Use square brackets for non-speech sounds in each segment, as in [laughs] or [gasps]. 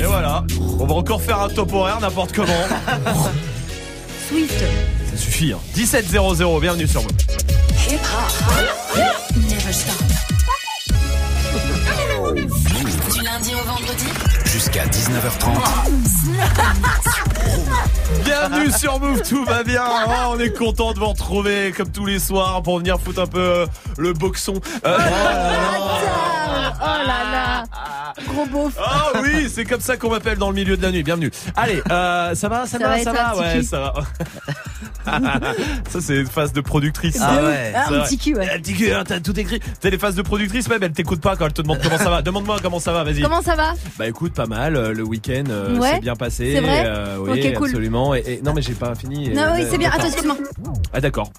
Et voilà, on va encore faire un top horaire n'importe comment. Swift. Ça suffit. Hein. 17.00, bienvenue sur. Never stop. Du lundi au vendredi. Jusqu'à 19h30. Bienvenue sur Move, tout va bien. Oh, on est content de vous retrouver comme tous les soirs pour venir foutre un peu euh, le boxon. Euh, Oh là là. Gros beauf. Oh oui, c'est comme ça qu'on m'appelle dans le milieu de la nuit. Bienvenue. Allez, euh, ça va, ça, Ça va, va ça va, ouais, ça va. [laughs] ça c'est une phase de productrice. Ah C'est ouais. Ah, un petit cul, ouais. Un petit cul, hein, t'as tout écrit. T'as les phases de productrice même, elle t'écoute pas quand elle te demande comment ça va. Demande-moi comment ça va, vas-y. Comment ça va? Bah écoute, pas mal. euh, Le week-end euh, Ouais. s'est bien passé. C'est vrai? euh, oui, Ok, cool. absolument. Et, et- non mais j'ai pas fini. Non, Euh, oui, c'est bien. Attends, excuse-moi. Ah d'accord.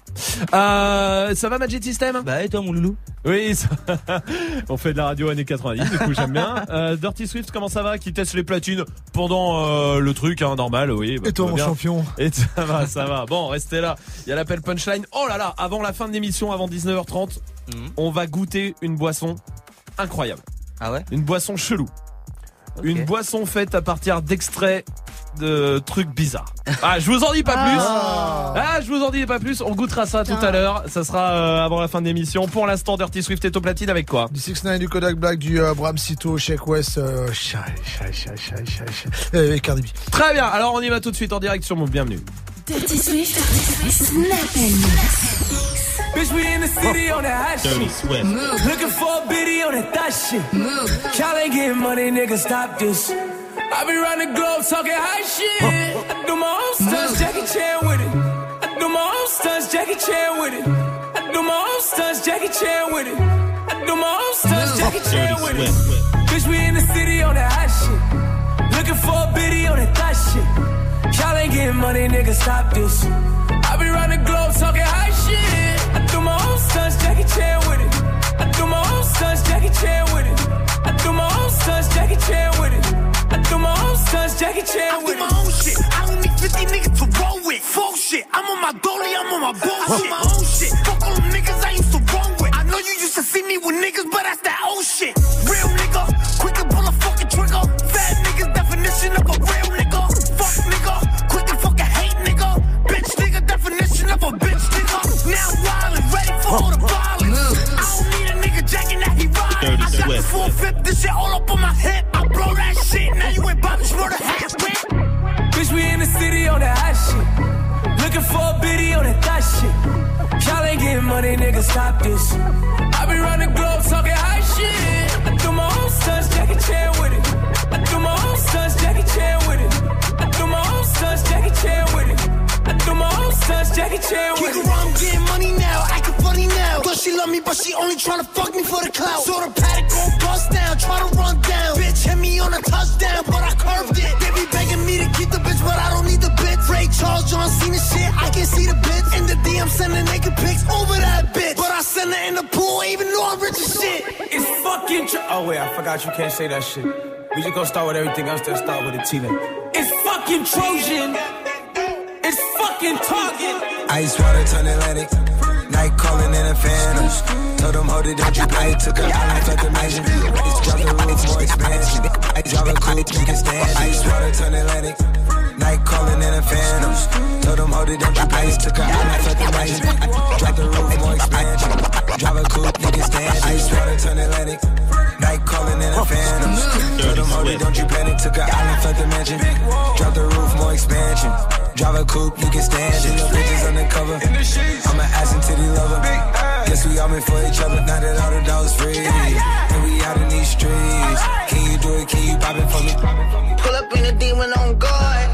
Euh, ça va Magic System? Bah et toi mon loulou? Oui, ça- [laughs] on fait de la radio années 90, du coup j'aime bien. Euh, Dirty Swift, comment ça va? Qui teste les platines pendant euh, le truc, hein, normal, oui. bah, Et toi, va mon bien. champion? Et ça va, ça va. Bon, restez là. Il y a l'appel punchline. Oh là là, avant la fin de l'émission, avant 19h30, Mhm. on va goûter une boisson incroyable. Ah ouais Une boisson chelou. Une boisson faite à partir d'extraits de trucs bizarres. Ah, je vous en dis pas plus. Ah, je vous en dis pas plus. On goûtera ça tout à l'heure. Ça sera euh, avant la fin de l'émission. Pour l'instant, Dirty Swift est au platine avec quoi Du 6 9 du Kodak Black, du euh, Bram Cito, Shake West, euh, Shy, Shy, Shy, Shy, Shy, Shy, et Cardi B. Très bien. Alors on y va tout de suite en direct sur Move. Bienvenue. Dirty Swift. Snap and Bitch, we in the city on that hot shit. Move. Looking for a biddy on that thot shit. Move. Y'all ain't getting money, nigga, stop this. I be round the globe talking high shit. I do my own stunts, Jackie Chan with it. I do my own stunts, Jackie Chan with it. I do my own stunts, Jackie Chan with it. I do my own stunts, Jackie Chan with it. Bitch, we in the city on that hot shit. Looking for a biddy on that thot shit. Y'all ain't getting money, nigga, stop this. I be round the globe talking high shit. I do my own stunts, Jackie Chan with it. I do my own stunts, Jackie Chan with it. I do my own stunts, Jackie Chan with it. I do my own stunts, Jackie Chan with it. I do my own shit. I don't need 50 niggas to roll with. Full shit. I'm on my dolly, I'm on my bullshit. I do my own shit. Fuck all them niggas I used to roll with. I know you used to see me with niggas, but that's that old shit. Real nigga, definition of a bitch nigga. Now wildin', ready for all the violence. I don't need a nigga jacking that he ride. I got the full fifth, this shit all up on my hip. I blow that shit, now you ain't Bobby Schmurder hat whip. Bitch, we in the city on that hot shit. Looking for a biddy on that thot shit. Y'all ain't getting money, nigga, stop this. I be round the globe talking high shit. I do my own stunts, Jackie Chan with it. I do my own stunts, Jackie Chan with it. I do my own stunts, Jackie Chan with it. I do my own stunts, Jackie Chan with Kick around, getting money now, acting funny now. Thought she love me, but she only tryna fuck me for the clout. So the paddock gon' bust down, try to run down. Bitch hit me on a touchdown, but I curved it. They be begging me to keep the bitch, but I don't need the bitch. Ray Charles, John Cena shit, I can see the bitch. In the DM, sending naked pics over that bitch. But I send her in the pool, even though I'm rich as shit. It's fucking tr- Oh wait, I forgot you can't say that shit. We just gonna start with everything else, then start with a T then. It's fucking Trojan. It's fucking Target. Ice water turn Atlantic. Night calling in a phantom. Told them hold it, don't you play. Took an island, felt the. Ice drop the roof, more expansion. A coupe, you can stand. Ice water turn Atlantic. Night calling in a phantom. Told them hold it, don't you play. Took an island, felt the magic. Drop the roof, more expansion. Drive a coupe, you can stand. Ice water turn Atlantic. Night calling in a phantom. Told them hold it, don't you panic. Took an island, felt the mansion. Drop the roof, more expansion. Drive a coupe, you can stand it. No bitches undercover. I'm an ass and titty lover. Guess we all meant for each other. Now that all the dogs free. And we out in these streets. Can you do it? Can you pop it for me? Pull up in a demon on guard.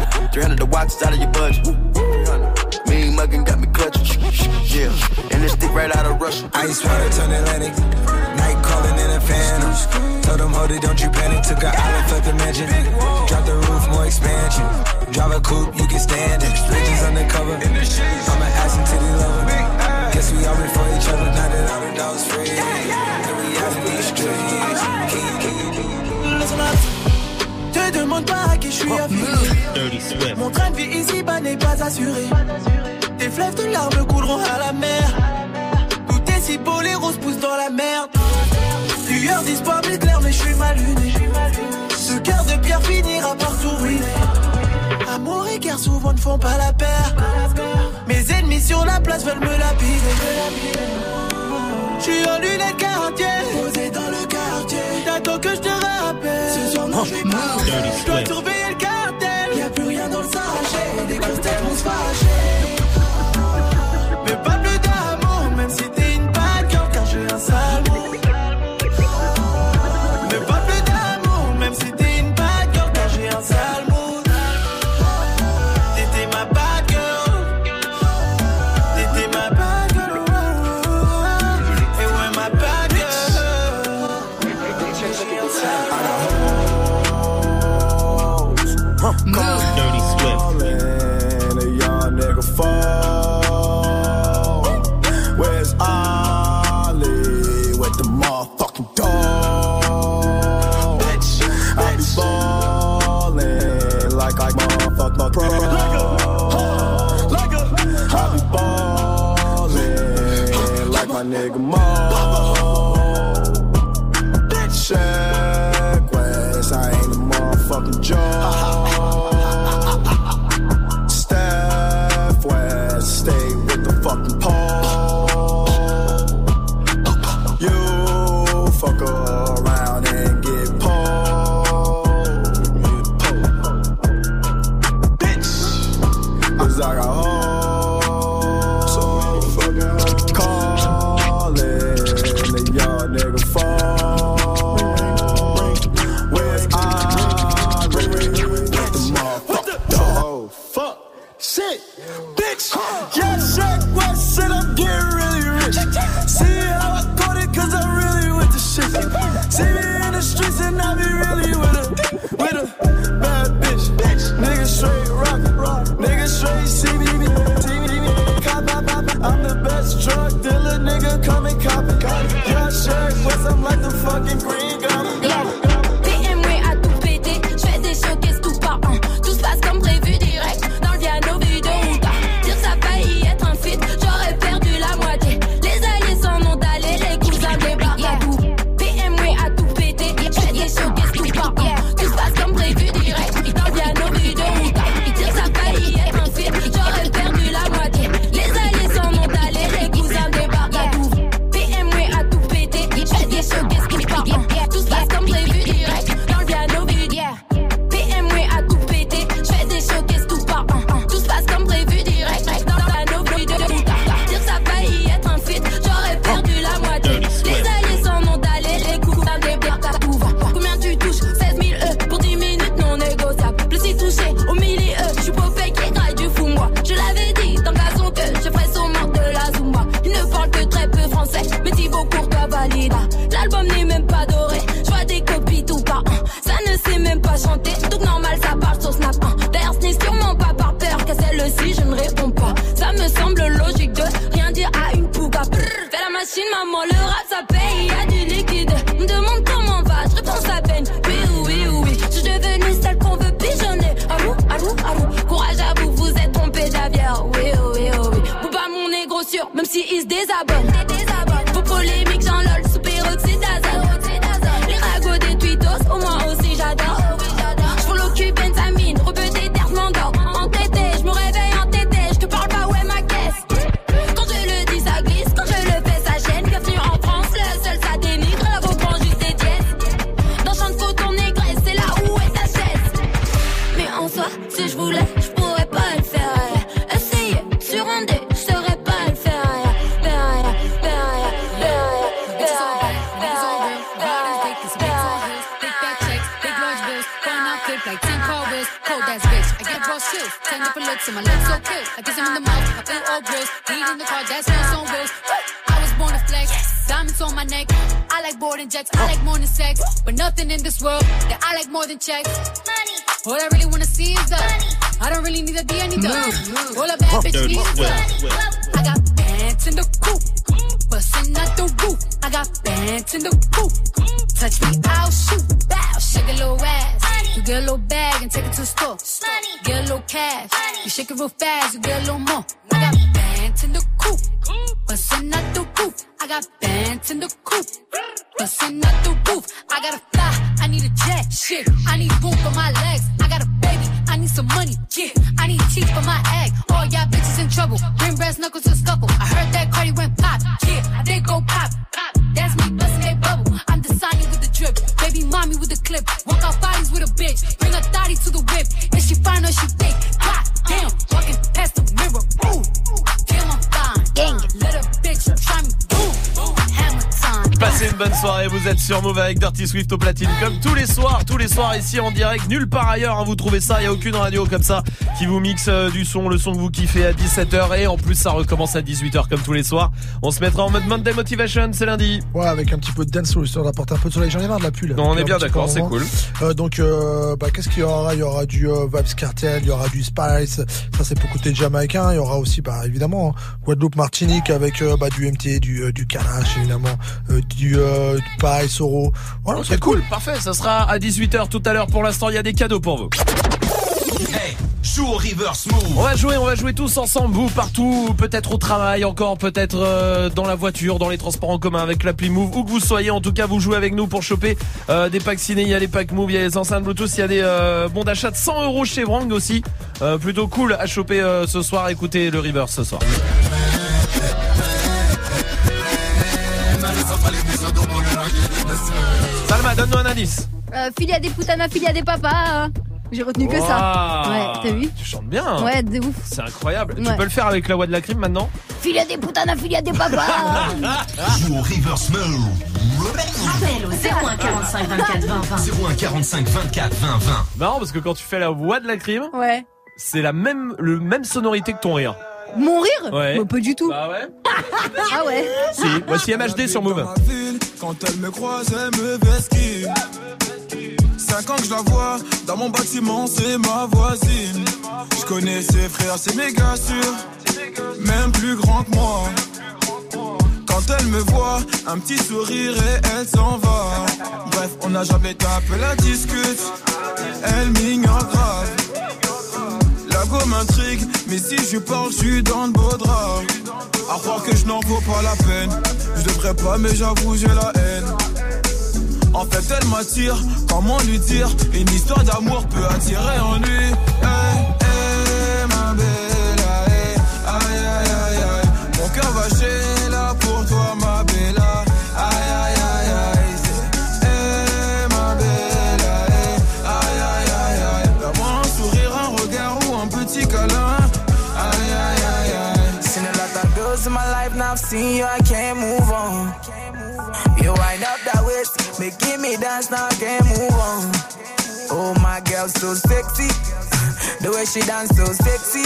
300 the watch is out of your budget. Mean muggin' got me clutching. Yeah, and this stick right out of Russia. Ice water turn Atlantic. Night calling in a phantom. Told them, hold it, don't you panic. Took an island, left the mansion. Drop the roof, more expansion. Drive a coupe, you can stand it. Bridges undercover. I'm an ass and titty lover. Guess we all been for each other. Now that all the dogs free. And we out in these streets. Demande pas à qui je suis affilié. Mon train de vie ici-bas n'est pas assuré. Tes fleuves de larmes couleront à la mer. Tout est si beau, les roses poussent dans la merde. Lueur d'espoir m'éclaire, mais je suis mal luné. Ce cœur de pierre finira par tout ruiner. Amour et guerre souvent ne font pas la paire. Mes ennemis sur la place veulent me lapider. Je suis en lunettes quartier, posé dans le quartier. T'attends que je te rappelle. Non, je suis pas. Je dois surveiller le cartel. Y'a plus rien dans le sachet. Grosses têtes vont se fâcher. nigga. More I like more than checks. Money. All I really wanna see is the money. I don't really need a D, I need the All a bad bitch needs is Swift. the I got bands in the coop, bustin' out the roof. I got bands in the coop. Touch me, I'll shoot. Bow, shake a little ass. You get a little bag and take it to the store. Money. Get a little cash. You shake it real fast, sur avec Dirty Swift au platine comme tous les soirs, tous les soirs ici en direct, nulle part ailleurs, hein, vous trouvez ça, il y a aucune radio comme ça qui vous mixe euh, du son, le son que vous kiffez à 17h et en plus ça recommence à 18h comme tous les soirs. On se mettra en mode Monday Motivation, c'est lundi. Ouais, avec un petit peu de dance histoire d'apporter un peu de soleil. J'en ai marre de la là. Non, on est bien d'accord, c'est cool. Euh, donc, euh, bah, qu'est-ce qu'il y aura? Il y aura du euh, Vibes Cartel, il y aura du Spice. Ça, c'est pour côté jamaïcain. Il y aura aussi, bah, évidemment, Guadeloupe, Martinique avec bah, du MT, du, du Kalash, évidemment, du, euh, du Soro. Voilà, C'est cool, parfait, ça sera à 18h tout à l'heure. Pour l'instant, il y a des cadeaux pour vous. Hey, joue au reverse move. On va jouer, on va jouer tous ensemble, vous partout, peut-être au travail, encore peut-être euh, dans la voiture, dans les transports en commun avec l'appli Move, où que vous soyez. En tout cas, vous jouez avec nous pour choper euh, des packs ciné. Il y a les packs Move, il y a les enceintes Bluetooth, il y a des euh, bons d'achat de 100 euros chez Wrang aussi. Euh, plutôt cool à choper euh, ce soir. Écoutez le reverse ce soir. Salma, donne-nous un indice. Euh, filia des putanas, filia des papas. Hein. J'ai retenu que ça. Ouais, t'as vu Tu chantes bien. Ouais, de ouf. C'est incroyable. Tu peux le faire avec la voix de la crime maintenant Filia des putanas, filia des papas. [laughs] Joue au reverse move. Appel au 01 45 24 20 20. 01 45 24 20 20. Marrant parce que quand tu fais la voix de la crime, ouais. c'est la même, le même sonorité que ton rire. Mon rire? Ouais. Bah, Pas du tout. Bah ouais. [laughs] Ah ouais Si, voici MHD sur Move. Quand elle me croise, elle me vesquille. Cinq ans que je la vois, dans mon bâtiment, c'est ma voisine. Je connais ses frères, c'est méga sûr. Même plus grand que moi. Quand elle me voit, un petit sourire et elle s'en va. Bref, on n'a jamais tapé la discute. Elle m'ignore grave. La go m'intrigue, mais si je parle, je suis dans le beau drap. À croire que je n'en vaux pas la peine. Je devrais pas, mais j'avoue, j'ai la haine. En fait, elle m'attire, comment lui dire Une histoire d'amour peut attirer en lui. Hey, hey, ma belle, hey, aïe, aïe, aïe, aïe. Mon cœur va chez là pour toi, ma bella. Aïe, aïe, aïe, aïe. Hey, ma belle, aïe, aïe, aïe, aïe. Donne-moi un sourire, un regard ou un petit câlin. Aïe, aïe, aïe, aïe. Seen lot girls in my life, now I've seen you, I can't move on. Making me dance, now I can't move on. Oh, my girl, so sexy. [laughs] The way she dance, so sexy.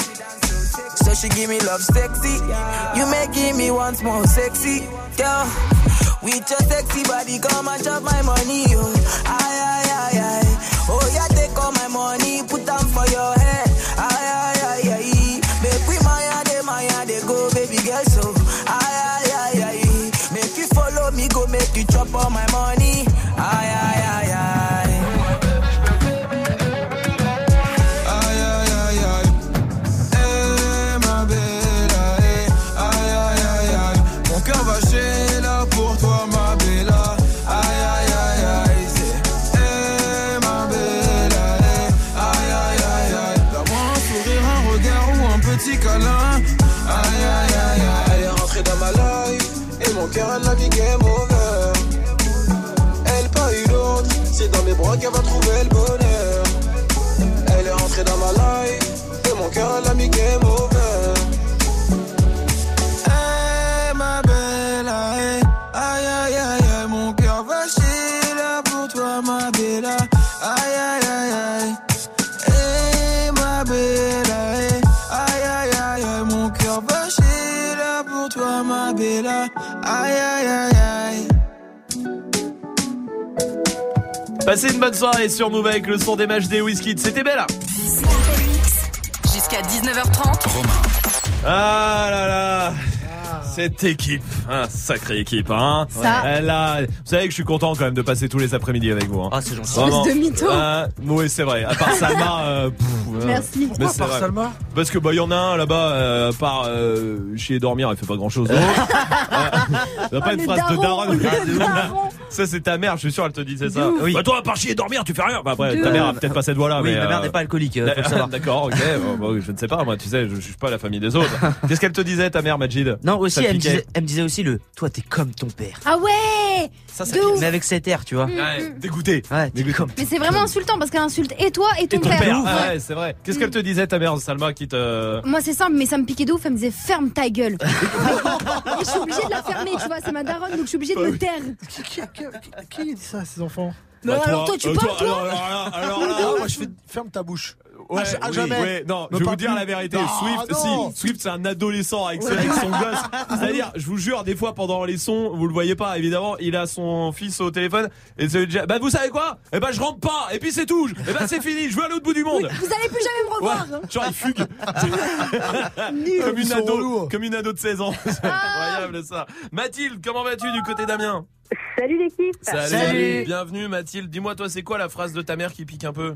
So she give me love sexy. You making me once more sexy. Girl, with your sexy body, come and chop my money, yo. Aye, aye, aye, aye. Oh, yeah, take all my money, put them for your head. Aye, aye, aye, aye. Make we maya, de maya, de go, baby girl, so. Aye, aye, aye, aye. Make you follow me, go make you chop all my money. Passez une bonne soirée sur Move avec le son des matchs des Whisky. C'était belle. Jusqu'à 19h30. Ah là là. Cette équipe, un sacrée équipe, hein. Ça. Elle a- vous savez que je suis content quand même de passer tous les après-midi avec vous. Hein. Ah, c'est gentil. Vraiment. De mytho. Ah, oui, c'est vrai. À part [laughs] Salma. euh, pff, euh, Merci. mais Pourquoi c'est par vrai. Salma Parce que bah il y en a un là-bas, euh, à part euh, chier et dormir, il fait pas grand-chose. d'autre. [laughs] Euh, pas Oh, une phrase de daron, daron. Ça c'est ta mère, je suis sûr, elle te disait ça. Oui. Bah toi, à part chier et dormir, tu fais rien. Bah après, ta mère a peut-être pas cette voix-là. Oui, mais, ma mère euh, n'est pas alcoolique, [laughs] euh. D'accord, ok. Bon, bon, je ne sais pas, moi, tu sais, je, suis pas la famille des autres. Qu'est-ce qu'elle te disait, ta mère, Majid? Non, aussi, elle me, disait, elle me disait aussi le toi, t'es comme ton père. Ah ouais Ça, ça. Mais avec cet air, tu vois. Ouais, dégoûté. Ouais, t'es comme. Mais c'est vraiment insultant parce qu'elle insulte et toi et ton, Et ton père, Ouais. ah ouais, c'est vrai. Qu'est-ce qu'elle te disait, ta mère, Salma, qui te. Moi c'est simple mais ça me piquait de ouf, elle me disait ferme ta gueule. [laughs] et je suis obligée de la fermer, tu vois, c'est ma daronne donc je suis obligée de me taire. Qui, qui, qui- qui dit ça à ses enfants? Bah, alors toi tu euh, parles toi alors, alors là, alors là, Ah, Moi, je fais ferme ta bouche. Ouais, Ah, à oui, jamais. ouais, non, je vais vous dire plus. la vérité. Non, Swift, non. si, Swift, c'est un adolescent avec, avec son gosse. [laughs] C'est-à-dire, je vous jure, des fois pendant les sons, vous le voyez pas, évidemment, il a son fils au téléphone et c'est déjà, bah vous savez quoi? Eh ben je rentre pas. Et puis c'est tout. Et ben c'est fini. Je veux à l'autre bout du monde. Vous allez plus jamais me Ouais, revoir. hein. genre il fugue. [laughs] Nul. comme une ado, comme une ado de 16 ans. [laughs] C'est incroyable ça. Mathilde, comment vas-tu du côté d'Amiens? Salut l'équipe. Salut. Bienvenue Mathilde. Dis-moi toi, c'est quoi la phrase de ta mère qui pique un peu?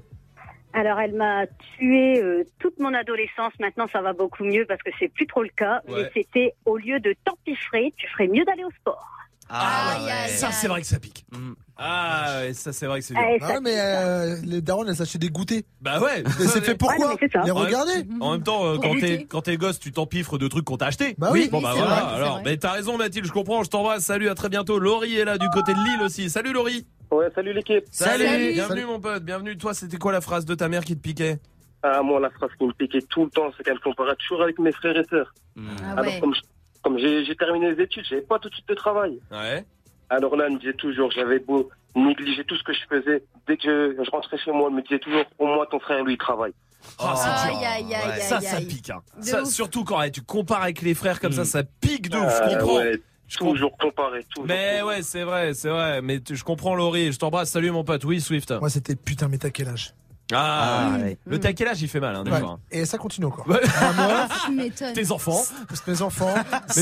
Alors elle m'a tué euh, toute mon adolescence. Maintenant ça va beaucoup mieux parce que c'est plus trop le cas. Ouais. Mais c'était au lieu de t'empiffrer, tu ferais mieux d'aller au sport. Ah, ouais. Ça, c'est vrai que ça pique. Mm. Ah, ouais, ça c'est vrai que c'est dur. Bah ça- ouais, mais euh, les darons, elles s'achètent des goûters. Bah ouais. Mais c'est fait pourquoi. Les regarder En même temps, euh, quand t'es quand t'es gosse, tu t'empiffres de trucs qu'on t'a acheté. Bah oui. Bon bah voilà. vrai, alors, mais t'as raison Mathilde, je comprends. Je t'embrasse. Salut, à très bientôt. Laurie est là du côté de Lille aussi. Salut Laurie. Ouais, salut l'équipe. Salut. Salut. Bienvenue mon pote. Bienvenue. Toi, c'était quoi la phrase de ta mère qui te piquait? Ah, moi, la phrase qui me piquait tout le temps, c'est qu'elle me comparait toujours avec mes frères et sœurs. Mm. Ah Alors, ouais. comme, je- comme j'ai j'ai terminé les études, j'avais pas tout de suite de travail. Ouais. Alors là, elle me disait toujours, j'avais beau négliger tout ce que je faisais. Dès que je, je rentrais chez moi, elle me disait toujours, au moins ton frère, lui, il travaille. Ah, c'est Aïe, aïe, aïe, aïe, Ça, ça pique. Hein. Ça, surtout quand tu compares avec les frères comme ça, Mm. ça pique de ouf. Je Euh, comprends. ouais, Je comprends. toujours comparé, toujours. Mais ouais, c'est vrai, c'est vrai. Mais tu- je comprends Laurie. Je t'embrasse. Salut mon pote. Oui, Swift. Moi, c'était putain, mais t'as quel âge? Ah, Ah, ouais. le taquelage, il fait mal, hein, des Ouais. fois. Et ça continue encore. Ouais. Ah, moi, [laughs] Tu m'étonnes. Tes enfants. parce que mes enfants,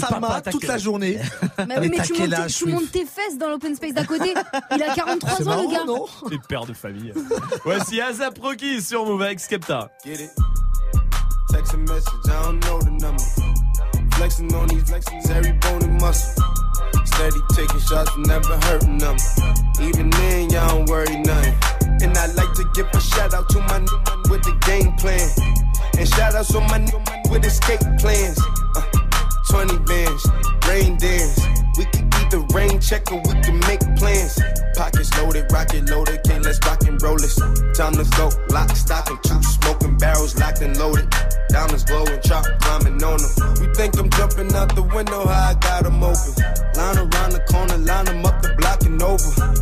papa, t'as toute la journée. [laughs] Mais Mais oui, mais t'as tu, quel montes, âge, tu montes tes fesses dans l'open space d'à côté. Il a 43 C'est ans, le marrant, gars. non Les pères de famille. Voici Azap Rocky sur Move avec Skepta. Get it? Text a message, I don't know the number. Flexing on these flexing every bone and muscle. Steady taking shots, never hurting them. Even then, y'all don't worry nothing. And I like to give a shout out to my n- with the game plan. And shout outs to my n- with escape plans. Uh, 20 bands, rain dance. We can either rain check or we can make plans. Pockets loaded, rocket loaded, can't let's rock and roll this. Time to go, lock, stock, and two smoking barrels locked and loaded. Diamonds glowing, chop climbing on them. We think I'm jumping out the window, how I got them open. Line around the corner, line them up the block and over.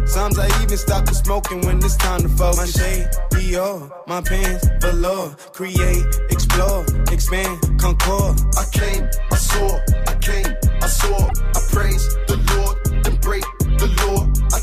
Sometimes I even stop the smoking when it's time to focus. My shade, Dior, my pants, velour. Create, explore, expand, concord. I came, I saw, I came, I saw, I praise the Lord, then break the law.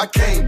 I came,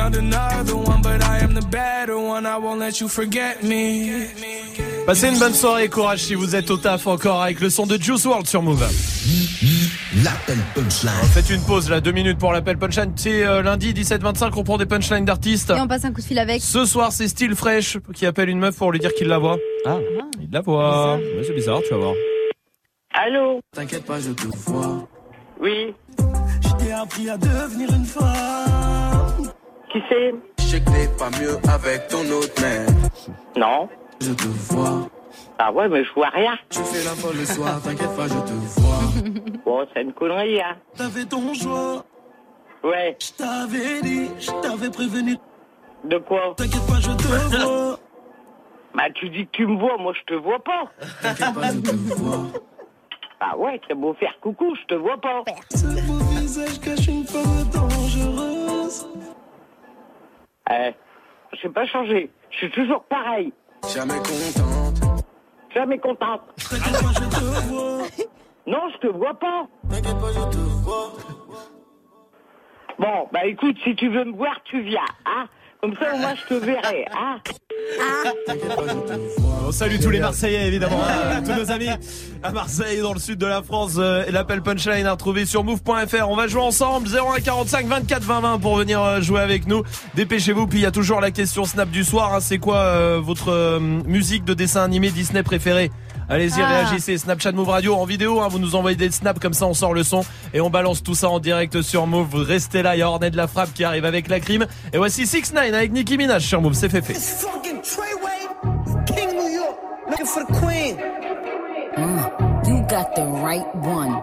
You found another one, but I am the better one. I won't let you forget me. Passez une bonne soirée, courage si vous êtes au taf encore avec le son de Juice World sur Move. L'appel punchline. Faites une pause là, deux minutes pour l'appel punchline. C'est euh, lundi 17-25, on prend des punchlines d'artistes. Et on passe un coup de fil avec. Ce soir, c'est Style Fresh qui appelle une meuf pour lui dire qu'il la voit. Ah, il la voit. Ouais, c'est bizarre, tu vas voir. Allô T'inquiète pas, je te vois. Oui. Je t'ai appris à devenir une femme. Qui c'est Je sais que t'es pas mieux avec ton autre mec. Non. Je te vois. Ah ouais, mais je vois rien. Tu fais la folle le soir, t'inquiète pas, je te vois. [laughs] Bon, c'est une connerie, hein. T'avais ton choix. Ouais. Je t'avais dit, je t'avais prévenu. De quoi T'inquiète pas, je te [laughs] vois. Bah, tu dis que tu me vois, moi je te vois pas. T'inquiète pas, je te vois. Ah ouais, t'as beau faire coucou, je te vois pas. Ce beau visage cache une femme dangereuse. Eh, j'ai pas changé. Je suis toujours pareil. Jamais contente. Jamais contente. Pas, je te vois. Non, je te vois pas. T'inquiète pas, je te vois. Bon, bah écoute, si tu veux me voir, tu viens, hein Comme ça, moins, je te verrai, hein On salue tous les Marseillais évidemment, hein, tous nos amis à Marseille dans le sud de la France. Euh, L'appel punchline à retrouver sur move.fr. On va jouer ensemble 0145 24 20 20 pour venir euh, jouer avec nous. Dépêchez-vous. Puis il y a toujours la question Snap du soir. hein. C'est quoi euh, votre musique de dessin animé Disney préférée Allez-y, Ah. réagissez. Snapchat Move Radio en vidéo. hein. vous nous envoyez des snaps comme ça, on sort le son et on balance tout ça en direct sur Move. Vous restez là. Il y a Ornette de la frappe qui arrive avec la crime. Et voici 6 9 avec Nicki Minaj sur Move. C'est fait fait. It's fucking Treyway, King New York, looking for the queen. Mm, you got the right one.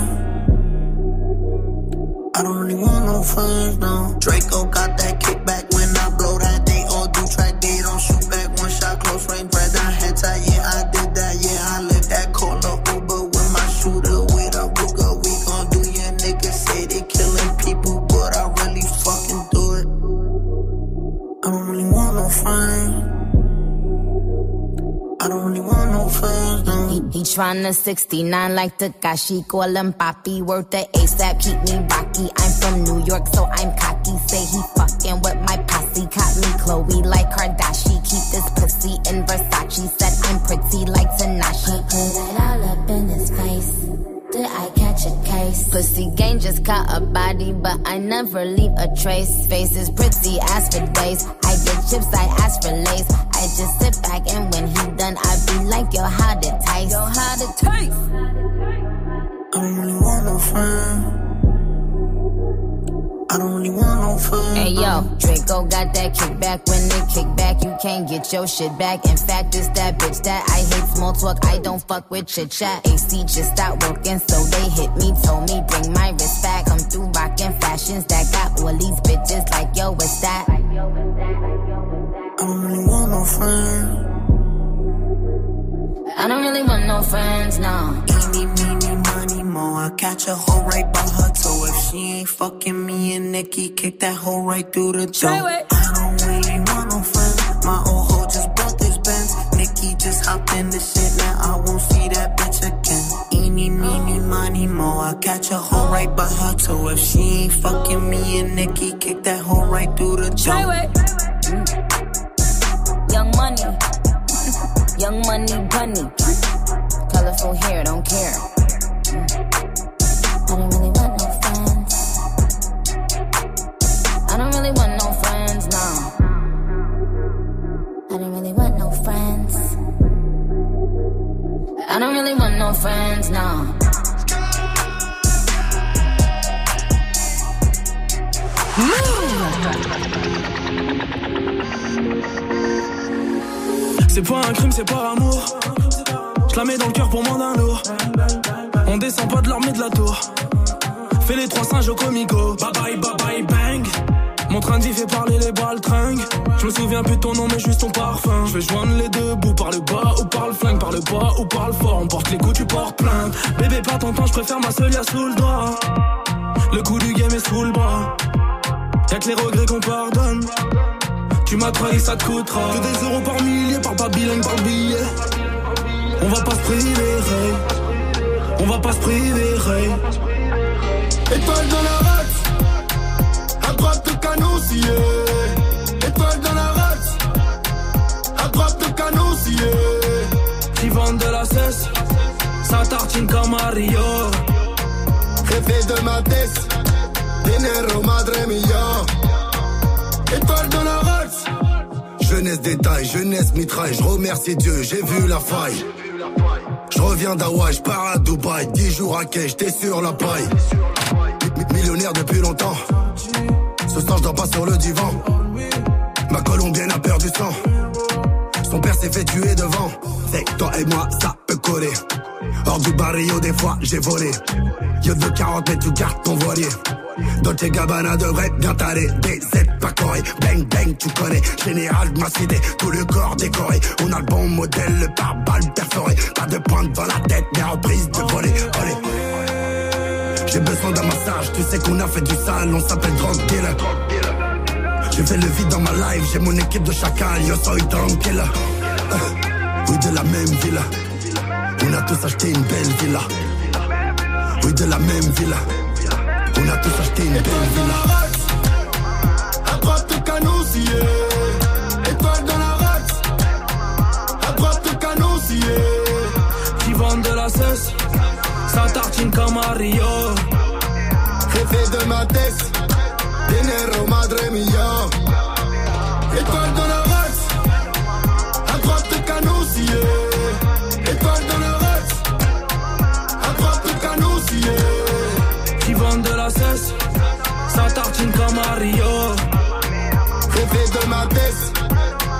No friends, no. Draco got that no. He, he tryna 69 like Takashi, call him Papi, worth the ASAP, keep me rocky. I'm from New York, so I'm cocky. Say he fucking with my posse, caught me Chloe like Kardashian. Keep this pussy in Versace, said I'm pretty like Tanashi. Put it all up in his face. Did I catch a case? Pussy gang just caught a body, but I never leave a trace. Face is pretty, ass for days. I get chips, I ask for lace. I just sit back and when he done, I be like, yo, how it taste? Yo, how it taste? I don't really want no friends. I don't really want no friends. Hey yo, Draco got that kickback. When they kick back, you can't get your shit back. In fact, it's that bitch that I hate small talk. I don't fuck with chit chat. AC just stopped working, so they hit me. Told me bring my wrist back. Come through rockin' fashions that got all these bitches like yo, what's that? I don't really want no friends. I don't really want no friends, no. Eeny, meeny, money, mo. I catch a hoe right by her toe. If she ain't fucking me and Nikki, kick that hoe right through the door. I don't really want no friends. My old hoe just bought this Benz. Nikki just hopped in the shit. Now I won't see that bitch again. Eeny, meeny, money, mo. I catch a hoe right by her toe. If she ain't fucking me and Nikki, kick that hoe right through the door. Young money, young money bunny. Colorful hair, don't care. I don't really want no friends. I don't really want no friends, no. I don't really want no friends. I don't really want no friends, no. C'est pas un crime, c'est par amour. Je la mets dans le cœur pour moins d'un lourd. On descend pas de mais de la tour. Fais les trois singes au comico. Bye bye, bye bye, bang. Mon train d'y fait parler les baltringues. Je me souviens plus de ton nom, mais juste ton parfum. Je vais joindre les deux bouts par le bas ou par le flingue, par le bas ou par le fort. On porte les coups, tu portes plainte. Bébé, pas ton temps, je préfère ma seule sous le doigt. Le coup du game est sous le bras. Y'a que les regrets qu'on pardonne. Tu m'as trahi, ça te coûtera. Que des euros par millier, par pas bilingue, par billet. On va pas se priver. On va pas se priver. Étoile dans la race, à droite de canousier. Étoile dans la race, à droite de. Qui vendent de la cesse, ça tartine comme Mario. Jefe de Mates, dinero madre mía. Étoile dans la race, Jeunesse détail, jeunesse mitraille, je remercie Dieu, j'ai vu la faille. Je reviens d'Hawaï, je pars à Dubaï, 10 jours à quai, j'étais sur la paille. Mi- mi- Millionnaire depuis longtemps, ce soir je dors pas sur le divan. Ma colombienne a perdu sang, son père s'est fait tuer devant. C'est toi et moi, ça peut coller. Hors du barrio, des fois j'ai volé. Yo de 40 mètres, tu gardes ton voilier. Dolce Gabbana devrait bien t'aller. DZ pas coré, bang bang, tu connais. Général de ma cité, tout le corps décoré. On a le bon modèle, le pare-balles perforé. Pas de pointe dans la tête, mais reprise de voler. J'ai besoin d'un massage, tu sais qu'on a fait du sale, on s'appelle drug dealer. J'ai fait le vide dans ma life, j'ai mon équipe de chacal, yo soy tranquille. Oui, de la même villa. On a tous acheté une belle villa. Oui, de la même villa. On a tous acheté une belle villa. À droite le canot scié Étoile dans la race À droite le Qui vendent de la cesse, ça tartine comme à Rio. Jefe de ma tête Dinero madre mia Étoile dans la race À droite le scié Étoile dans la race À droite le scié Qui vendent de la cesse, ça tartine comme à Rio. Jefe de ma tête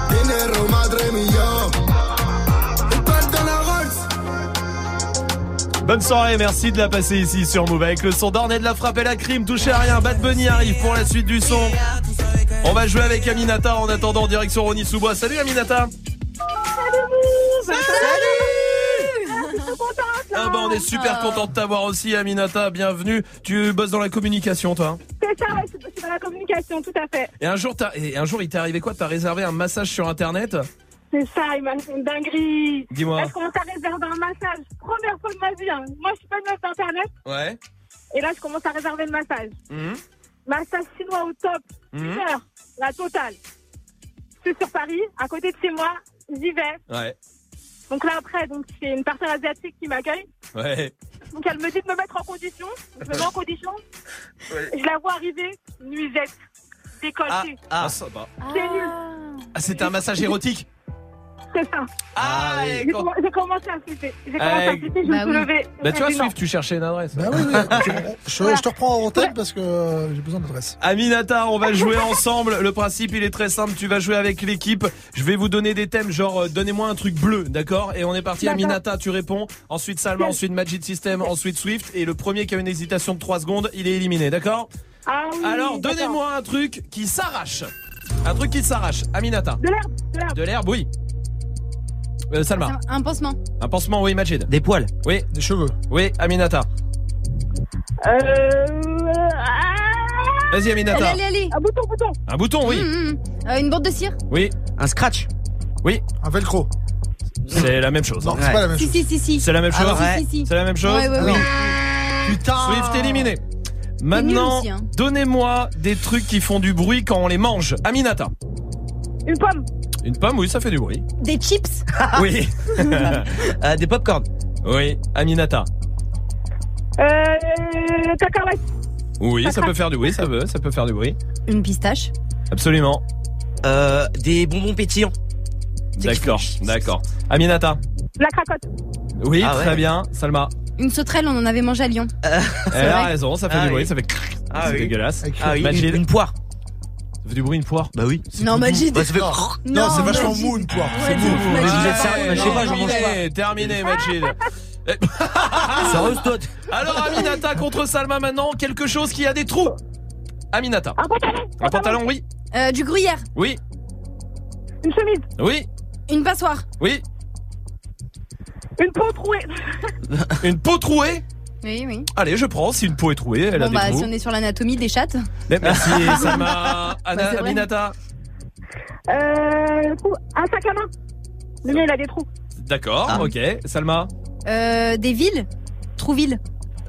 Dinero madre mia Bonne soirée, merci de la passer ici sur Move avec le son d'Ornette de la frappe et la crime. Touchez à rien, Bad Bunny arrive pour la suite du son. On va jouer avec Aminata en attendant direction Ronny Soubois. Salut Aminata Ah bah on est super content de t'avoir aussi Aminata, bienvenue. Tu bosses dans la communication toi hein C'est ça, ouais, c'est dans la communication, tout à fait. Et un jour, t'as- et un jour il t'est arrivé quoi? T'as réservé un massage sur internet? C'est ça, il m'a fait une dinguerie. Dis-moi. Je commence à réserver un massage? Première fois de ma vie. hein. Moi, je suis pas une meuf d'internet. Ouais. Et là, je commence à réserver le massage. Mhm. Massage chinois au top. Mhm. Une heure, la totale. Je suis sur Paris, à côté de chez moi. J'y vais. Ouais. Donc là, après, donc c'est une personne asiatique qui m'accueille. Ouais. Donc elle me dit de me mettre en condition. Je me mets en condition. [laughs] Je la vois arriver, nuisette, décolletée. Ah, ça va. C'est nul. Ah, c'était un massage érotique C'est ça. Ah, J'ai j'ai commencé à flipper. J'ai commencé à flipper, je me suis levée. Bah tu vois. Swift, tu cherchais une adresse. Bah oui, oui. [laughs] Je, je te reprends en antenne parce que euh, j'ai besoin d'adresse. Aminata, on va jouer ensemble. Le principe, il est très simple. Tu vas jouer avec l'équipe. Je vais vous donner des thèmes, genre euh, donnez-moi un truc bleu, d'accord? Et on est parti. D'accord. Aminata, tu réponds. Ensuite Salma, ensuite Magic System, ensuite Swift. Et le premier qui a une hésitation de 3 secondes, il est éliminé, d'accord? Ah oui, Alors, d'accord. donnez-moi un truc qui s'arrache. Un truc qui s'arrache. Aminata. De l'herbe, de l'herbe. De l'herbe, oui. Euh, Salma. Un pansement. Un pansement, oui, Majid. Des poils. Oui. Des cheveux. Oui, Aminata. Euh... Vas-y, Aminata. Allez, allez, allez. Un bouton, bouton. Un bouton, oui. Hum, hum. Euh, une bande de cire. Oui. Un scratch. Oui. Un velcro. C'est la même chose. Non, c'est pas la même Si, chose. si, si, si. C'est la même chose. Ah, si, si, si. C'est la même chose. Ouais, ouais, ouais. Putain. Swift éliminé. Maintenant, aussi, hein. donnez-moi des trucs qui font du bruit quand on les mange. Aminata. Une pomme. Une pomme, oui, ça fait du bruit. Des chips. Oui. [laughs] [laughs] Euh, des popcorn. oui, Aminata. Euh... Cacahuète. Oui, ça peut faire du bruit, ça veut, ça peut faire du bruit. Une pistache. Absolument. Euh, des bonbons pétillants. D'accord, d'accord. Aminata. La cracotte. Oui, Ah ouais. très bien. Salma. Une sauterelle, on en avait mangé à Lyon. [laughs] Elle a vrai. raison, ça fait Ah du oui. bruit, ça fait. Ah c'est oui. dégueulasse. Ah oui, Majid. une, une poire. Ça fait du bruit une poire. Bah oui. Non, Majid. Bah, ça fait... Non, Non, c'est vachement mou une poire. Ouais, C'est mou. Majid. Vous êtes sérieux Je sais pas, j'en mange terminé, terminé, Majid. [laughs] Sérieux, toi Alors Aminata contre Salma maintenant, quelque chose qui a des trous. Aminata. Un pantalon. Un pantalon, oui. Euh, du gruyère. Oui. Une chemise. Oui. Une passoire. Oui. Une peau trouée. Une peau trouée. Oui, oui. Allez, je prends. Si une peau est trouée, elle a Bon, des bah, trous. si on est sur l'anatomie des chattes. Mais Merci [laughs] Salma. Anna, Bah, c'est vrai. Aminata. Euh... trou- Un sac à main. Le mien, il a des trous. D'accord, Ah. ok. Salma. Euh, des villes. Trouville.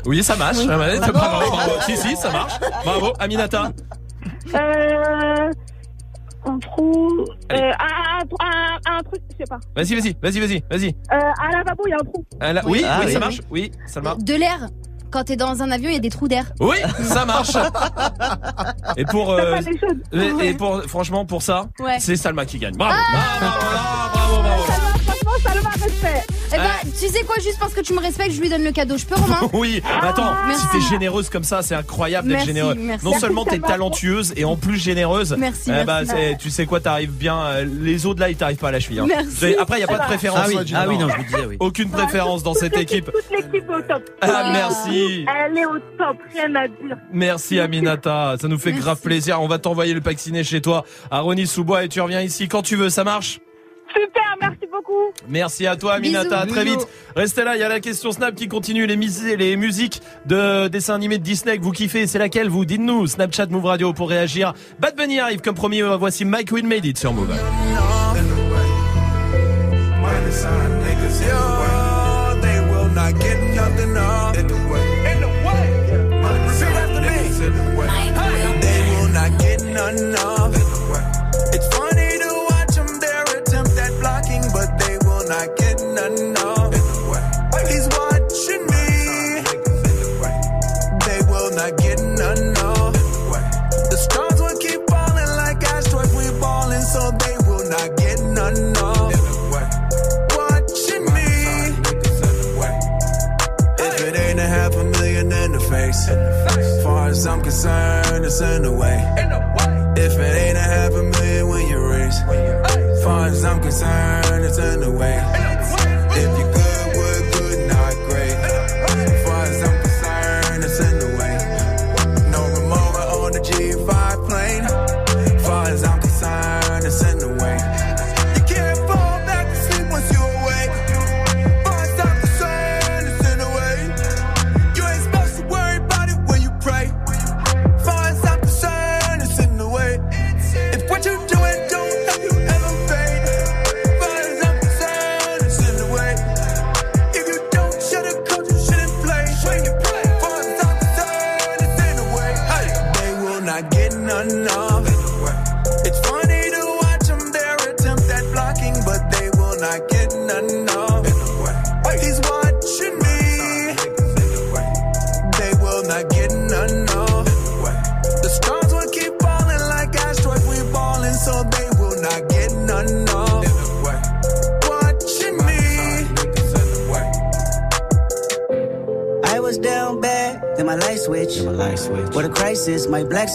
Oui, ça marche. Oui. Ah bravo. Si, si, ça marche. Bravo, Aminata. Euh... Un trou... Euh, un, un, un, un truc, je sais pas. Vas-y, vas-y, vas-y, vas-y, vas-y. Euh, un lavabo, il y a un trou. Elle a- Oui, Ah oui, oui. ça marche. Oui, Salma. De l'air. Quand t'es dans un avion, il y a des trous d'air. Oui, ça marche. Et pour, euh, Ça et, et pour, franchement, pour ça, Ouais. c'est Salma qui gagne. Bravo. Franchement, Salma, respect. Eh ben, tu sais quoi, juste parce que tu me respectes, je lui donne le cadeau. Je peux, Romain [laughs] Oui, mais attends, Merci. si t'es généreuse comme ça, c'est incroyable d'être merci. Non seulement t'es talentueuse et en plus généreuse. Merci, eh merci. bah, c'est- tu sais quoi, t'arrives bien. euh, Les autres là, ils t'arrivent pas à la cheville. hein. Merci. Après, il y a pas de préférence. Ah oui, ah oui, non, je vous disais, oui. Aucune préférence dans cette équipe. Toute l'équipe est au top. Ah, merci. Elle est au top, rien à dire. Merci Aminata, ça nous fait grave plaisir. On va t'envoyer le pack ciné chez toi à Rony Sous-Bois et tu reviens ici quand tu veux, ça marche? Super, merci beaucoup. Merci à toi Aminata, à Bisous. très vite. Restez là, il y a la question Snap qui continue, les, mus- les musiques de dessins animés de Disney que vous kiffez, c'est laquelle vous Dites-nous, Snapchat Move Radio pour réagir. Bad Bunny arrive comme promis, voici Mike Will Made It sur Move. As I'm concerned, it's in the way. If it ain't a half a million when you raise, far as I'm concerned, it's in the way.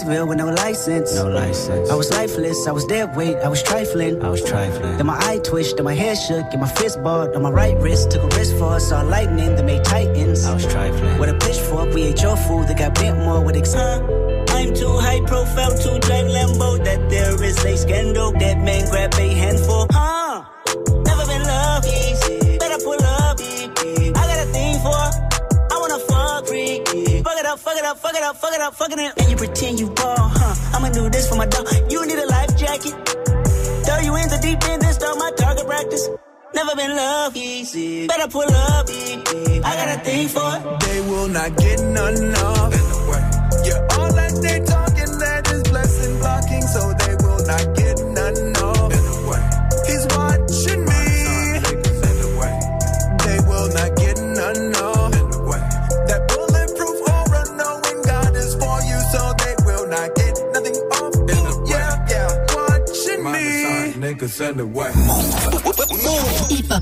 My with no license. No license. I was lifeless, I was dead weight, I was trifling. I was trifling. Then my eye twitched, then my hair shook, and my fist balled on my right wrist. Took a risk for us, saw lightning, then made titans. I was trifling. With a pitchfork, we ate your food, that got bent more with ex- I'm too high profile to drive Lambo. That there is a scandal. That man grab a handful. Pull up. I got a thing for it. They will not get none of.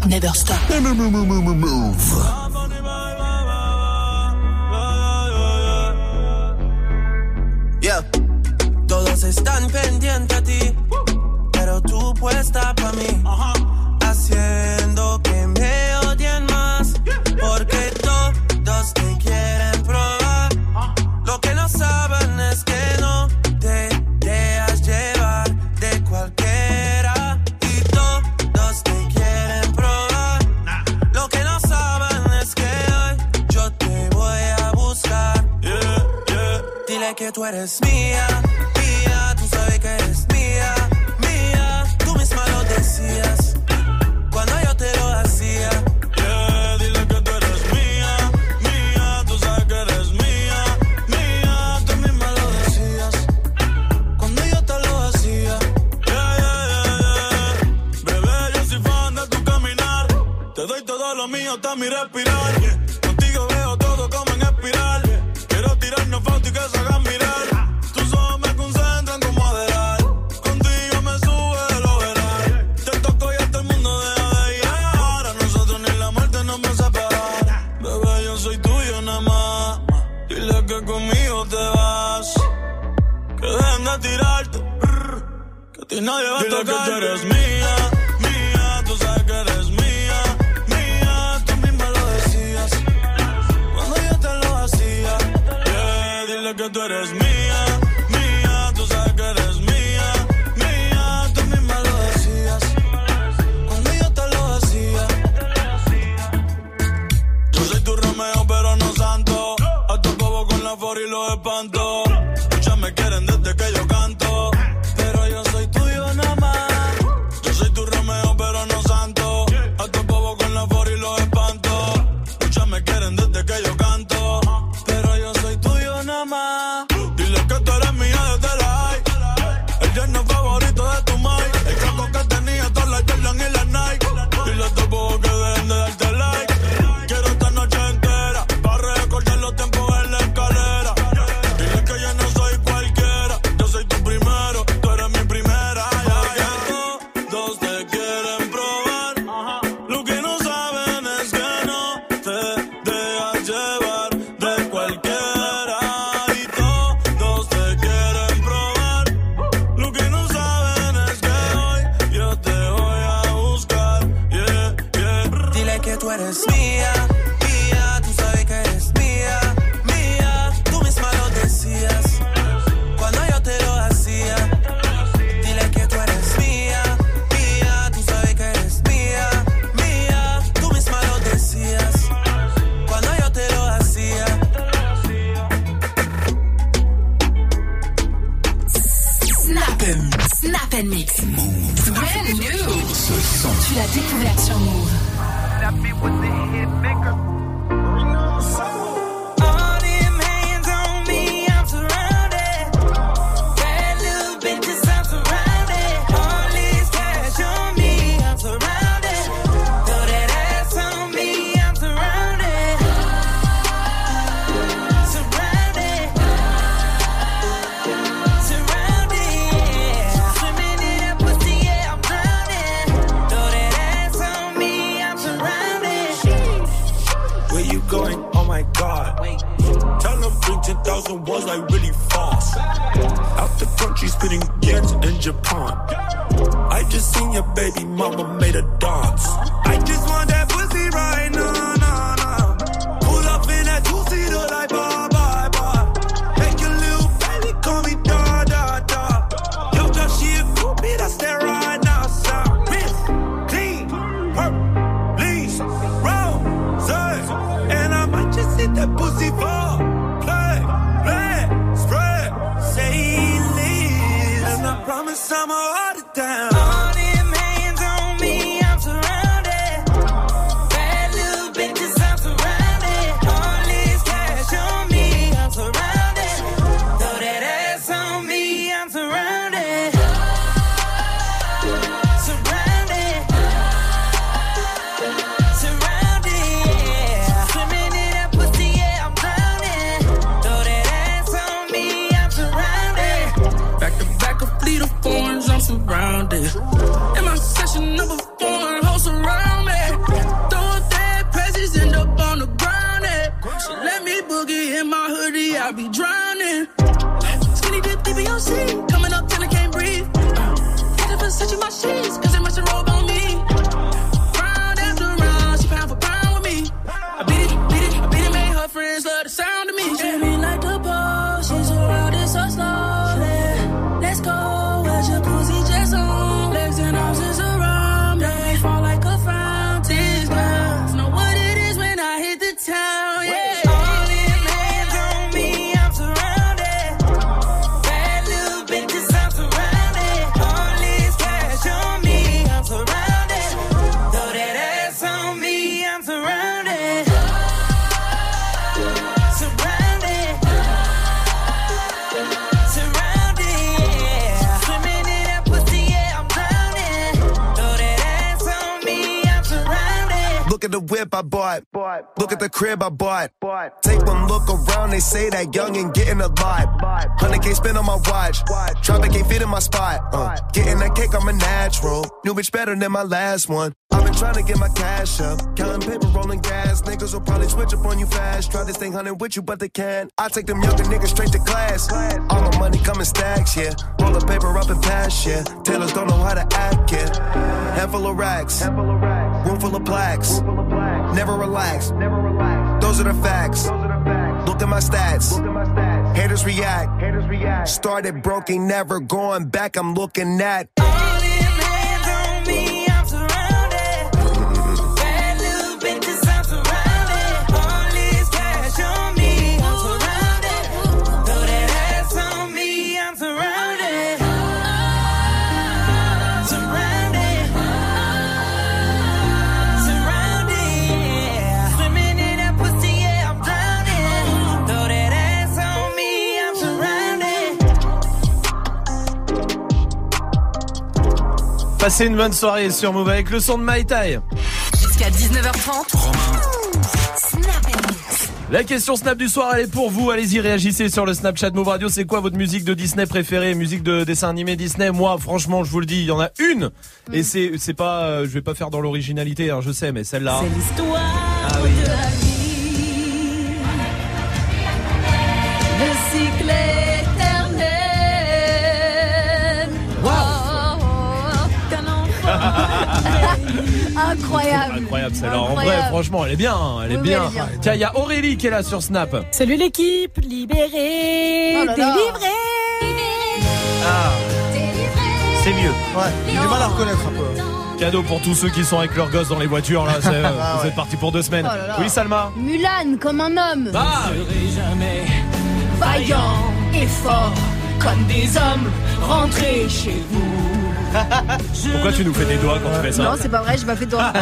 Never stop. Cake, I'm a natural. New bitch better than my last one. I've been trying to get my cash up. Counting paper, rolling gas. Niggas will probably switch up on you fast. Try this thing hunting with you, but they can't. I take them younger niggas straight to class. All my money coming stacks, yeah. Roll the paper up and pass, yeah. Tailors don't know how to act, yeah. Handful of racks. Room full of plaques. Never relax. Never relax. Those are the facts. Look at my stats. Haters react. Haters react. Started broken, never going back. I'm looking at. Passez une bonne soirée sur Move avec le son de My Tai. Jusqu'à 19h30. Snap and Mix. La question Snap du soir, elle est pour vous. Allez-y, réagissez sur le Snapchat Move Radio. C'est quoi votre musique de Disney préférée? Musique de dessin animé Disney? Moi, franchement, je vous le dis, il y en a une. Et c'est c'est pas, euh, je vais pas faire dans l'originalité, hein, je sais, mais celle-là. C'est l'histoire Ah oui. Incroyable. Incroyable celle-là. En vrai, franchement, elle est bien, hein, elle est Oui, oui, bien. elle est bien. Tiens, il y a Aurélie qui est là sur Snap. Salut l'équipe, libérée, Oh délivrée. Ah, c'est mieux. Ouais, j'ai du mal à reconnaître un peu. Cadeau pour tous ceux qui sont avec leurs gosses dans les voitures là. c'est- [laughs] Ah vous ouais. êtes partis pour deux semaines. Oh là là. Oui, Salma. Mulan comme un homme. Ah, jamais vaillant et fort comme des hommes rentrés chez vous. [laughs] pourquoi tu nous fais des doigts quand tu fais ça Non, c'est pas vrai, j'ai pas fait de doigt.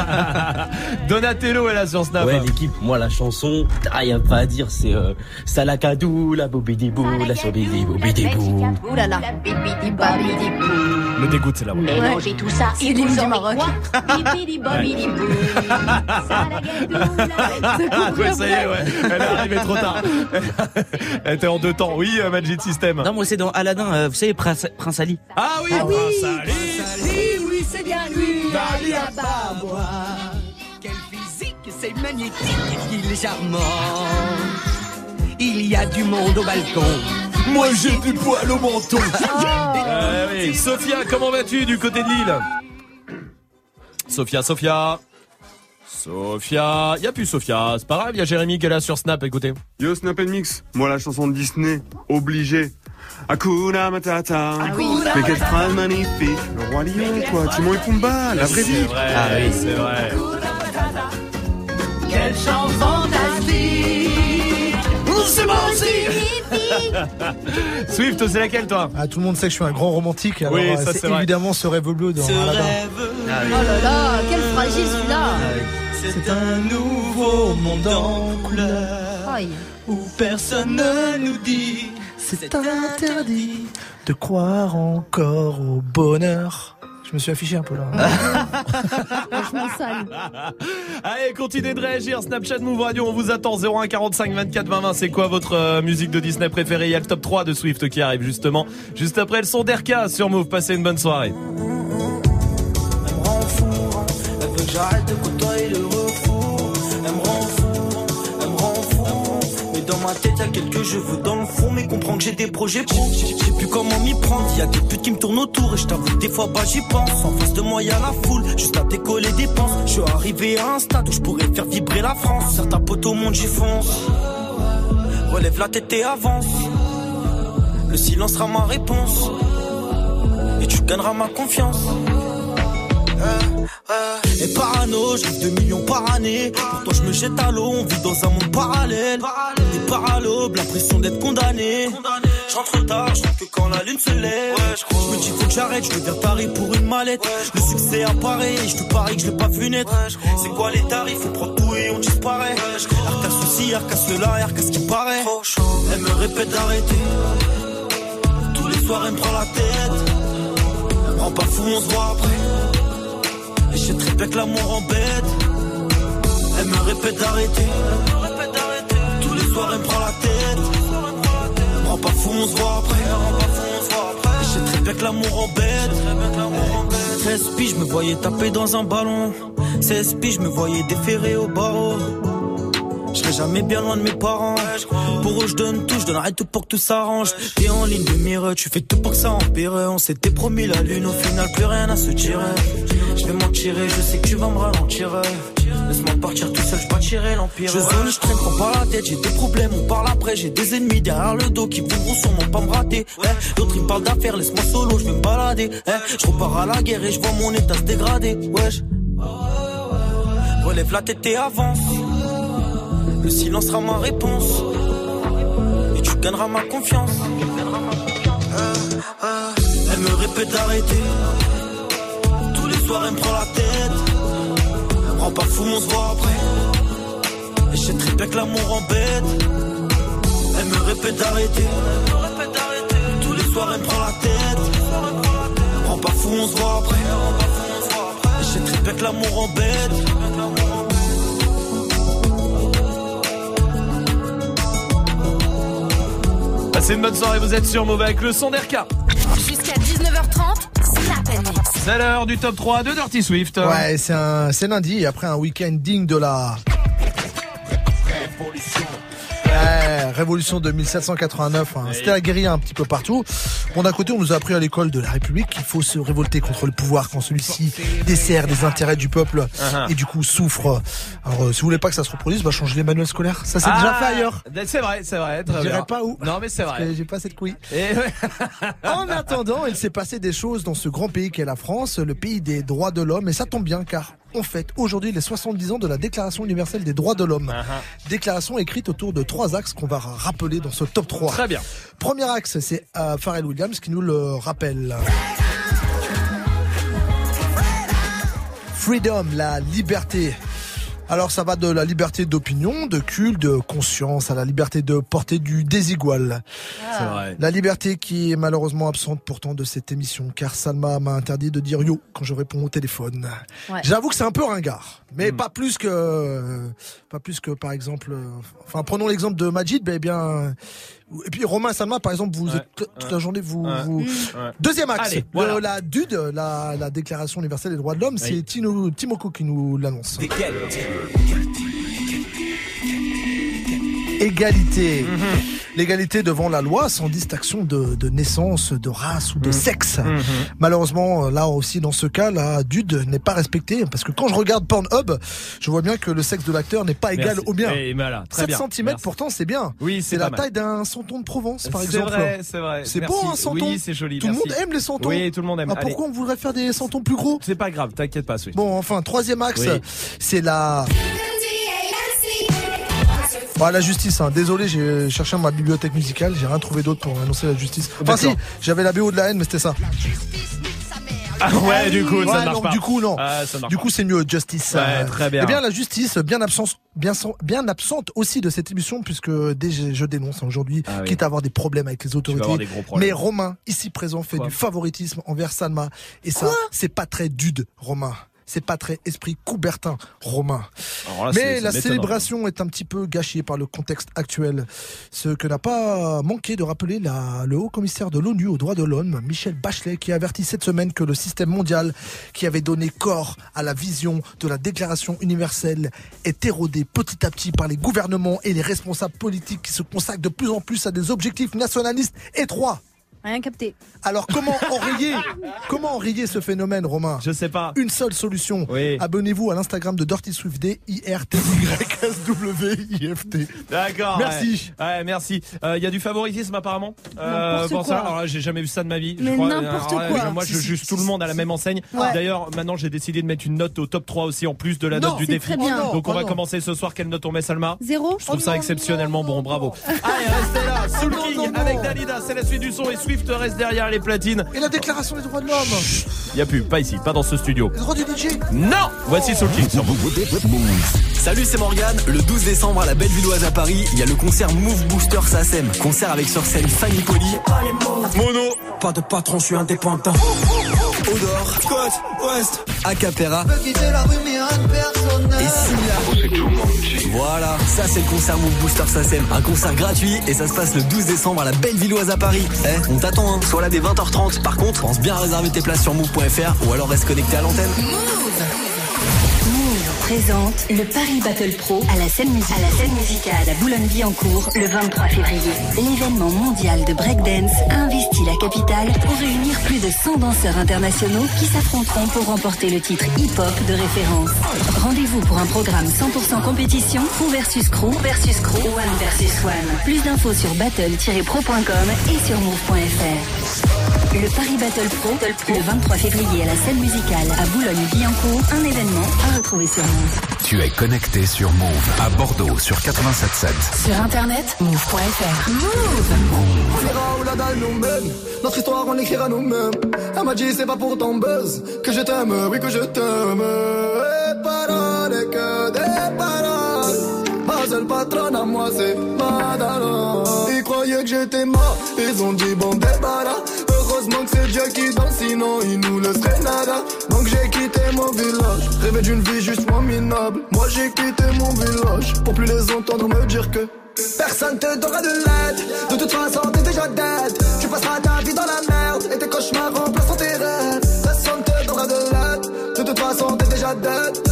[laughs] Donatello est là sur Snap. Ouais, l'équipe, moi, la chanson, ah, y a pas à dire, c'est euh, Salakadou, la bobidibou, la sobidibou, bidibou. Ouh là là. Me dégoûte, c'est là. ouais. Mélangez tout ça C'est l'hymne du Maroc. [laughs] ouais, ça y est, ouais. Elle est arrivée trop tard. Elle était en deux temps. Oui, euh, Magic System. Non, moi, c'est dans Aladdin, euh, vous savez, Prince, Prince Ali. Ah oui, Ah oui. Prince Ali. Bien lui, Ali Ababa. Quel physique, c'est magnétique il est charmant. Il y a du monde au balcon. Moi j'ai du poil au menton. Euh, [laughs] oui. Sophia, comment vas-tu du côté de Lille? Sophia, Sophia. Sophia. Y a plus Sophia. C'est pas grave, y a Jérémy qui est là sur Snap, écoutez. Yo Snap and Mix, moi la chanson de Disney, obligé. Hakuna Matata. Mais quelle phrase magnifique. Le roi lion quoi, Timon et Pumba, la vraie vie. Vrai, Ah oui. c'est vrai. Quelle chance fantastique. C'est bon Swift, c'est laquelle toi Ah, tout le monde sait que je suis un grand romantique. Alors, Oui, euh, ça, c'est vrai. évidemment ce rêve bleu dans Ce Aladdin. rêve, Oh là là, quel fragile celui-là. c'est un nouveau monde en couleur Aïe. où personne ne nous dit C'est interdit de croire encore au bonheur. Je me suis affiché un peu là. [laughs] Franchement sale. Allez, continuez de réagir. Snapchat Move Radio, on vous attend. 01 45 24 20 20. C'est quoi votre euh, musique de Disney préférée? Il y a le top 3 de Swift qui arrive justement. Juste après le son d'Erka sur Move. Passez une bonne soirée. Elle me rend fou, elle veut que j'arrête de côtoyer le dans ma tête, y'a quelques cheveux dans le fond. Mais comprends que j'ai des projets pro. Je sais plus comment m'y prendre. Y'a des putes qui me tournent autour. Et je t'avoue, des fois, bah j'y pense. En face de moi, y'a la foule. Juste à décoller des penses. Je suis arrivé à un stade où je pourrais faire vibrer la France. Certains potes au monde, j'y fonce. Relève la tête et avance. Le silence sera ma réponse. Et tu gagneras ma confiance. Et parano, je rêve de millions par année. Pourtant je me jette à l'eau, on vit dans un monde parallèle. Des paralobes, l'impression d'être condamné. Je rentre tard, je que quand la lune se lève. je me dis faut que j'arrête, je deviens taré pour une mallette. Le succès apparaît, et je te parie que je l'ai pas vu naître. C'est quoi les tarifs, on prend tout et on disparaît. Arca ceci, arca cela, arca ce qui paraît. Elle me répète d'arrêter. Tous les soirs elle me prend la tête. Elle me rend pas fou, on se voit après. Et je bien que l'amour embête. Elle me répète d'arrêter. Tous les soirs, elle me prend la tête. Elle me rend pas fou, on se voit après. Et Je bien que l'amour embête. 13 piges, je me voyais taper dans un ballon. 16 piges, je me voyais déférer au barreau. Je serai jamais bien loin de mes parents. Pour eux, je donne tout, je donnerai tout pour que tout s'arrange. T'es en ligne de mire, tu fais tout pour que ça empire. On s'était promis la lune, au final, plus rien à se tirer. Je vais m'en tirer, je sais que tu vas me ralentir. Laisse-moi partir tout seul, je bâtirai l'empire. Je zone, je traîne, prends pas la tête, j'ai des problèmes, on parle après. J'ai des ennemis derrière le dos qui voudront sûrement pas me rater. Eh, D'autres ils parlent d'affaires, laisse-moi solo, je vais me balader. Eh, je repars à la guerre et je vois mon état se dégrader. Wesh. Relève la tête et avance. Le silence sera ma réponse. Et tu gagneras ma confiance. Euh, euh, Elle me répète d'arrêter. Tous les soirs, elle me prend la tête. Elle me rend pas fou, on se voit après. Et je très bien que l'amour embête. Elle me répète d'arrêter. Tous les soirs, elle me prend la tête. Elle me rend pas fou, on se voit après. Et je sais très bien que l'amour embête. Passez une bonne soirée, vous êtes sur Mauvais avec le son d'RK. Jusqu'à 19h30, Snap and Mix. C'est l'heure du top 3 de Dirty Swift. Ouais, c'est un, c'est lundi et après un week-end digne de la. Ouais, révolution de 1789, hein. c'était la guérilla un petit peu partout. Bon, d'un côté, on nous a appris à l'école de la République qu'il faut se révolter contre le pouvoir quand celui-ci dessert les intérêts du peuple Uh-huh. et du coup souffre. Alors, euh, si vous voulez pas que ça se reproduise, bah changer les manuels scolaires. Ça s'est Ah, déjà fait ailleurs. C'est vrai, c'est vrai. Très Je dirais bien. pas où. Non, mais c'est Parce vrai. que j'ai pas cette couille. Et [laughs] En attendant, il s'est passé des choses dans ce grand pays qu'est la France, le pays des droits de l'homme, et ça tombe bien car on fête aujourd'hui les 70 ans de la Déclaration universelle des droits de l'homme. Uh-huh. Déclaration écrite autour de trois axes qu'on va rappeler dans ce top 3. Très bien. Premier axe, c'est euh, Pharrell Williams qui nous le rappelle. Freedom, la liberté. Alors ça va de la liberté d'opinion, de culte, de conscience, à la liberté de porter du désigual. C'est vrai. La liberté qui est malheureusement absente pourtant de cette émission, car Salma m'a interdit de dire yo quand je réponds au téléphone. Ouais. J'avoue que c'est un peu ringard, mais Hmm. pas plus que, pas plus que par exemple, euh, enfin prenons l'exemple de Majid, ben bien, et puis Romain Salma par exemple, vous Ouais, êtes toute la journée vous. ouais, vous- ouais. Deuxième axe, Allez, la DUD, la, la Déclaration universelle des droits de l'homme, c'est. Tino Timoko qui nous l'annonce. Égalité. Mhm. L'égalité devant la loi sans distinction de, de naissance, de race ou de Mhm. sexe. Malheureusement, là aussi, dans ce cas, la DUD n'est pas respectée parce que quand je regarde Pornhub, je vois bien que le sexe de l'acteur n'est pas égal Merci. au mien. Et voilà, très 7 bien. cm Merci. pourtant c'est bien. Oui, c'est c'est la mal. taille d'un santon de Provence par C'est exemple. vrai, c'est vrai. C'est beau un santon. Oui, c'est joli. Tout le monde aime les santons. Oui, tout le monde aime. Ah, pourquoi on voudrait faire des santons plus gros? C'est pas grave, t'inquiète pas. Bon, enfin, troisième axe, Oui. c'est la... Bah, la justice, hein. désolé, j'ai cherché ma bibliothèque musicale, j'ai rien trouvé d'autre pour annoncer la justice. Enfin si, j'avais la BO de la haine, mais c'était ça. Ah ouais, du coup, ça Ouais, ne marche non, pas. Du coup, non. Ah, du coup, c'est mieux, Justice. Ouais, très bien. Eh bien, la justice, bien absente, bien, absente aussi de cette émission, puisque dès je dénonce hein, aujourd'hui, Ah oui. quitte à avoir des problèmes avec les autorités. Mais Romain, ici présent, fait Quoi du favoritisme envers Salma. Et ça, c'est pas très dude, Romain. C'est pas très esprit Coubertin, Romain. Là, Mais la célébration est un petit peu gâchée par le contexte actuel. Ce que n'a pas manqué de rappeler la- le haut commissaire de l'ONU aux droits de l'homme, Michel Bachelet, qui a averti cette semaine que le système mondial qui avait donné corps à la vision de la déclaration universelle est érodé petit à petit par les gouvernements et les responsables politiques qui se consacrent de plus en plus à des objectifs nationalistes étroits. Rien capté. Alors comment [laughs] enrayer, comment enrayer ce phénomène, Romain Je sais pas. Une seule solution. Oui. Abonnez-vous à l'Instagram de Dirty Swift D I R T Y S W I F T. D'accord. Merci. Ouais, Ouais, merci. Il y a du favoritisme apparemment. Euh, pour ça, alors là, j'ai jamais vu ça de ma vie. Je Mais crois. n'importe quoi. Moi, je juge tout le monde à la même enseigne. Ouais. D'ailleurs, maintenant, j'ai décidé de mettre une note au top 3 aussi en plus de la Non, note du défi. très bien. Oh non, Donc, on oh va non. commencer ce soir. Quelle note on met, Salma Zéro Je trouve ça non, exceptionnellement non, bon, bravo. Allez, restez là. [laughs] Soul King avec Dalida, c'est la suite du son et Swift reste derrière les platines. Et la déclaration des droits de l'homme Il y a plus, pas ici, pas dans ce studio. Les droits du DJ Non Voici Soul King sur. Salut, c'est Morgane. Le 12 décembre à la Bellevilloise à Paris, il y a le concert Move Booster SACEM. Concert avec sur scène Fanny Poli. Mono. Pas de patron, je suis indépendant. Odor, Côte, Ouest, Acapera et. Voilà, ça c'est le concert Move Booster SACEM. Un concert gratuit et ça se passe le 12 décembre à la Bellevilloise à Paris. Eh, on t'attend, hein. Sois là dès 20h30. Par contre, pense bien à réserver tes places sur move.fr ou alors reste connecté à l'antenne. Move présente le Paris Battle Pro à la scène, mus- à la musicale Boulogne-Billancourt le 23 février. L'événement mondial de breakdance a investi la capitale pour réunir plus de 100 danseurs internationaux qui s'affronteront pour remporter le titre hip-hop de référence. Rendez-vous pour un programme 100% compétition, crew versus crew, versus crew, one versus one. Plus d'infos sur battle-pro.com et sur move.fr. Le Paris Battle Pro, le 23 février à la scène musicale à Boulogne-Billancourt, un événement à retrouver sur Move. Tu es connecté sur Move à Bordeaux sur 87.7. Sur internet, move.fr. On ira où la dalle nous mène. Notre histoire, on l'écrira nous-mêmes. Elle m'a dit, c'est pas pour ton buzz que je t'aime, oui, que je t'aime. Et paroles, et que des paroles. Ma seule patronne à moi, c'est Madara. Ils croyaient que j'étais mort, ils ont dit, bon, débarras. Heureusement c'est Dieu qui danse, sinon il nous laisserait nada. Donc j'ai quitté mon village, rêvé d'une vie juste moins minable. Moi j'ai quitté mon village pour plus les entendre me dire que personne te donnera de l'aide. De toute façon, t'es déjà dead. Tu passeras ta vie dans la merde et tes cauchemars remplaceront tes rêves. Personne te donnera de l'aide. De toute façon, t'es déjà dead.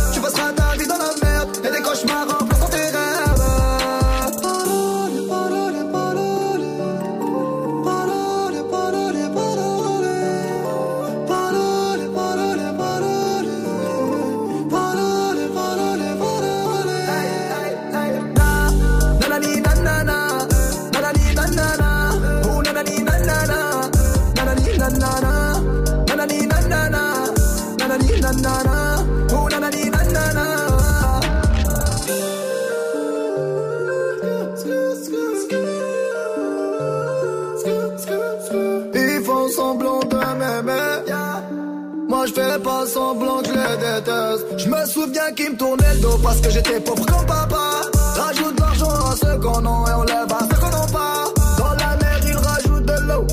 Pas semblant que les déteste. Je me souviens qu'ils me tournaient le dos parce que j'étais pauvre comme papa. Rajoute de l'argent à ceux qu'on a et on lève à ceux qu'on n'a pas. Dans la mer ils rajoutent de l'eau.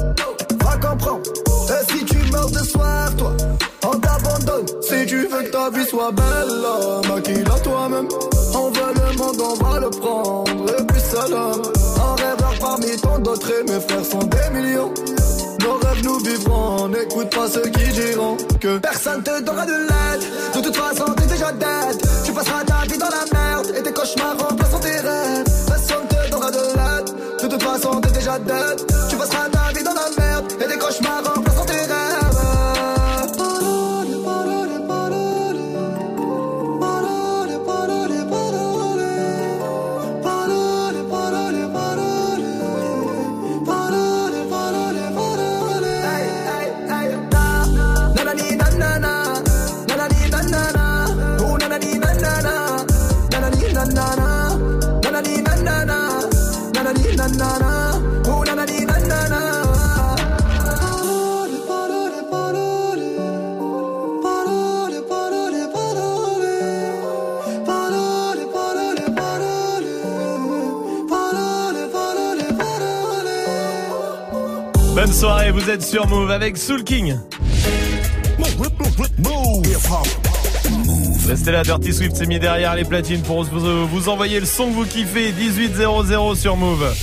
Va comprendre. Et si tu meurs de soif, toi, on t'abandonne. Si tu veux que ta vie soit belle, maquille-la toi-même. On veut le monde, on va le prendre. Et puis salam. Un rêveur parmi tant d'autres et mes frères sont des millions. Nos rêves nous vivrons, n'écoute pas ceux qui diront que personne te donnera de l'aide. De toute façon, t'es déjà dead. Tu passeras ta vie dans la merde et tes cauchemars remplaceront tes rêves. Personne te donnera de l'aide. De toute façon, t'es déjà dead. Tu passeras ta soirée, vous êtes sur Move avec Soul King. Restez là, Dirty Swift s'est mis derrière les platines pour vous, envoyer le son que vous kiffez. 1800 sur Move.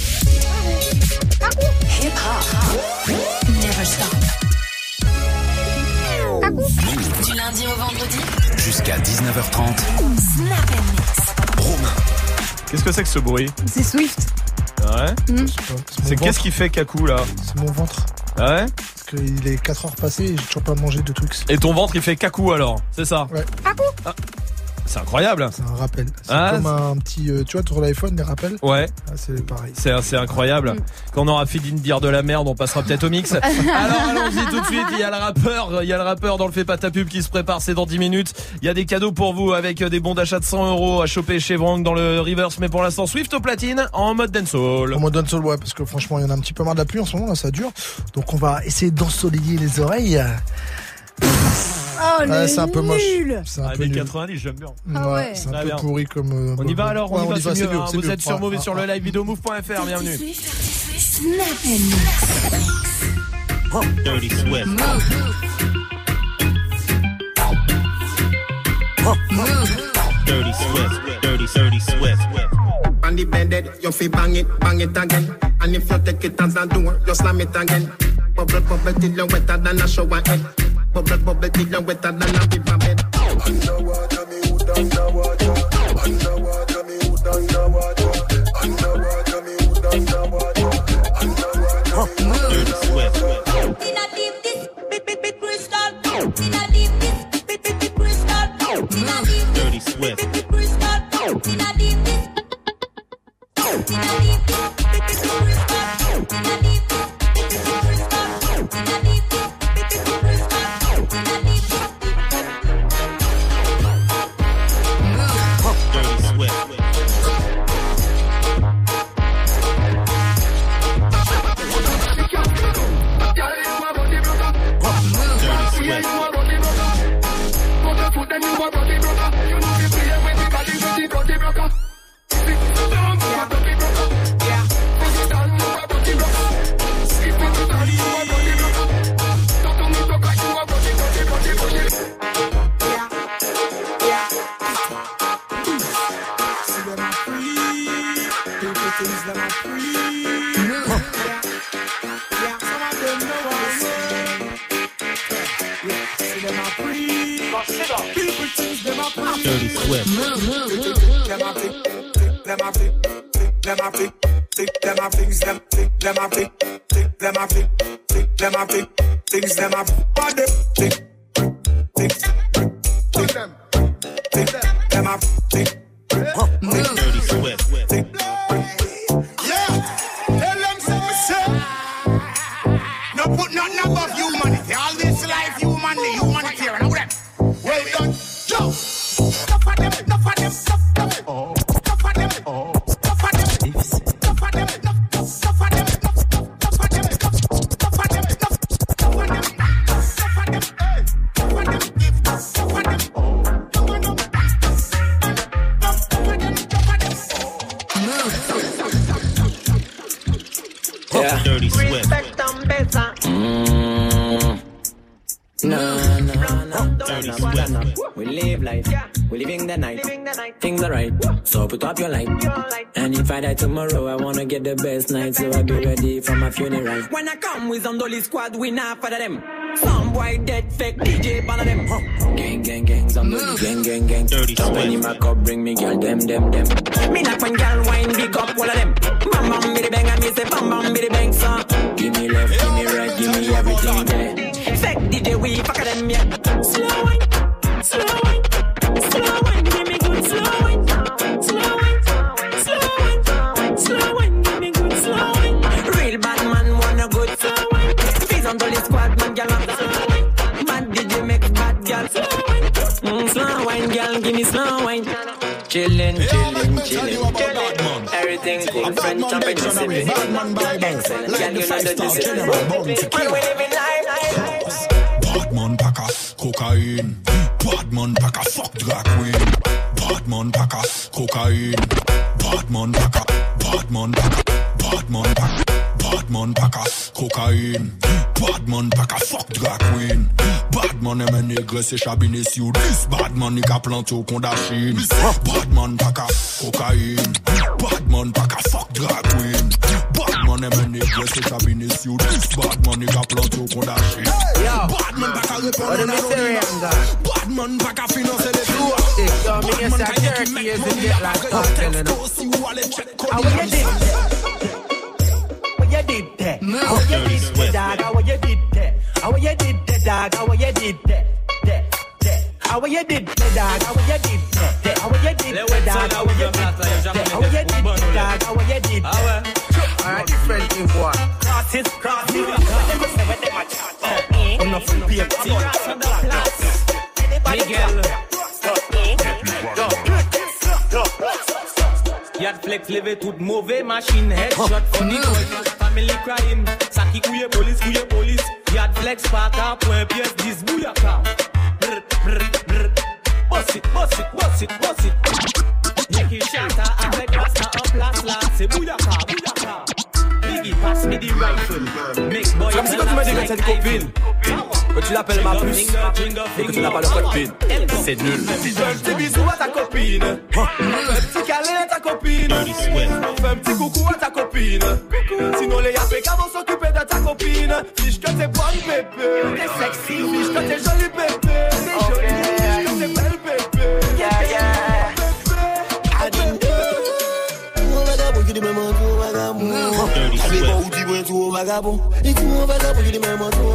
Du lundi au vendredi. Jusqu'à 19h30. Snap and mix. Romain. Qu'est-ce que c'est que ce bruit? C'est Swift. Ouais. Hmm. C'est qu'est-ce qui fait Kakou là C'est mon ventre. Ah ouais Parce qu'il est 4 heures passées et j'ai toujours pas mangé de trucs. Et ton ventre il fait Kakou alors, c'est ça? Ouais. Ah, C'est incroyable. C'est un rappel. C'est Ah, comme un petit. euh, tu vois, sur l'iPhone, les rappels Ouais. Ah, c'est pareil. C'est c'est incroyable. Quand on aura fini de dire de la merde, on passera peut-être au mix. [laughs] Alors allons-y tout de suite. Il y a le rappeur, il y a le rappeur dans le fait pas ta pub qui se prépare. C'est dans 10 minutes. Il y a des cadeaux pour vous avec des bons d'achat de 100 euros à choper chez Wrong dans le reverse. Mais pour l'instant, Swift au platine en mode dancehall. En mode dancehall, ouais, parce que franchement, il y en a un petit peu marre de la pluie en ce moment, là, ça dure. Donc on va essayer d'ensoleiller les oreilles. Oh, Ouais, le c'est un peu moche. C'est un Ah, peu des nul. 90, j'aime bien. Ah ouais. C'est un peu bien. pourri comme. euh, On y va alors, on ouais, y va, c'est mieux. mieux, hein. Vous mieux. êtes sur Ah, ah, sur ah. le live. Bienvenue. Dirty Swift. Dirty Swift, Dirty, Dirty Swift. On the bed, you fi bang it, bang it again. And if you take it as a door, you slam it again. Bubble, bubble till you wetter than a shower head. Bubble, bubble till you wetter than a So up your light. And if I die tomorrow, I wanna get the best night. So I be ready for my funeral. When I come with some squad, we not for them. Some boy dead fake DJ ban of them. Huh. Gang, gang, gang, some gang, gang, gang. Dirty So when Swift. you my cup, bring me girl, them, them, them. Me not when girl wine, big up all of them. Bam bam biddy bang, and me say bam bam biddy bang, son. Give me left, give me right, give me everything there. Fake DJ, we fuck them, yeah. a bad man dictionary, bad man Bible, like the five-star general born to kill. Bad man pack a cocaine, bad man pack a fuck drag queen, bad man pack a cocaine, bad man pack a, bad man pack a, bad man pack. Bad man pack a cocaine. Bad man pack a fuck drag queen. Bad man eme negre se chabine si ou dis ka planté au con d'Achine. Badman packer, cocaine. Badman packer, fuck drag queen. Badman aime nègre, c'est chabiné sur 10. Badman ni ka planté au con d'Achine. Badman packer répondre à la Badman packer financer les tours. Badman packer qui met mon nez à la tête. Si ou allez check How you did What you did there? How you did that, dog? How you did that? How you did that, dog? How you did that? That, that? How you did Rasta bouyaka bouyaka Biggie pass me the rifle Make boy C'est comme que tu m'as dit que t'as une copine. que tu l'appelles ma plus et que tu n'as pas le code PIN. C'est nul. Fais un petit bisou à ta copine. Fais un petit câlin à ta copine. Fais un petit coucou à ta copine. Sinon les APK vont s'occuper de ta copine. Fiche que t'es bonne bébé. T'es sexy. Fiche que t'es jolie bébé. T'es jolie. month you over gabo. If you over gabo, you the man month you.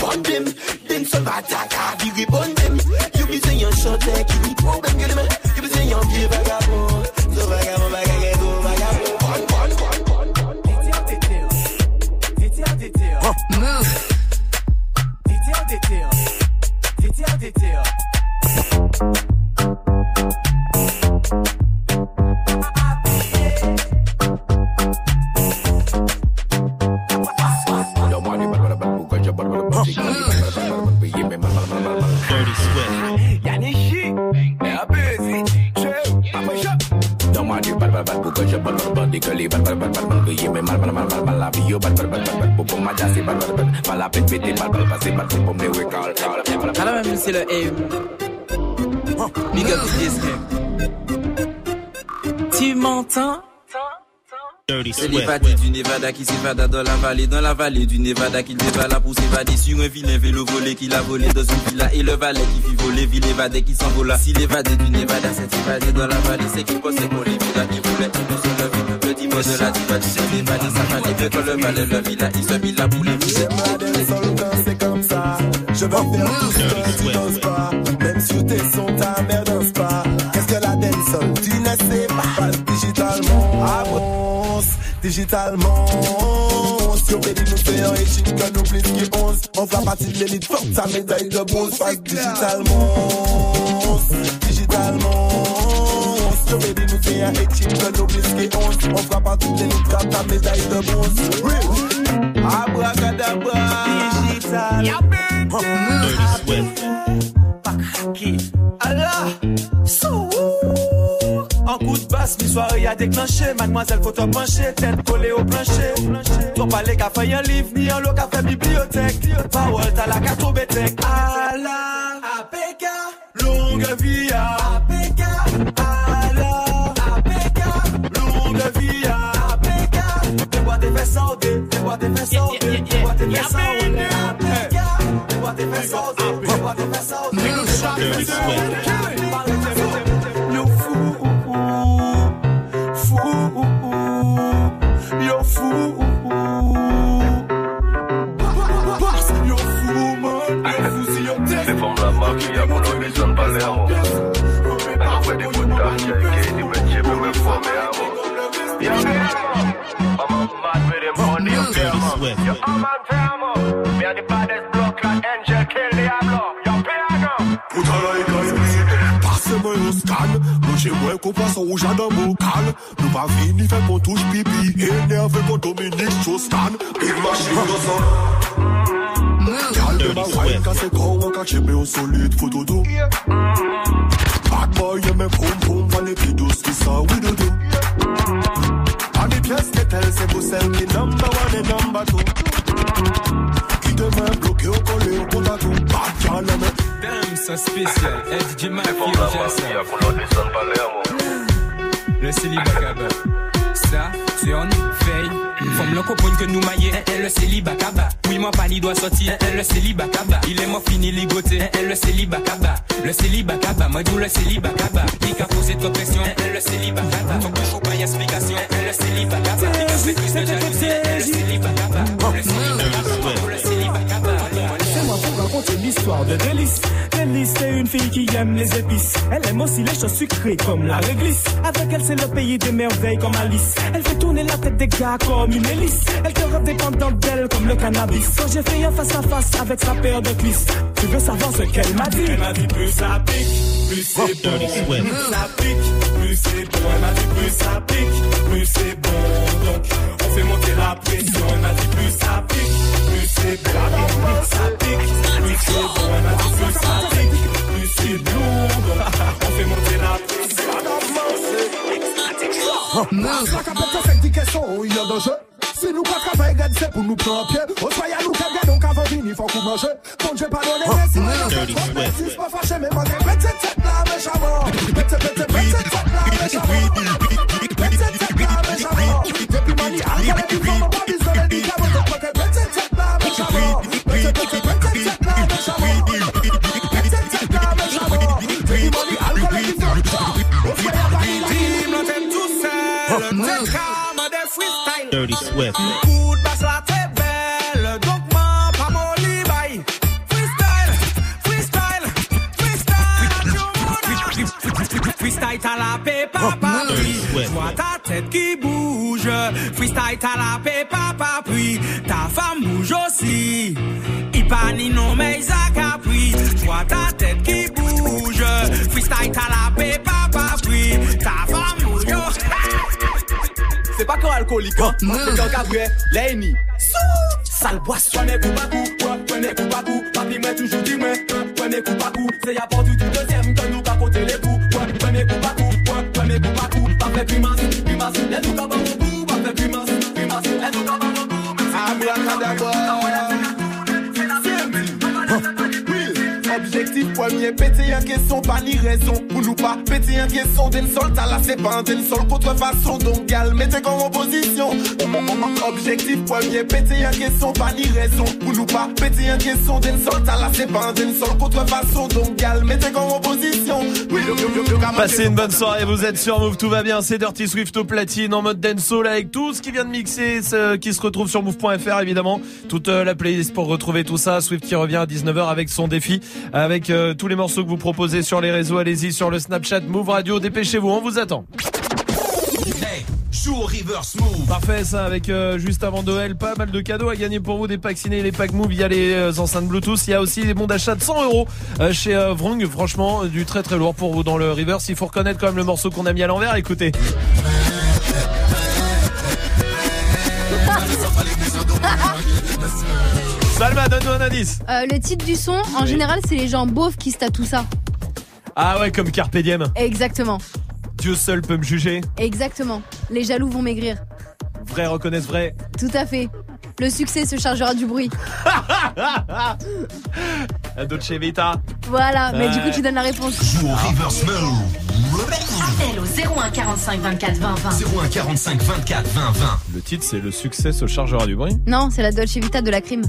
Bond them, them so bad that you be bond them. You be saying your short like you be problem, you man. You be saying your be over gabo. So vagabo, vagabo, over gabo. Bond, bond, bond, bond, bond. Detail, detail. Detail, detail. Huh. Move. Detail, detail. Detail, detail. Pourquoi je mal mal mal mal mal la vie pour ma jasse la peine passer pour me Alors même c'est le aim. Big up this Tu m'entends C'est l'évadé du Nevada qui s'évada dans la vallée, dans la vallée du Nevada qu'il dévala pour s'évader sur un vilain vélo volé qu'il a volé dans une villa et le valet qui fit voler, ville évadé qui s'envola. Si l'évadé du Nevada s'est évadé dans la vallée, c'est qu'il pensait qu'on les villas qui voulait tout nous enlever. Le dimanche de la diva du évadé, ça fallait que quand le valet le villa, il se mit là pour les villes. c'est comme ça. Je veux faire tout ce que tu n'oses pas. Même si t'es son, ta mère danse pas. Qu'est-ce que la dancehall Tu ne sais pas. Avance, digitalement. Si on veut nous faire un échec, que nous plus qui 11. On fera partie de l'élite, fuck ta médaille de bronze. Digitalement. Digitalement. Veut nous faire un échec, que nous plus qui 11. On fera partie de l'élite, fuck ta médaille de bronze. Abracadabra. Digital. Allah, so En coup de basse, mi soirée a déclenché. Mademoiselle faut te pencher, tête collée au plancher. Ton palais qu'a fait un livre, ni un lot qu'a fait bibliothèque. Parole t'as la carte au bétec Allah, APK, longue vie à APK Allah, APK, longue vie à APK fesses fesses fesses APK, fesses des fesses saudées Puta like I Passe-moi un scan Moi j'ai moins qu'on passe au rouge dans mon cal Nous pas fini fait qu'on touche pipi Énervé qu'on Dominique Big machine de son Gal de ma wine Bad boy poum poum number one number two. Bad me Damn, c'est spécial. Eh, DJ Mafia. Le célibat Kaba. Ça, turn, veille. Femme comprendre que nous maillons. Eh, eh, le célibat Kaba. Oui, moi, pas, doit sortir. Eh, eh, le célibat. Il est mort fini, ligoté. Eh, eh, le célibat. Le célibat. Moi, dis le célibat. Il a posé trop de. Eh, eh, le célibat Kaba. Faut que je pas explication. Eh, eh, le célibat Kaba. Il a fait plus de jalousie. Eh, eh, le célibat Kaba. Le célibat Kaba. Le célibat Kaba. Raconter l'histoire de Délice. Délice, c'est une fille qui aime les épices. Elle aime aussi les choses sucrées comme la réglisse. Avec elle, c'est le pays des merveilles comme Alice. Elle fait tourner la tête des gars comme une hélice. Elle te rend dépendante d'elle comme le cannabis. Quand j'ai fait un face à face avec sa paire de cliss, tu veux savoir ce qu'elle m'a dit? Elle m'a dit plus ça pique, plus c'est bon. Plus ça pique, plus c'est bon. Elle m'a dit plus ça pique, plus c'est bon. Donc, on fait monter la pression. Elle m'a dit plus ça pique, plus c'est bon. Plus ça pique, plus c'est bon. Elle m'a dit plus ça pique, plus c'est. Donc, on fait monter la pression. La capette fait des questions, il y a danger. Si nous pas travailler, c'est pour nous prendre pied. Au soya nous fait bien, donc avant venir, faut qu'on mange. Bon Dieu, pardonnez, mais si on est si c'est pas fâché, mais moi, pète cette tête là, j'avance. Pète cette tête là, j'avance. Pète cette tête là, mais Dirty Swift. Tête qui bouge. Freestyle, t'as la paix, papa, puis. Ta femme bouge aussi. Ipani non, mais Isaac a pris. Vois ta tête qui bouge. Freestyle, t'as la paix, papa, puis. Ta femme bouge aussi. [laughs] C'est pas qu'un alcoolique, hein. C'est qu'un cabré, l'ennemi. Sale boisson. Prenez coup par coup, prenez coup par coup. Papi m'a toujours dit moi, prenez coup par coup. C'est y'a pas du tout deuxième Objectif premier, péter en question, pas ni raison. Pour nous pas péter en question, d'un sol, c'est pas un d'un sol, gal, mettez comme opposition. Objectif premier, péter en question, pas ni raison. Pour nous pas péter en question, d'un sol, c'est pas un d'un sol, contrefaçon, donc gal, mettez comme opposition. Oui, le, le, le, le, Passez une bonne soirée, vous êtes sur Move, tout va bien, c'est Dirty Swift au platine en mode dancehall avec tout ce qui vient de mixer, ce qui se retrouve sur move.fr évidemment, toute euh, la playlist pour retrouver tout ça, Swift qui revient à 19h avec son défi, avec euh, tous les morceaux que vous proposez sur les réseaux, allez-y sur le Snapchat Move Radio, dépêchez-vous, on vous attend. Joue au reverse move. Parfait ça avec euh, juste avant Noël pas mal de cadeaux à gagner pour vous. Des packs ciné et les packs move. Via les euh, enceintes Bluetooth. Il y a aussi des bons d'achat de 100 euros chez euh, Vrong franchement du très très lourd pour vous dans le reverse. Il faut reconnaître quand même le morceau qu'on a mis à l'envers. Écoutez [laughs] Salma donne-nous un indice Euh, le titre du son, en Oui. général, c'est les gens beaufs qui se tatouent ça. ah ouais comme Carpe Diem Exactement. Dieu seul peut me juger Exactement. Les jaloux vont maigrir. vrai reconnaissent vrai Tout à fait. Le succès se chargera du bruit. [laughs] La Dolce Vita Voilà, mais du coup, tu donnes la réponse. Joue au reverse move. Appel au 01 45 24 20 20. 01 45 24 20 20. le titre c'est le succès se chargera du bruit Non, c'est la Dolce Vita de la crime.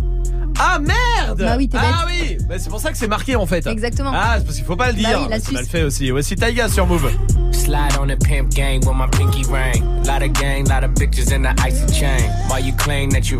Ah merde Bah oui, t'es bête. Ah oui bah, C'est pour ça que c'est marqué en fait Exactement. Ah c'est parce qu'il faut pas le Bah dire oui, la C'est mal fait aussi Voici Taiga sur Move Slide on the pimp gang with my pinky ring. Lot of gang, lot of bitches in the icy chain. While you claim that you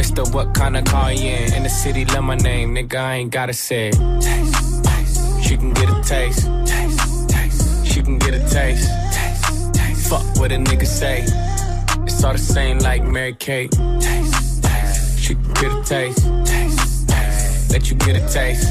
Mister, what kind of car you in? In the city, love my name, nigga, I ain't gotta say. She can get a taste. She can get a taste. Fuck what a nigga say. It's all the same like Mary Kate. She can get a taste. Let you get a. Taste,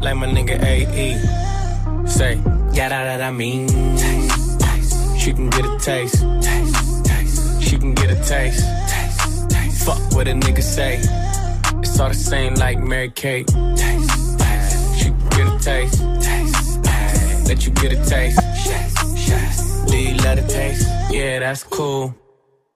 Like my nigga AE. Say, yeah, that, that I mean. She can get a taste. She can get a taste. Fuck what a nigga say. It's all the same like Mary Kate. She can get a taste. Let you get a taste. Yes. Do you love the taste? Yeah, that's cool.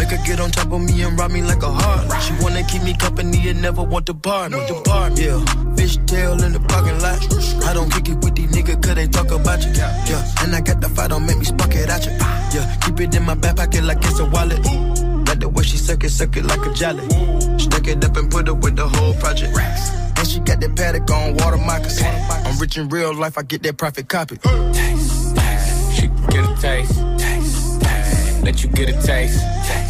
Make her get on top of me and rob me like a heart. She wanna keep me company and never want to bar me. The bar, yeah. Fish tail in the parking lot. I don't kick it with these niggas cause they talk about you. Yeah, and I got the fight, don't make me spark it at you. Yeah, keep it in my back pocket like it's a wallet. Like the way she suck it, suck it like a jelly. Stuck it up and put it with the whole project. And she got that paddock on water moccasins. I'm rich in real life, I get that profit copy. Taste, taste. She get a taste. Let you get a taste.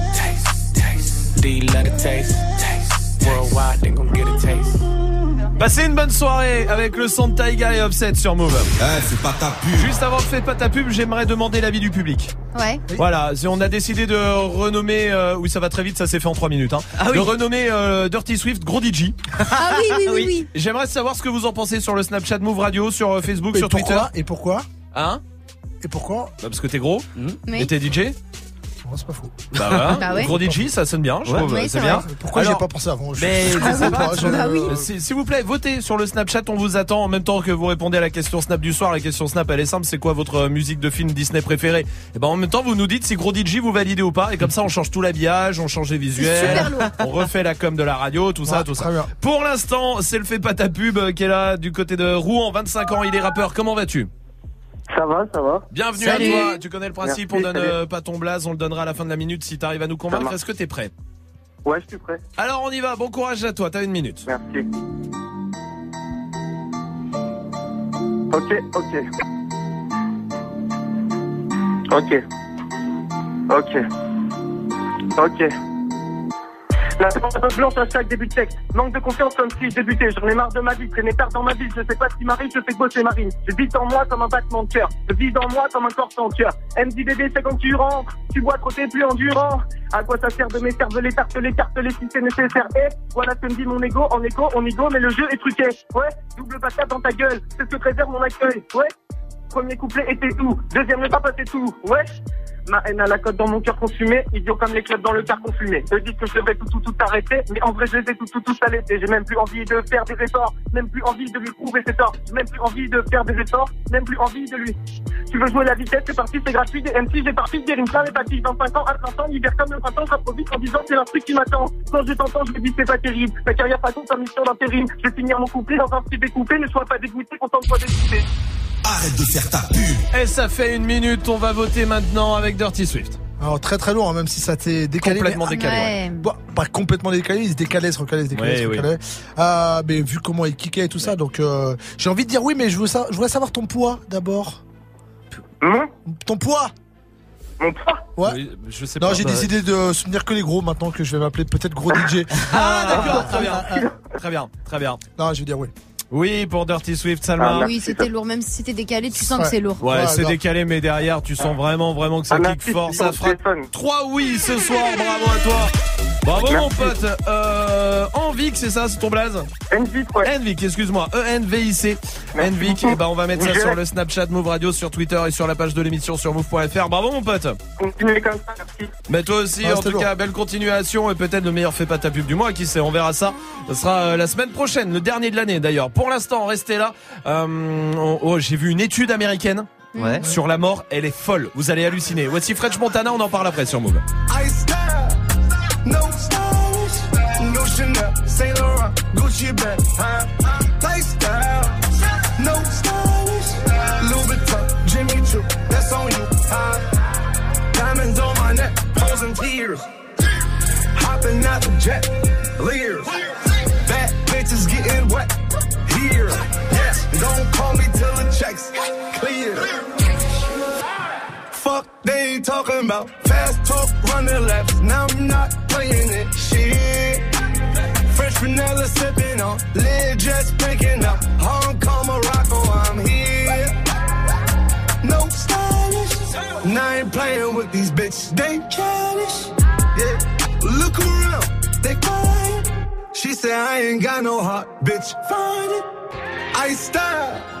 Love the taste? Worldwide, they gon' get a taste. Passez une bonne soirée avec le son de Taiga et Offset sur Move. c'est pas ta pub. Juste avant de faire pas ta pub, j'aimerais demander l'avis du public. Ouais. Voilà, si on a décidé de renommer, euh, oui ça va très vite, ça s'est fait en 3 minutes, hein, Ah de renommer euh, Dirty Swift Gros DJ. Ah oui, oui, [laughs] oui, oui. J'aimerais savoir ce que vous en pensez sur le Snapchat Move Radio, sur euh, Facebook, Et sur pourquoi? Twitter. Et pourquoi? Hein? Et pourquoi? Bah, Parce que t'es gros Oui. et t'es DJ c'est pas faux. Bah voilà, Bah ouais. gros DJ ça sonne bien, je Ouais. trouve, Oui, c'est bien. vrai. Pourquoi j'ai pas pensé avant Je- Mais je je sais comprends pas, pas, je- je- Bah oui. S'il vous plaît, votez sur le Snapchat, on vous attend en même temps que vous répondez à la question Snap du soir. La question Snap, elle est simple, c'est quoi votre euh, musique de film Disney préférée? Et ben en même temps, vous nous dites si Gros DJ vous validez ou pas. Et comme ça, on change tout l'habillage, on change les visuels, on refait la com de la radio, tout ça, tout ça. bien. Pour l'instant, c'est le fait pas ta pub euh, qui est là du côté de Rouen, 25 ans, il est rappeur. Comment vas-tu? Ça va, ça va. Bienvenue Salut. à toi. Tu connais le principe, Merci, on donne euh, pas ton blaze, on le donnera à la fin de la minute si t'arrives à nous convaincre. Est-ce que t'es prêt? Ouais, je suis prêt. Alors on y va. Bon courage à toi. T'as une minute. Merci. Ok, ok. Ok. Ok. Ok. La peu blanche à chaque début de texte. Manque de confiance comme si je débutais. J'en ai marre de ma vie, traîner tard dans ma ville. Je sais pas ce qui m'arrive, je fais bosser marine. Je vis en moi comme un battement de cœur. Je vis en moi comme un corps sans cœur. C'est quand tu rentres. Tu bois trop, t'es plus endurant. À quoi ça sert de m'écerveler, tarteler, tarteler si c'est nécessaire? Et voilà ce que me dit mon ego. En écho, on ego, mais le jeu est truqué. Ouais, double patate dans ta gueule. C'est ce que préserve mon accueil. Ouais. Premier couplet était tout. Deuxième ne pas passer tout. Ouais. Ma haine à la cote dans mon cœur consumé, idiot comme les clubs dans le car confumé. Eux disent que je devrais tout, tout, tout arrêter, mais en vrai je les ai tout, tout, tout allaiter. J'ai même plus envie de faire des efforts, même plus envie de lui prouver ses torts. Même plus envie de faire des efforts, même plus envie de lui. Tu veux jouer la vitesse, c'est parti, c'est gratuit. Des MC, j'ai parti, des rimes plein les papilles. 25 ans à 30 ans, l'hiver comme le printemps, je trop vite en disant c'est truc qui m'attend. Quand je t'entends, je me dis c'est pas terrible. Ta carrière pas compte en mission d'intérim. Je vais finir mon couplet dans un petit découpé, ne sois pas dégoûté, contente-toi d'écouter. Arrête de faire ta pub. Et ça fait une minute. On va voter maintenant avec Dirty Swift. Alors très très lourd, hein, même si ça t'est décalé. Complètement mais- décalé, ouais. Bon, pas complètement décalé, il se décalait, se recalait, se décalait, Ouais, se oui. recalait. Euh, mais vu comment il kickait et tout ça, donc euh, j'ai envie de dire oui, mais je veux ça, je voudrais savoir ton poids d'abord. Ton poids Mon poids? Ouais. Oui, je sais non, pas. j'ai Bah, décidé de soutenir que les gros maintenant que je vais m'appeler peut-être gros [laughs] DJ. Ah d'accord, très bien, très bien, très bien. Non, je vais dire oui. Oui pour Dirty Swift, Salma. Oui, c'était lourd. Même si c'était décalé, tu sens Ouais. que c'est lourd. Ouais, c'est décalé, mais derrière, tu sens vraiment, vraiment que ça Ah, kick fort. Ça téléphone. 3 oui ce soir. Bravo à toi. Bravo mon pote. Euh, Envic, c'est ça, c'est ton blaze Envic, ouais. Envic, excuse-moi. E E-N-V-I-C. Envic, et ben on va mettre ça sur le Snapchat Move Radio, sur Twitter et sur la page de l'émission sur move.fr. Bravo mon pote. Continuez comme ça, merci. Mais toi aussi, Ah, en tout cas, belle continuation et peut-être le meilleur fait pas ta pub du mois. Qui sait, on verra ça. Ce sera euh, la semaine prochaine, le dernier de l'année d'ailleurs. Pour l'instant, restez là. Euh, oh, oh, J'ai vu une étude américaine. Ouais. Sur la mort, elle est folle. Vous allez halluciner. Voici French Montana, on en parle après sur Move. No stones, no Chanel, Saint Laurent, Gucci bag, huh? Lifestyle, no stones, Louis Vuitton, Jimmy Choo, that's on you, huh? Diamonds on my neck, posing tears, hopping out the jet, leers, bad bitches getting wet, here. Yes, Don't call me till the checks they talking about fast talk, running laps. Now I'm not playing it. Shit. Fresh vanilla sipping on, lid just picking up. Hong Kong, Morocco, I'm here. No stylish. Now I ain't playing with these bitches. They childish. Yeah. Look around, they quiet. She said I ain't got no heart, bitch. Find it. I style.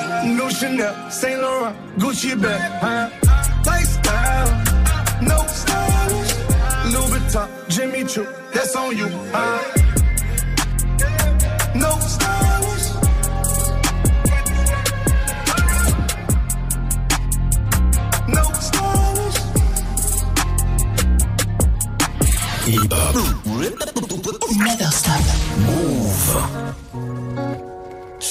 No stylish, no Chanel, Saint Laurent, Gucci bag, huh? Lifestyle, no stylish, Louis Vuitton, Jimmy Choo, that's on you, huh? No stylish, no stylish. Never stop. Move.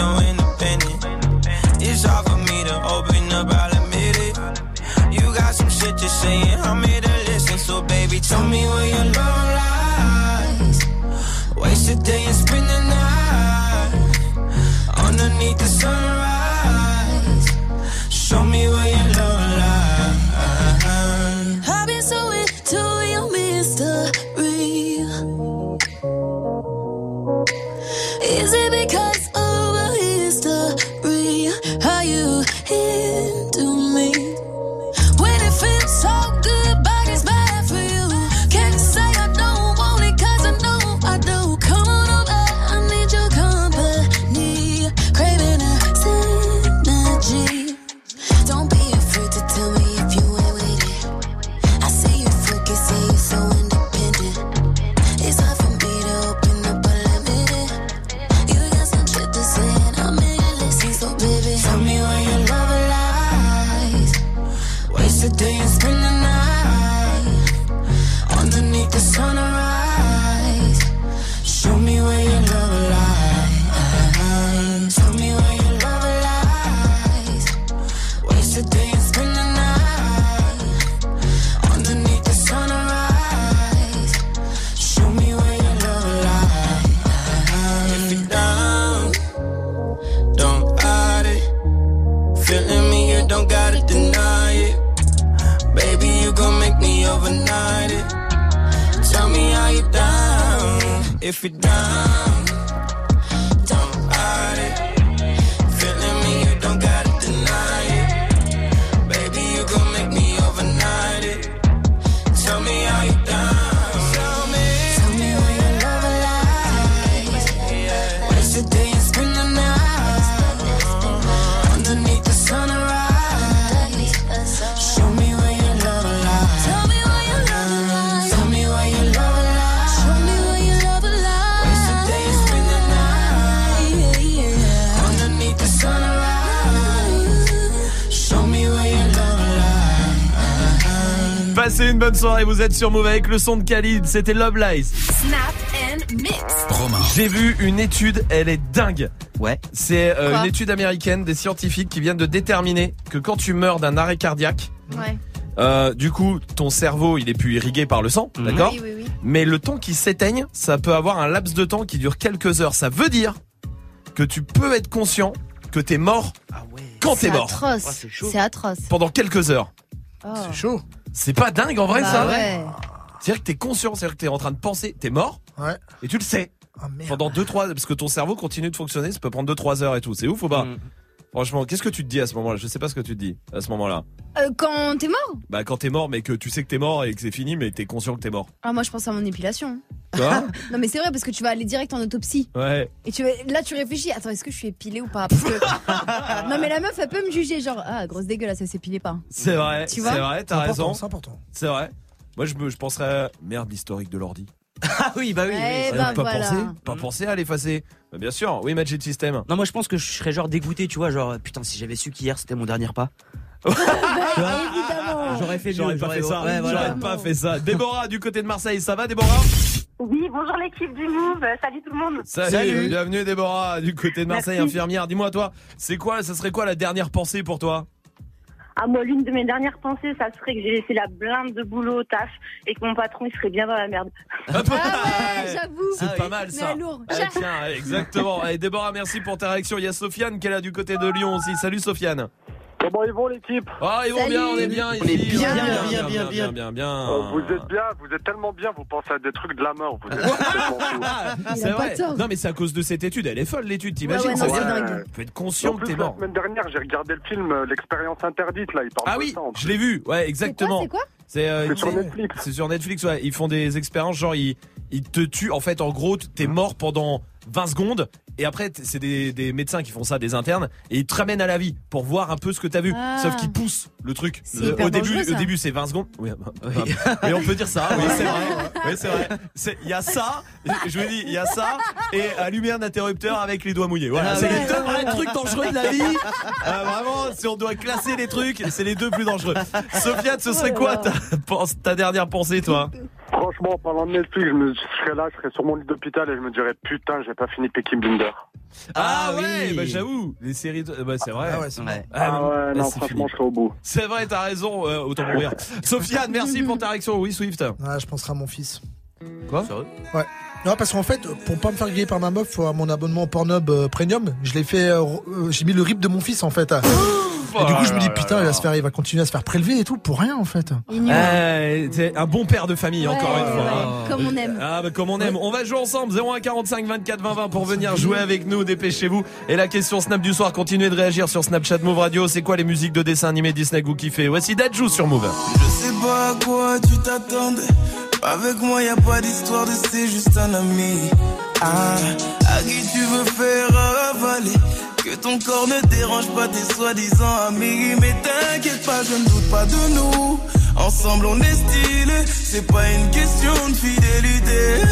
so independent. It's hard for me to open up, I'll admit it. You got some shit to say, and I'm here to listen. So, baby, tell me where your love lies. Waste a day and spend the night underneath the sunrise. Show me where you soirée, vous êtes sur Move avec le son de Khalid, c'était Love Lies. Snap and mix. J'ai vu une étude, elle est dingue. Ouais. C'est euh, une étude américaine des scientifiques qui viennent de déterminer que quand tu meurs d'un arrêt cardiaque, Ouais. euh, du coup, ton cerveau, il est plus irrigué par le sang, d'accord Oui, oui, oui. Mais le temps qui s'éteigne, ça peut avoir un laps de temps qui dure quelques heures. Ça veut dire que tu peux être conscient que t'es mort quand t'es C'est mort. atroce. C'est atroce. Pendant quelques heures. C'est chaud. C'est pas dingue en vrai Bah ça ouais. C'est-à-dire que t'es conscient, c'est-à-dire que t'es en train de penser, t'es mort, Ouais. et tu le sais. Pendant 2-3, parce que ton cerveau continue de fonctionner, ça peut prendre 2-3 heures et tout. C'est ouf ou pas Franchement, qu'est-ce que tu te dis à ce moment-là? Je sais pas ce que tu te dis à ce moment-là. Euh, quand t'es mort? Bah quand t'es mort, mais que tu sais que t'es mort et que c'est fini, mais t'es conscient que t'es mort. Ah, moi je pense à mon épilation. Quoi [laughs] Non, mais c'est vrai parce que tu vas aller direct en autopsie. Ouais. Et tu vas- là, tu réfléchis. Attends, est-ce que je suis épilée ou pas? Parce que- [laughs] Non, mais la meuf, elle peut me juger. Genre, ah, grosse dégueulasse, elle s'épilait pas. C'est vrai, Tu c'est vois vrai, t'as raison. c'est important. C'est vrai. Moi, je, me, je penserais, merde, l'historique de l'ordi. [laughs] Ah oui, bah oui. Eh oui. ben, pas voilà. penser, pas penser à l'effacer. Bah, bien sûr, oui, Magic System. Non, moi je pense que je serais genre dégoûté, tu vois, genre putain, si j'avais su qu'hier c'était mon dernier pas. [laughs] Évidemment. J'aurais fait mieux. J'aurais pas fait ça. Ouais, voilà. J'aurais pas fait ça. [laughs] Déborah, du côté de Marseille, ça va, Déborah? Oui, bonjour l'équipe du Move. Salut tout le monde. Salut, bienvenue Déborah, du côté de Marseille, Merci. infirmière. Dis-moi, toi, c'est quoi, ça serait quoi la dernière pensée pour toi? Ah, moi, l'une de mes dernières pensées, ça serait que j'ai laissé la blinde de boulot au taf et que mon patron, il serait bien dans la merde. Ah ouais, j'avoue. C'est pas mal ça. Mais lourd. Ah, tiens, exactement. Allez, Déborah, merci pour ta réaction. Il y a Sofiane qui est là du côté de Lyon aussi. Salut Sofiane. Comment ils vont l'équipe? Ah, ils vont Salut. bien, on est bien On ici. est bien, On bien, bien, bien, bien, bien, bien. Oh, Vous êtes bien, vous êtes tellement bien, vous pensez à des trucs de la mort. [laughs] C'est vrai. Non, mais c'est à cause de cette étude. Elle est folle l'étude, t'imagines peux être conscient En que plus, t'es la mort. semaine dernière, j'ai regardé le film euh, L'expérience interdite, là, il parle Ah de oui, je l'ai vu. Ouais, exactement. C'est quoi? C'est euh, C'est sur Netflix. C'est sur Netflix, ouais. Ils font des expériences, genre ils, ils te tuent. En fait, en gros, t'es mort pendant 20 secondes. Et après, c'est des, des médecins qui font ça, des internes, et ils te ramènent à la vie pour voir un peu ce que t'as vu. Ah. Sauf qu'ils poussent le truc. Au début, ça. au début, c'est 20 secondes. Oui, bah, bah, oui, on peut dire ça. Oui, c'est vrai. Oui, c'est vrai. Il y a ça. Je vous dis, il y a ça et allumer un interrupteur avec les doigts mouillés. Voilà, Ah c'est ouais. les deux vrais trucs dangereux de la vie. Euh, vraiment, si on doit classer les trucs, c'est les deux plus dangereux. Sofiane, ce serait quoi ta, ta dernière pensée, toi? Franchement, en parlant de Netflix, je, me, je serais là, je serais sur mon lit d'hôpital et je me dirais putain, j'ai pas fini Peaky Blinder. Ah, oui. ouais, bah j'avoue, les séries, de- bah c'est vrai. Ah ouais, c'est Ouais. Ah ouais, non, franchement, fini. je serais au bout. C'est vrai, t'as raison, euh, autant mourir. [laughs] Sofiane, merci pour ta réaction. Oui, Swift. Ouais, je penserai à mon fils. Quoi? Ouais. Non, parce qu'en fait, pour pas me faire griller par ma meuf, faut avoir mon abonnement Pornhub euh, Premium. Je l'ai fait, euh, euh, j'ai mis le rip de mon fils en fait. [gasps] Et du coup, je me dis putain, il va se faire, il va continuer à se faire prélever et tout pour rien en fait. Euh, c'est un bon père de famille, Ouais, encore une fois. ouais, hein. comme on aime. Ah, bah, comme on aime. On va jouer ensemble. 01 45 24 20 20 pour venir jouer avec nous. Dépêchez-vous. Et la question Snap du soir, continuez de réagir sur Snapchat Move Radio. C'est quoi les musiques de dessins animés Disney que vous kiffez? Voici Dajou sur Move. Je sais pas à quoi tu t'attendais. Avec moi, y a pas d'histoire de c'est juste un ami. Ah, à qui tu veux faire avaler? Que ton corps ne dérange pas tes soi-disant amis. Mais t'inquiète pas, je ne doute pas de nous. Ensemble, on est stylé. C'est pas une question de fidélité.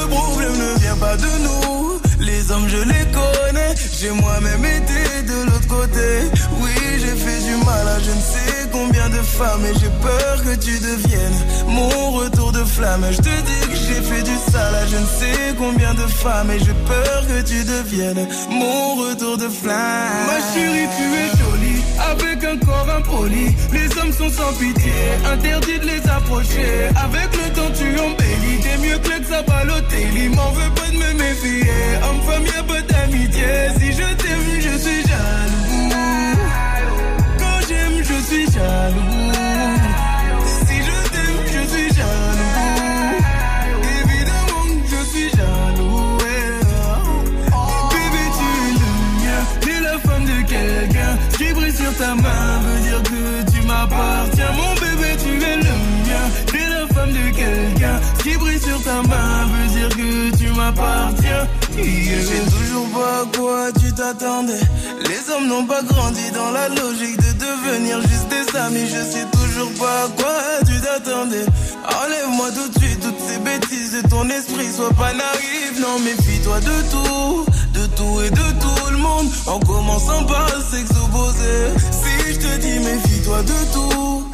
Le problème ne vient pas de nous. Les hommes, je les connais. J'ai moi-même été de l'autre côté. Oui, j'ai fait du mal à je ne sais combien de femmes. Et j'ai peur que tu deviennes mon retour de flamme. Je te dis que j'ai fait du sale à je ne sais combien de femmes. Et j'ai peur que tu deviennes mon retour de flamme. Ma chérie, tu es jolie. Avec un corps impoli. Les hommes sont sans pitié. Interdit de les approcher. Avec le temps, tu embellis. T'es mieux que l'ex à Balotelli. M'en veux pas de me méfier. Homme-femme, y'a pas d'amitié. Si je t'aime, je suis jaloux. Suis jaloux. Si je t'aime, je suis jaloux. Évidemment, je suis jaloux. ouais. Bébé, tu es le mien. T'es la femme de quelqu'un. Ce qui brille sur ta main veut dire que tu m'appartiens. Qui brille sur ta main veut dire que tu m'appartiens. Je sais toujours pas à quoi tu t'attendais. Les hommes n'ont pas grandi dans la logique de devenir juste des amis. Je sais toujours pas à quoi tu t'attendais. Enlève-moi tout de suite toutes ces bêtises de ton esprit. Sois pas naïf, non, méfie-toi de tout. De tout et de tout le monde. En commençant par s'exposer. Si je te dis méfie-toi de tout.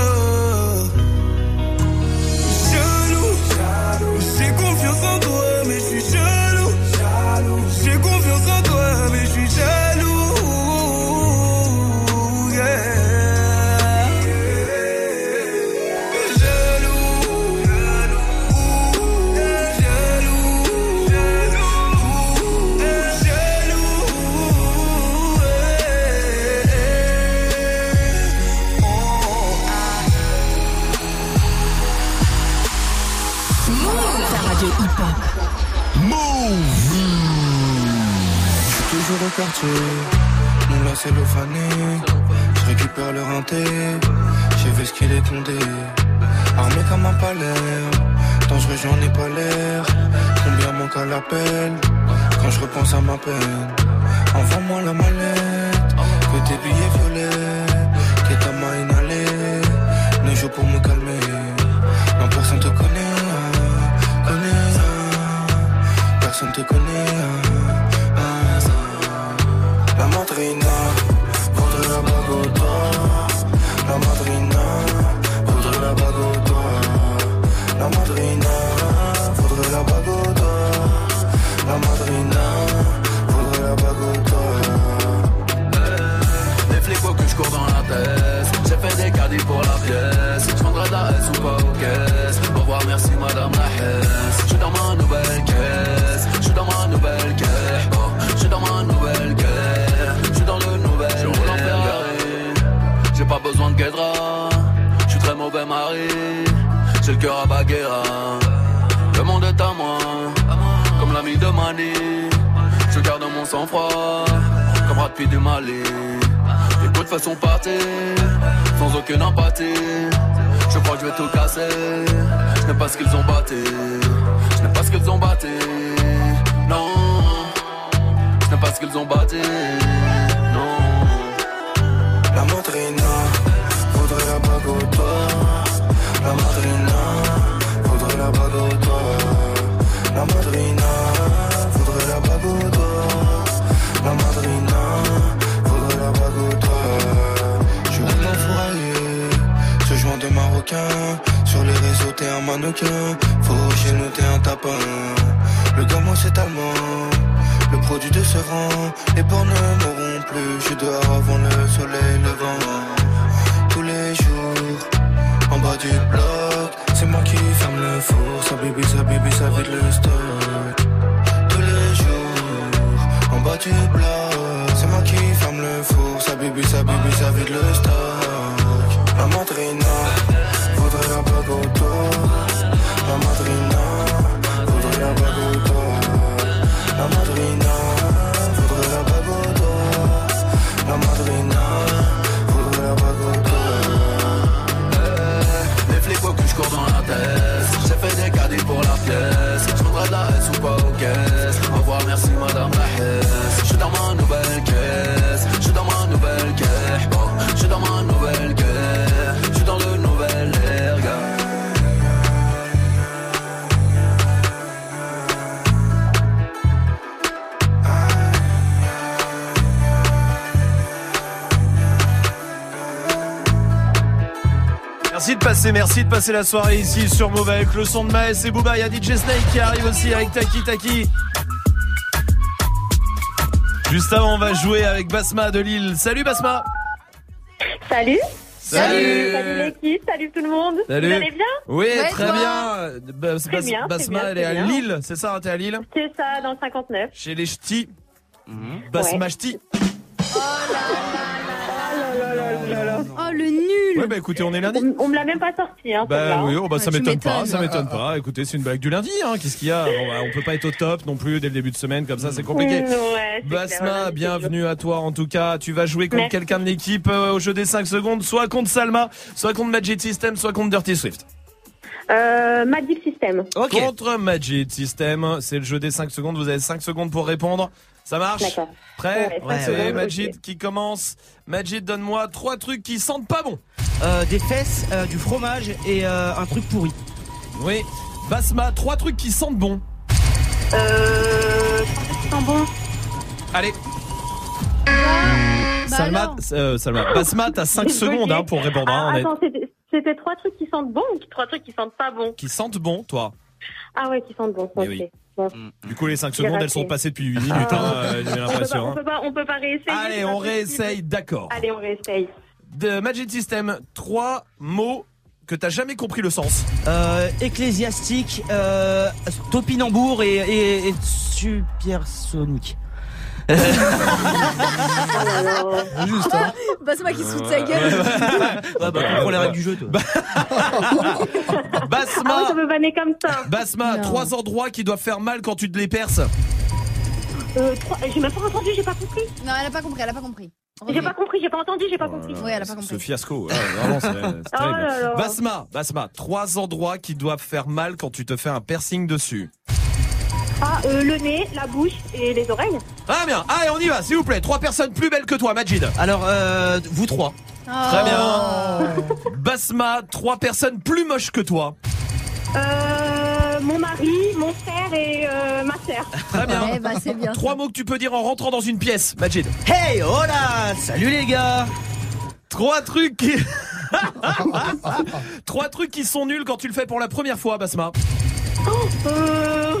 Quartier, mon là c'est le fané. Je récupère le renté, j'ai vu ce qu'il est condé. Armé comme un palais, dangereux j'en ai pas l'air. Combien manque à l'appel, quand je repense à ma peine? Envoie-moi la mallette, que tes billets violets, que ta main inhalée. Ne joue pour me calmer, non personne te connaît, ah, connaît, ah. personne te connaît. La madrina, faudrait la doigt. La madrina, faudrait la doigt. La madrina, faudrait la doigt. La madrina, faudrait la doigt. Les flics faut que je cours dans la tête J'ai fait des caddies pour la pièce Je prendrai de la S ou pas aux caisses Au revoir merci madame la Hesse mon sang-froid Comme Brad Pitt du Mali les potes façon partir, sans aucune empathie. Je crois que je vais tout casser. Je n'ai pas ce qu'ils ont batté. Je n'ai pas ce qu'ils ont batté. Non. Je n'ai pas ce qu'ils ont batté. Non. La madrina, faudrait la bague au doigt. La madrina, faudrait la bague au doigt. La madrina, Sur les réseaux, t'es un mannequin. Faut chez nous, t'es un tapin. Le gamin, c'est allemand. Le produit de ce rang, les porcs ne mourront plus. Je suis dehors avant le soleil levant. Tous les jours, en bas du bloc, c'est moi qui ferme le four. Ça bibi, ça bibi, ça vide le stock. Tous les jours, en bas du bloc, c'est moi qui ferme le four. Ça bibi, ça bibi, ça vide le stock. La madrina, pour la pièce. Je de la S ou pas aux caisses. Au revoir, merci madame la. Je suis dans ma nouvelle de passer, merci de passer la soirée ici sur Move avec le son de Maes et Booba. Il y a DJ Snake qui arrive aussi avec Taki Taki. Juste avant, on va jouer avec Basma de Lille. Salut Basma Salut. Salut. Salut l'équipe, salut tout le monde. Salut. Vous allez bien Oui, Ouais, très bien. Bas- Très bien, Basma, très elle bien, est à. Lille, c'est ça, t'es à Lille C'est ça, dans le 59. Chez les ch'tis. Basma ch'ti. Oh le nul Ouais, bah écoutez, on est lundi. On me l'a même pas sorti, hein. Bah oui, oh, bah, ça m'étonne pas, ça m'étonne pas. Écoutez, c'est une blague du lundi, hein. Qu'est-ce qu'il y a? On, on peut pas être au top non plus dès le début de semaine, comme ça c'est compliqué. Ouais, Basma, bienvenue à toi en tout cas. Tu vas jouer contre quelqu'un de l'équipe euh, au jeu des 5 secondes, soit contre Salma, soit contre Magic System, soit contre Dirty Swift. Euh, Magic System. Contre Magic System, c'est le jeu des 5 secondes. Vous avez 5 secondes pour répondre. Ça marche. Prêt Ouais, C'est secondes, Majid qui commence. Majid, donne-moi trois trucs qui sentent pas bon. Euh, des fesses, euh, du fromage et euh, un truc pourri. Oui. Basma, trois trucs qui sentent bon. Euh. Bon. Allez. Bah Salma, euh, Salma, Basma, t'as 5 secondes hein, pour répondre. hein, Ah, attends, c'était trois trucs qui sentent bon ou trois trucs qui sentent pas bon? Qui sentent bon, toi. Ah ouais, qui sentent bon. Ok. oui. Bon. Du coup, les 5 J'ai secondes, raté. elles sont passées depuis 8 minutes, hein, euh, j'ai On peut, pas, l'impression. on, hein. peut pas, on peut pas réessayer. Allez, on réessaye, d'accord. Allez, on réessaye. De Magic System, trois mots que t'as jamais compris le sens. Euh, ecclésiastique, euh, topinambour et, et, et supersonique. Juste, hein. [laughs] Bah c'est moi qui se fout de sa gueule. Ouais, [laughs] bah, comprends les règles du jeu, toi. [laughs] Basma, Ah ouais, ça peut vanner comme ça. Basma, Non. trois endroits qui doivent faire mal quand tu te les perces. Euh, trois- J'ai même pas entendu, j'ai pas compris. Non, elle a pas compris, elle a pas compris. J'ai pas compris, j'ai pas entendu, j'ai pas compris. Oui, elle a pas compris. Ce fiasco, ouais, vraiment, c'est c'est Oh terrible. là là. Basma, Basma, trois endroits qui doivent faire mal quand tu te fais un piercing dessus. Ah, euh, le nez, la bouche et les oreilles. Ah bien, allez, on y va, s'il vous plaît. Trois personnes plus belles que toi, Majid. Alors, euh, vous trois. Très bien. Basma, trois personnes plus moches que toi. Euh, mon mari, mon frère et euh, ma sœur. Très bien. Eh bah c'est bien. Trois mots que tu peux dire en rentrant dans une pièce, Majid. Hey, hola Salut les gars Trois trucs qui... [laughs] Trois trucs qui sont nuls quand tu le fais pour la première fois, Basma. Euh...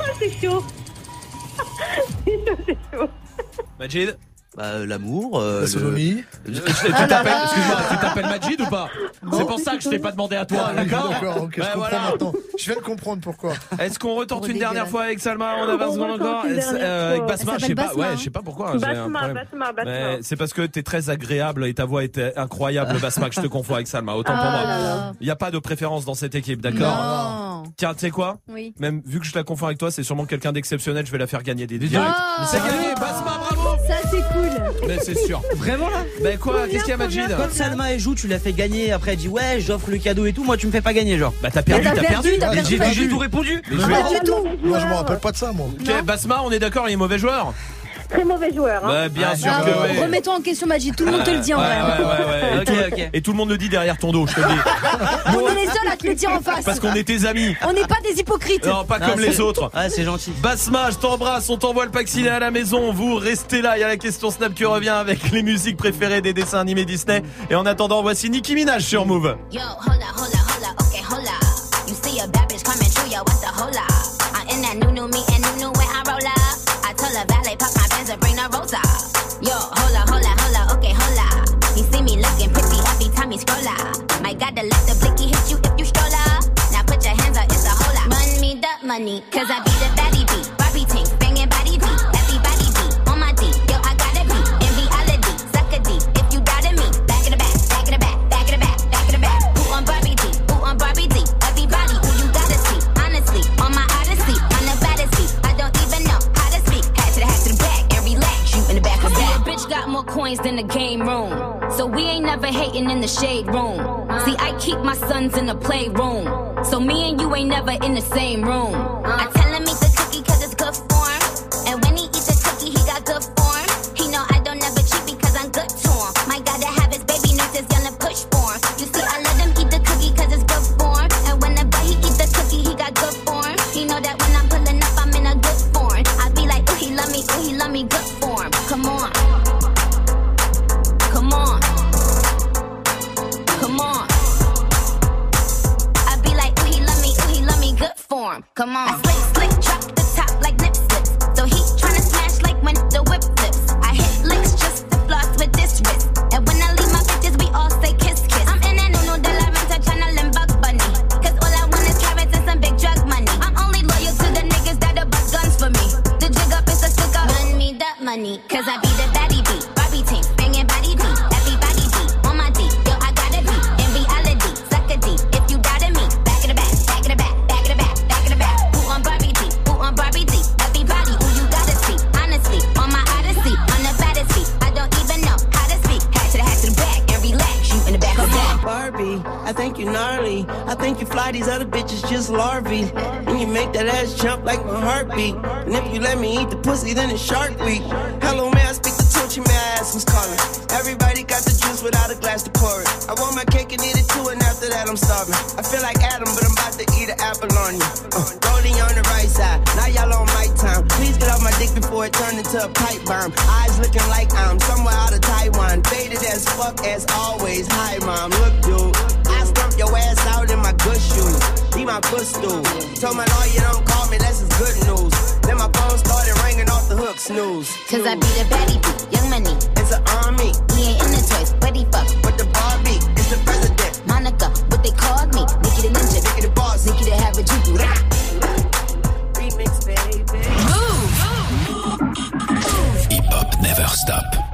ah, [laughs] c'est chaud. c'est chaud, c'est chaud. Majid Bah, euh, l'amour. euh, La le- sodomie. [laughs] Tu Ah t'appelles, excuse-moi, tu t'appelles Majid ou pas C'est pour ça que je t'ai pas demandé à toi, Ah d'accord D'accord, ok, je voilà. Je viens de comprendre pourquoi. Est-ce qu'on retente une dernière fois avec Salma On a 20 On secondes retente encore. euh, avec. Basma, je sais pas. Ouais, je sais pas pourquoi. Basma. Basma, Basma. C'est parce que t'es très agréable et ta voix était incroyable, Basma, que je te confonds avec Salma. Autant pour Ah moi. Il n'y a pas de préférence dans cette équipe, d'accord Non. Tiens, tu sais quoi Oui. Même vu que je la confonds avec toi, c'est sûrement quelqu'un d'exceptionnel. Je vais la faire gagner des directs. Ah. C'est gagné, Basma, bravo Ça c'est cool. Mais c'est sûr. Vraiment là Ben quoi Qu'est-ce qu'il y a, Majid Quand Salma elle joue, tu l'as fait gagner. Après, elle dit ouais, j'offre le cadeau et tout. Moi, tu me fais pas gagner, genre. Bah t'as perdu, t'as t'as perdu. J'ai tout répondu. Pas du tout. Moi, je me rappelle pas de ça, moi. Ok, Basma, on est d'accord, il est mauvais joueur Très mauvais joueur. Hein. Bah bien Ah, sûr Ah, que. Remets-toi en question, Magic. Tout le monde te le dit en Ouais, vrai. ouais, ouais, ouais. [laughs] Ok, Et tout- ok. Et tout le monde le dit derrière ton dos, je te le dis. [laughs] On est les seuls à te le dire en face. Parce qu'on est tes amis. On n'est pas des hypocrites. Non, pas Ah, comme les c'est- autres. Ah, c'est gentil. Basma, je t'embrasse, on t'envoie le pack ciné à la maison. Vous restez là, il y a la question Snap qui revient avec les musiques préférées des dessins animés Disney. Et en attendant, voici Nicki Minaj sur Move. Yo, hola, hola, hola, okay, hola. Every time you scroll up. My God, to let the blicky hit you if you stroller. Now put your hands up, it's a hola. Run me the money, cause I be the than the game room. So we ain't never hating in the shade room. See, I keep my sons in the playroom. So me and you ain't never in the same room. I tell him eat the come on. These other bitches just larvae. And you make that ass jump like my heartbeat. And if you let me eat the pussy, then it's Shark Week. Hello, may I speak to Tunchi? May I ask who's calling? Everybody got the juice without a glass to pour it. I want my cake and eat it too, and after that I'm starving. I feel like Adam, but I'm about to eat an apple on you. Uh, Goldie on the right side. Now y'all on my time. Please get off my dick before it turned into a pipe bomb. Eyes looking like I'm somewhere out of Taiwan. Faded as fuck as always. Hi, mom. Look, dude. I stump your ass out in my good shoes. Be my footstool. Told my lawyer don't call me, that's just good news. Then my phone started ringing off the hook, snooze. Cause I be the baddie beat. Young money. It's an army. He ain't in the toys. But he fuck. With the Barbie, it's the president. Monica. What they called me. Nikki the ninja. Nikki the boss. Nikki the have a juju. Remix, baby. Move. Move. Move. Hip hop never stop.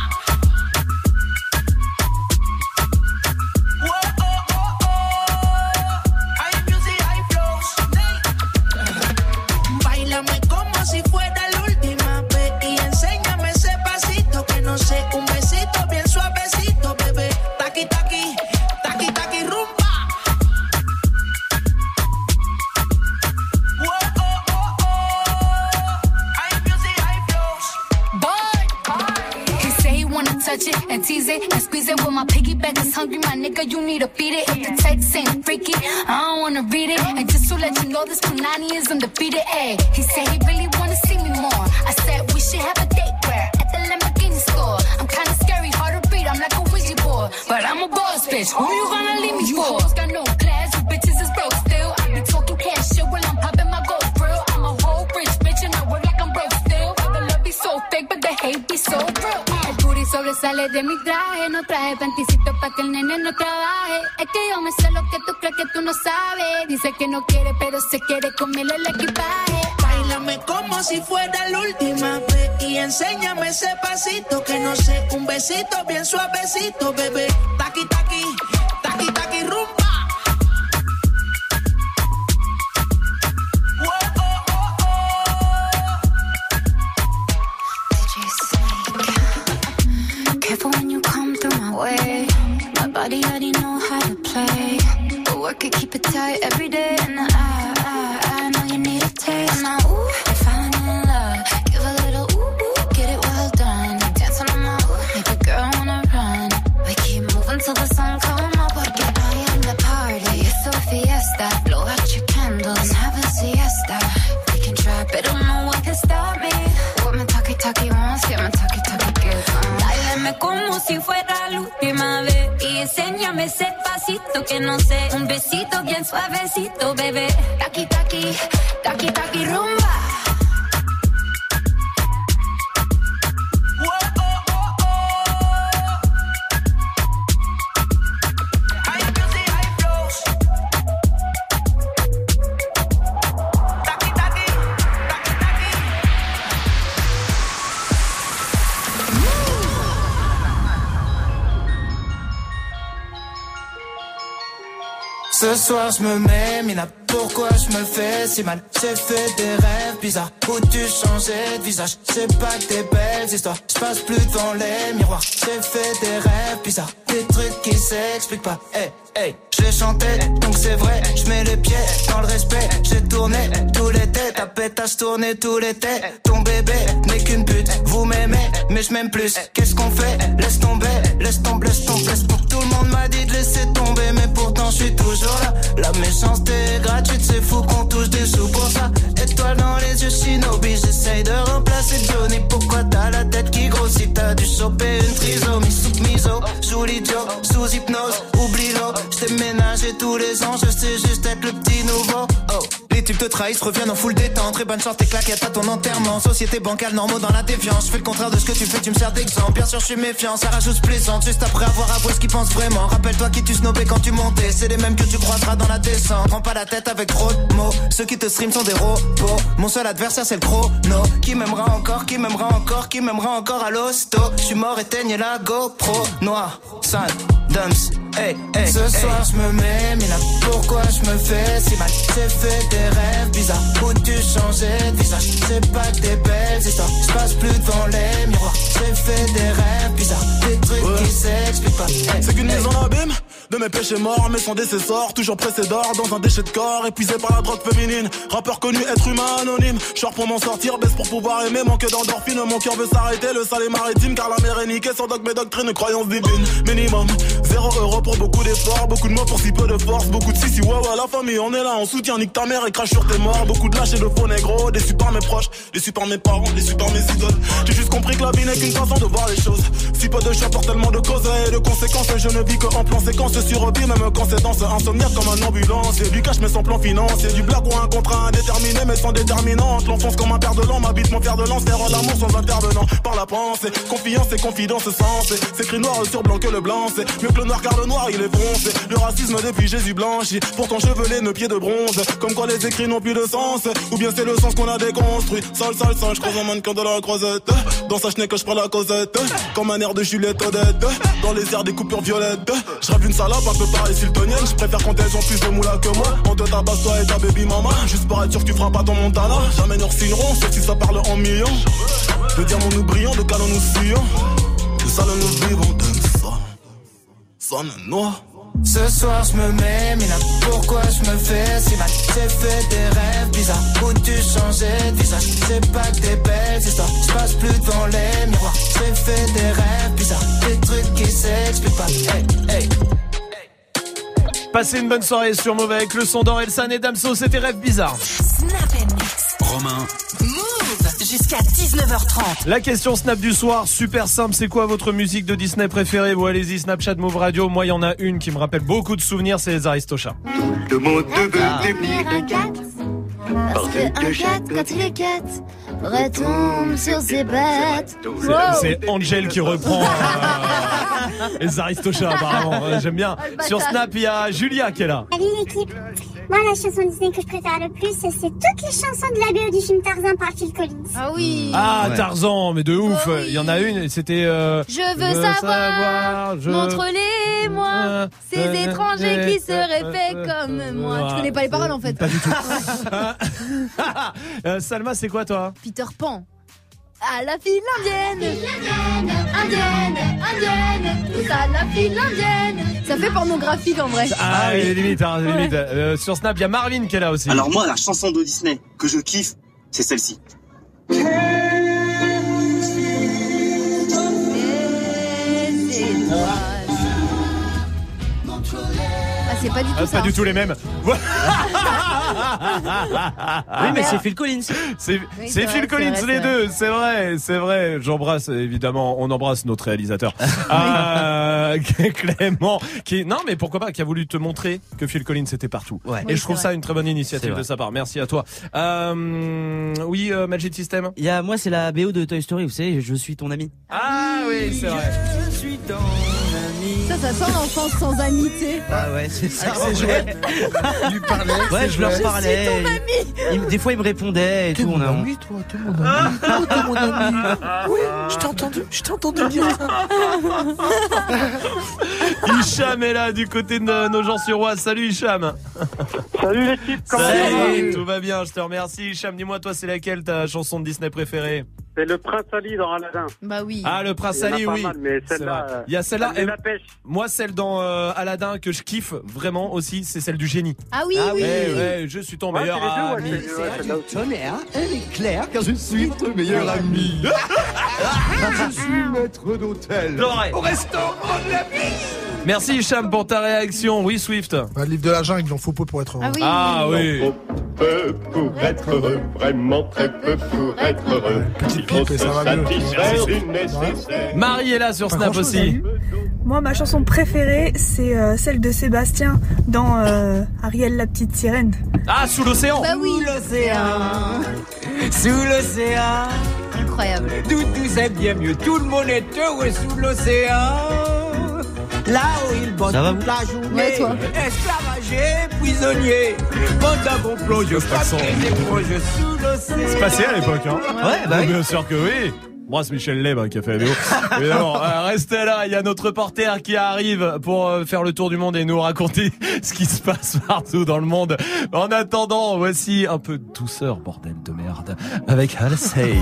Dice que no quiere, pero se quiere comerle el equipaje. Bailame como si fuera la última vez y enséñame ese pasito que no sé, un besito bien suavecito, bebé. Taqui, taqui soir je me mets, Mina, pourquoi je me fais si mal? J'ai fait des rêves bizarres où tu changeais de visage? C'est pas que des belles histoires, je passe plus devant les miroirs. J'ai fait des rêves bizarres, des trucs qui s'expliquent pas. Hey, hey, donc c'est vrai, je mets les pieds dans le respect, j'ai tourné tous les têtes, à pétasse tourné tous les têtes, ton bébé n'est qu'une pute, vous m'aimez, mais je m'aime plus, qu'est-ce qu'on fait, laisse tomber, laisse tomber, laisse tomber, laisse tout le monde m'a dit de laisser tomber, mais pourtant je suis toujours là, la méchanceté est gratuite, c'est fou qu'on touche des sous pour ça, étoile dans les yeux shinobi, j'essaye de remplacer Johnny, pourquoi t'as la tête qui grossit, t'as dû choper une trisomie, sous miso, Sous l'idiot, sous hypnose, oublie l'eau, je ménagé tous les je sais juste être le petit nouveau. Oh. Les types te trahissent, reviennent en full détente. Très bonne chance, tes claquettes à ton enterrement. Société bancale, normaux dans la défiance. Je fais le contraire de ce que tu fais, tu me sers d'exemple. Bien sûr, je suis méfiant, ça rajoute plaisante. Juste après avoir avoué ce qu'ils pensent vraiment. Rappelle-toi qui tu snobais quand tu montais. C'est les mêmes que tu croiseras dans la descente. Prends pas la tête avec trop de mots. Ceux qui te stream sont des robots. Mon seul adversaire, c'est le chrono. Qui m'aimera encore, qui m'aimera encore, qui m'aimera encore à l'hosto. Je suis mort, éteigne la GoPro. Noir, sale, dance. Hey, hey, Ce soir je me mets, mais là pourquoi je me fais si mal? J'ai fait des rêves bizarres. Où tu de visage? C'est pas que des belles histoires, je passe plus devant les miroirs. J'ai fait des rêves bizarres, des trucs qui s'expliquent pas. Hey, C'est qu'une hey. mise en abîme de mes péchés morts, mais sans décessor, toujours pressé d'or dans un déchet de corps, épuisé par la drogue féminine. Rappeur connu, être humain anonyme. Short pour m'en sortir, baisse pour pouvoir aimer, manque d'endorphine. Mon cœur veut s'arrêter, le sale est maritime, car la mer est niquée. Sans dogme et doctrine, croyance divine. Minimum, zéro euro pour beaucoup d'efforts, beaucoup de mots pour si peu de force, beaucoup de si si ouais ouais la famille, on est là, on soutient, nique ta mère et crache sur tes morts. Beaucoup de lâches et de faux négros, déçus par mes proches, déçus par mes parents, déçus par mes idoles. J'ai juste compris que la vie n'est qu'une façon de voir les choses. Si peu de choix pour tellement de causes et de conséquences, je ne vis que en plan séquence survie, même quand c'est dans ce insomniaque comme un ambulance. Et du cash mais sans plan financier, du blague ou un contrat indéterminé mais sans déterminante. L'enfonce comme un père de l'an, m'habite mon fer de lance, faire l'amour sans intervenant. Par la pensée, confiance et confidence sensée. C'est écrit noir sur blanc que le blanc, c'est mieux que le noir car le noir il est foncé. Le racisme depuis Jésus blanchi, pourtant chevelé, nos pieds de bronze. Comme quoi les écrits n'ont plus de sens, ou bien c'est le sens qu'on a déconstruit. Sale, sale, sale, je croise un mannequin de la croisette. Dans sa chenille que je prends la causette, comme un air de Juliette Odette. Dans les airs des coupures violettes, je rêve une salope un peu pareil siltonienne. Je préfère quand elles ont plus de moula que moi. On te tabasse toi et ta baby mama. Juste pour être sûr que tu feras pas ton montana. Jamais nous signerons, sauf si ça parle en millions. De diamants nous brillons, de canons nous sillons. De salons nous vivons, de son. Sonne noir. Ce soir je me mets, mais là pourquoi je me fais si mal? J'ai fait des rêves bizarres. Où tu changeais de visage? C'est pas que des belles histoires, je passe plus devant les miroirs. J'ai fait des rêves bizarres, des trucs qui s'expliquent pas. Hey, hey. Passez une bonne soirée sur Mauvais avec le son d'Orelsan et Damso, c'était rêve bizarre. Snap and mix. Romain, Move jusqu'à 19h30. La question Snap du soir, super simple, c'est quoi votre musique de Disney préférée? Vous allez-y, Snapchat, Move Radio. Moi, il y en a une qui me rappelle beaucoup de souvenirs, c'est les Aristochats. Le monde veut Ah. devenir Un cat, parce que un cat, quand il est cat, retombe sur ses pattes. C'est- C'est Angel qui reprend euh, [laughs] les Aristochats, apparemment. Euh, J'aime bien. Sur Snap, il y a Julia qui est là. Salut l'équipe. Moi, la chanson Disney que je préfère le plus, c'est toutes les chansons de la BO du film Tarzan par Phil Collins. Ah oui. Ah, Tarzan, mais de ouf. Il y en a une, c'était... euh, Je veux savoir, je- montre-les-moi, ces Euh, étrangers euh, qui seraient euh, faits euh, comme euh, moi. Tu connais pas les paroles en fait. Pas du tout. [laughs] [laughs] Euh, Salma, c'est quoi toi? Peter Pan. À la file indienne, indienne, indienne, tous à la file indienne. Ça fait pornographique en vrai. Ah, oui, limite, hein, limite. Euh, sur Snap, il y a Marvin qui est là aussi. Alors moi, la chanson de Disney que je kiffe, c'est celle-ci. Ah, c'est pas du tout Ah, ça. pas du tout les mêmes. [laughs] Oui, mais c'est Phil Collins. C'est Oui, vrai, Phil Collins vrai, les deux, c'est vrai, c'est vrai. J'embrasse évidemment, on embrasse notre réalisateur Euh, [laughs] [laughs] Clément, qui non mais pourquoi pas, qui a voulu te montrer que Phil Collins était partout. Ouais. Et Oui, je trouve ça vrai. une très bonne initiative de sa part. Merci à toi. Euh, oui, euh, Magic System. Il y a, moi, c'est la BO de Toy Story, vous savez, je suis ton ami. Ah oui, c'est vrai. Je suis ton ami. Ça, ça sent l'enfance sans amitié. Ah ouais, c'est ça. Ses ouais. lui parlait. Ouais, je leur parlais. ton ami. Il- des fois, ils me répondaient et tout. mon on a- ami, toi, t'es mon ami. Oh, t'es mon ami. Oui, je t'ai entendu, je t'ai entendu dire ça. [laughs] Hicham est là du côté de nos gens sur Oise. Salut Hicham. Salut l'équipe, comment Salut, tout va bien, je te remercie. Hicham, dis-moi toi, c'est laquelle ta chanson de Disney préférée? C'est le Prince Ali dans Aladdin. Bah oui. Ah, le Prince Il Ali, oui. mal, mais C'est celle-là, vrai. Il y a celle-là. elle met et la pêche. Moi, celle dans euh, Aladdin que je kiffe vraiment aussi, c'est celle du génie. Ah oui, Ah oui. Eh ouais, je suis ton Ouais, meilleur ami. c'est aussi. tonnerre, elle est claire car je suis votre meilleur ami. [laughs] je suis maître d'hôtel. Au restaurant de la vie. Merci Hicham pour ta réaction. Oui, Swift. Bah, le livre de la jungle, il en faut peu pour être heureux. Ah oui. Ah oui. peu pour être heureux, vraiment très peu pour être heureux. Petite pipe ça va mieux. du. Marie est là sur Pas Snap aussi. Moi, ma chanson préférée, c'est euh, celle de Sébastien dans euh, Ariel la petite sirène. Ah, sous l'océan Bah oui. l'océan, sous l'océan. Incroyable. Tout, tout c'est bien mieux. Tout le monde est heureux sous l'océan. Là où il bosse Ça va, toute la journée. Ouais, toi. Esclavagé, prisonnier. Pendant qu'on plonge, Façon. frappe éponges sous l'océan. C'est passé à l'époque, hein Ouais, bah oui. Bien sûr que oui. Moi, c'est Michel Leb hein, qui a fait la vidéo. [laughs] Évidemment, euh, restez là, il y a notre reporter qui arrive pour euh, faire le tour du monde et nous raconter [laughs] ce qui se passe partout dans le monde. En attendant, voici un peu de douceur, bordel de merde, avec Halsey. [laughs]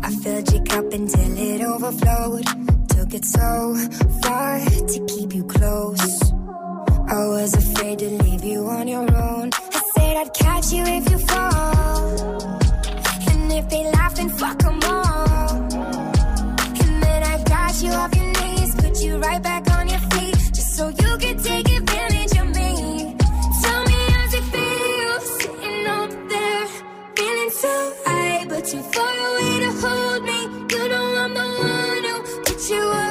I filled your cup until it overflowed. Took it so far to keep you close. I was afraid to leave you on your own. I said I'd catch you if you fall. If they laugh, then fuck 'em all. And then I got you off your knees, put you right back on your feet, just so you could take advantage of me. Tell me how's it feel sitting up there, feeling so high, but too far away to hold me. You know I'm the one who put you up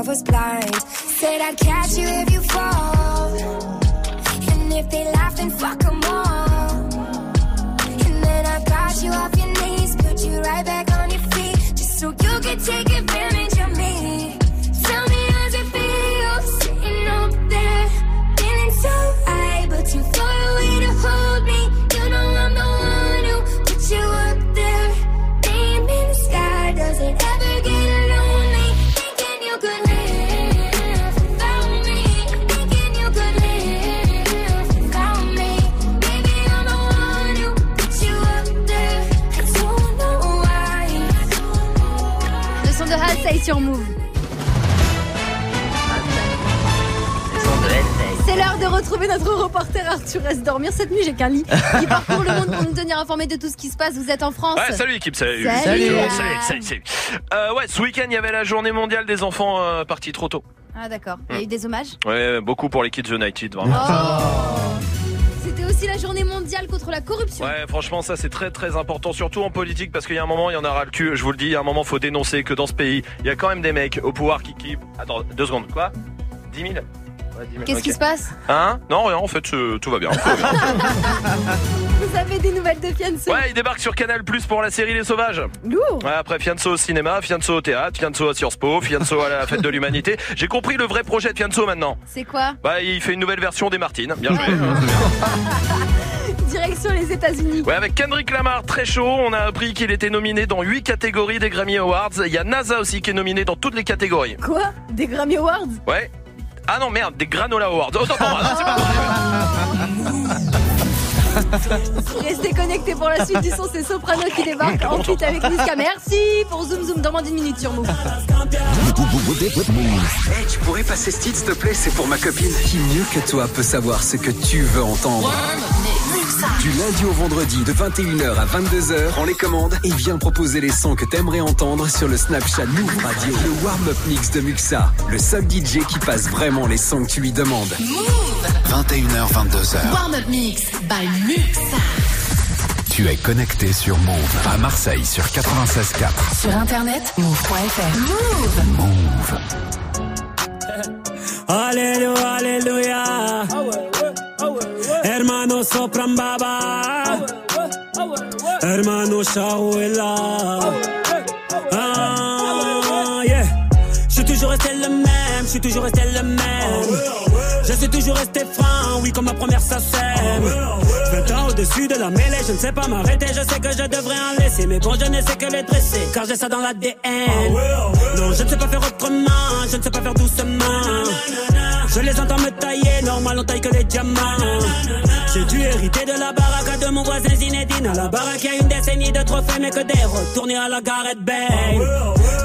love was blind. Said I'd catch you if retrouver notre reporter Arthur S. dormir cette nuit. J'ai qu'un lit. Il parcourt le monde pour nous tenir informés de tout ce qui se passe. Vous êtes en France. Ouais, salut équipe, salut. Salut. Salut, Salut. Euh, ouais, ce week-end, il y avait la journée mondiale des enfants euh, partis trop tôt. Ah d'accord. Il y a eu des hommages? Ouais, beaucoup pour les Kids United, vraiment. Oh. C'était aussi la journée mondiale contre la corruption. Ouais, franchement, ça c'est très très important, surtout en politique, parce qu'il y a un moment, il y en aura le cul. Je vous le dis, il y a un moment, faut dénoncer que dans ce pays, il y a quand même des mecs au pouvoir qui qui. Attends, deux secondes, quoi? 10 000 Ouais, 10 000, Qu'est-ce qui se passe Hein Non, rien, en fait, euh, tout va bien. tout va bien. [laughs] Vous avez des nouvelles de Fianso Ouais, il débarque sur Canal Plus pour la série Les Sauvages. Lourd. Ouais, après Fianso au cinéma, Fianso au théâtre, Fianso à Sciences Po, Fianso à la [laughs] fête de l'humanité. J'ai compris le vrai projet de Fianso maintenant. C'est quoi Bah, il fait une nouvelle version des Martines. Bien joué. [laughs] Direction les États-Unis. Ouais, avec Kendrick Lamar, très chaud. On a appris qu'il était nominé dans 8 catégories des Grammy Awards. Il y a NASA aussi qui est nominé dans toutes les catégories. Quoi? Des Grammy Awards? Ouais. Ah non, merde, des Granola Awards. Autant pour moi. Non, c'est pas [laughs] [laughs] Restez connectés pour la suite du son, c'est Soprano qui débarque en feat avec Niska. Merci pour Zoom Zoom dans moins d'une minute sur Move. Hey, tu pourrais passer ce titre, s'il te plaît C'est pour ma copine. Qui mieux que toi peut savoir ce que tu veux entendre? Du lundi au vendredi, de 21h à 22h, prends les commandes et viens proposer les sons que t'aimerais entendre sur le Snapchat Move Radio. Le warm-up mix de Muxa, le seul DJ qui passe vraiment les sons que tu lui demandes. 21h, 22h. Warm-up mix by Muxa. Tu es connecté sur Move à Marseille sur 96.4. Sur internet, move.fr. Move. Alléluia, alléluia. Hermano sopran baba. Hermano Shawela. Ah, yeah. Je suis toujours resté le même, je suis toujours resté le même. Je suis toujours resté franc, oui, comme ma première sème. 20 ans au-dessus de la mêlée, je ne sais pas m'arrêter, je sais que je devrais en laisser. Mais bon, je ne sais que les dresser, car j'ai ça dans l'ADN. Non, je ne sais pas faire autrement, je ne sais pas faire doucement. Je les entends me tailler, normal on taille que les diamants. J'ai dû hériter de la baraque de mon voisin Zinedine. À la baraque, y a une décennie de trophées, mais que des retournés à la Gareth Bale.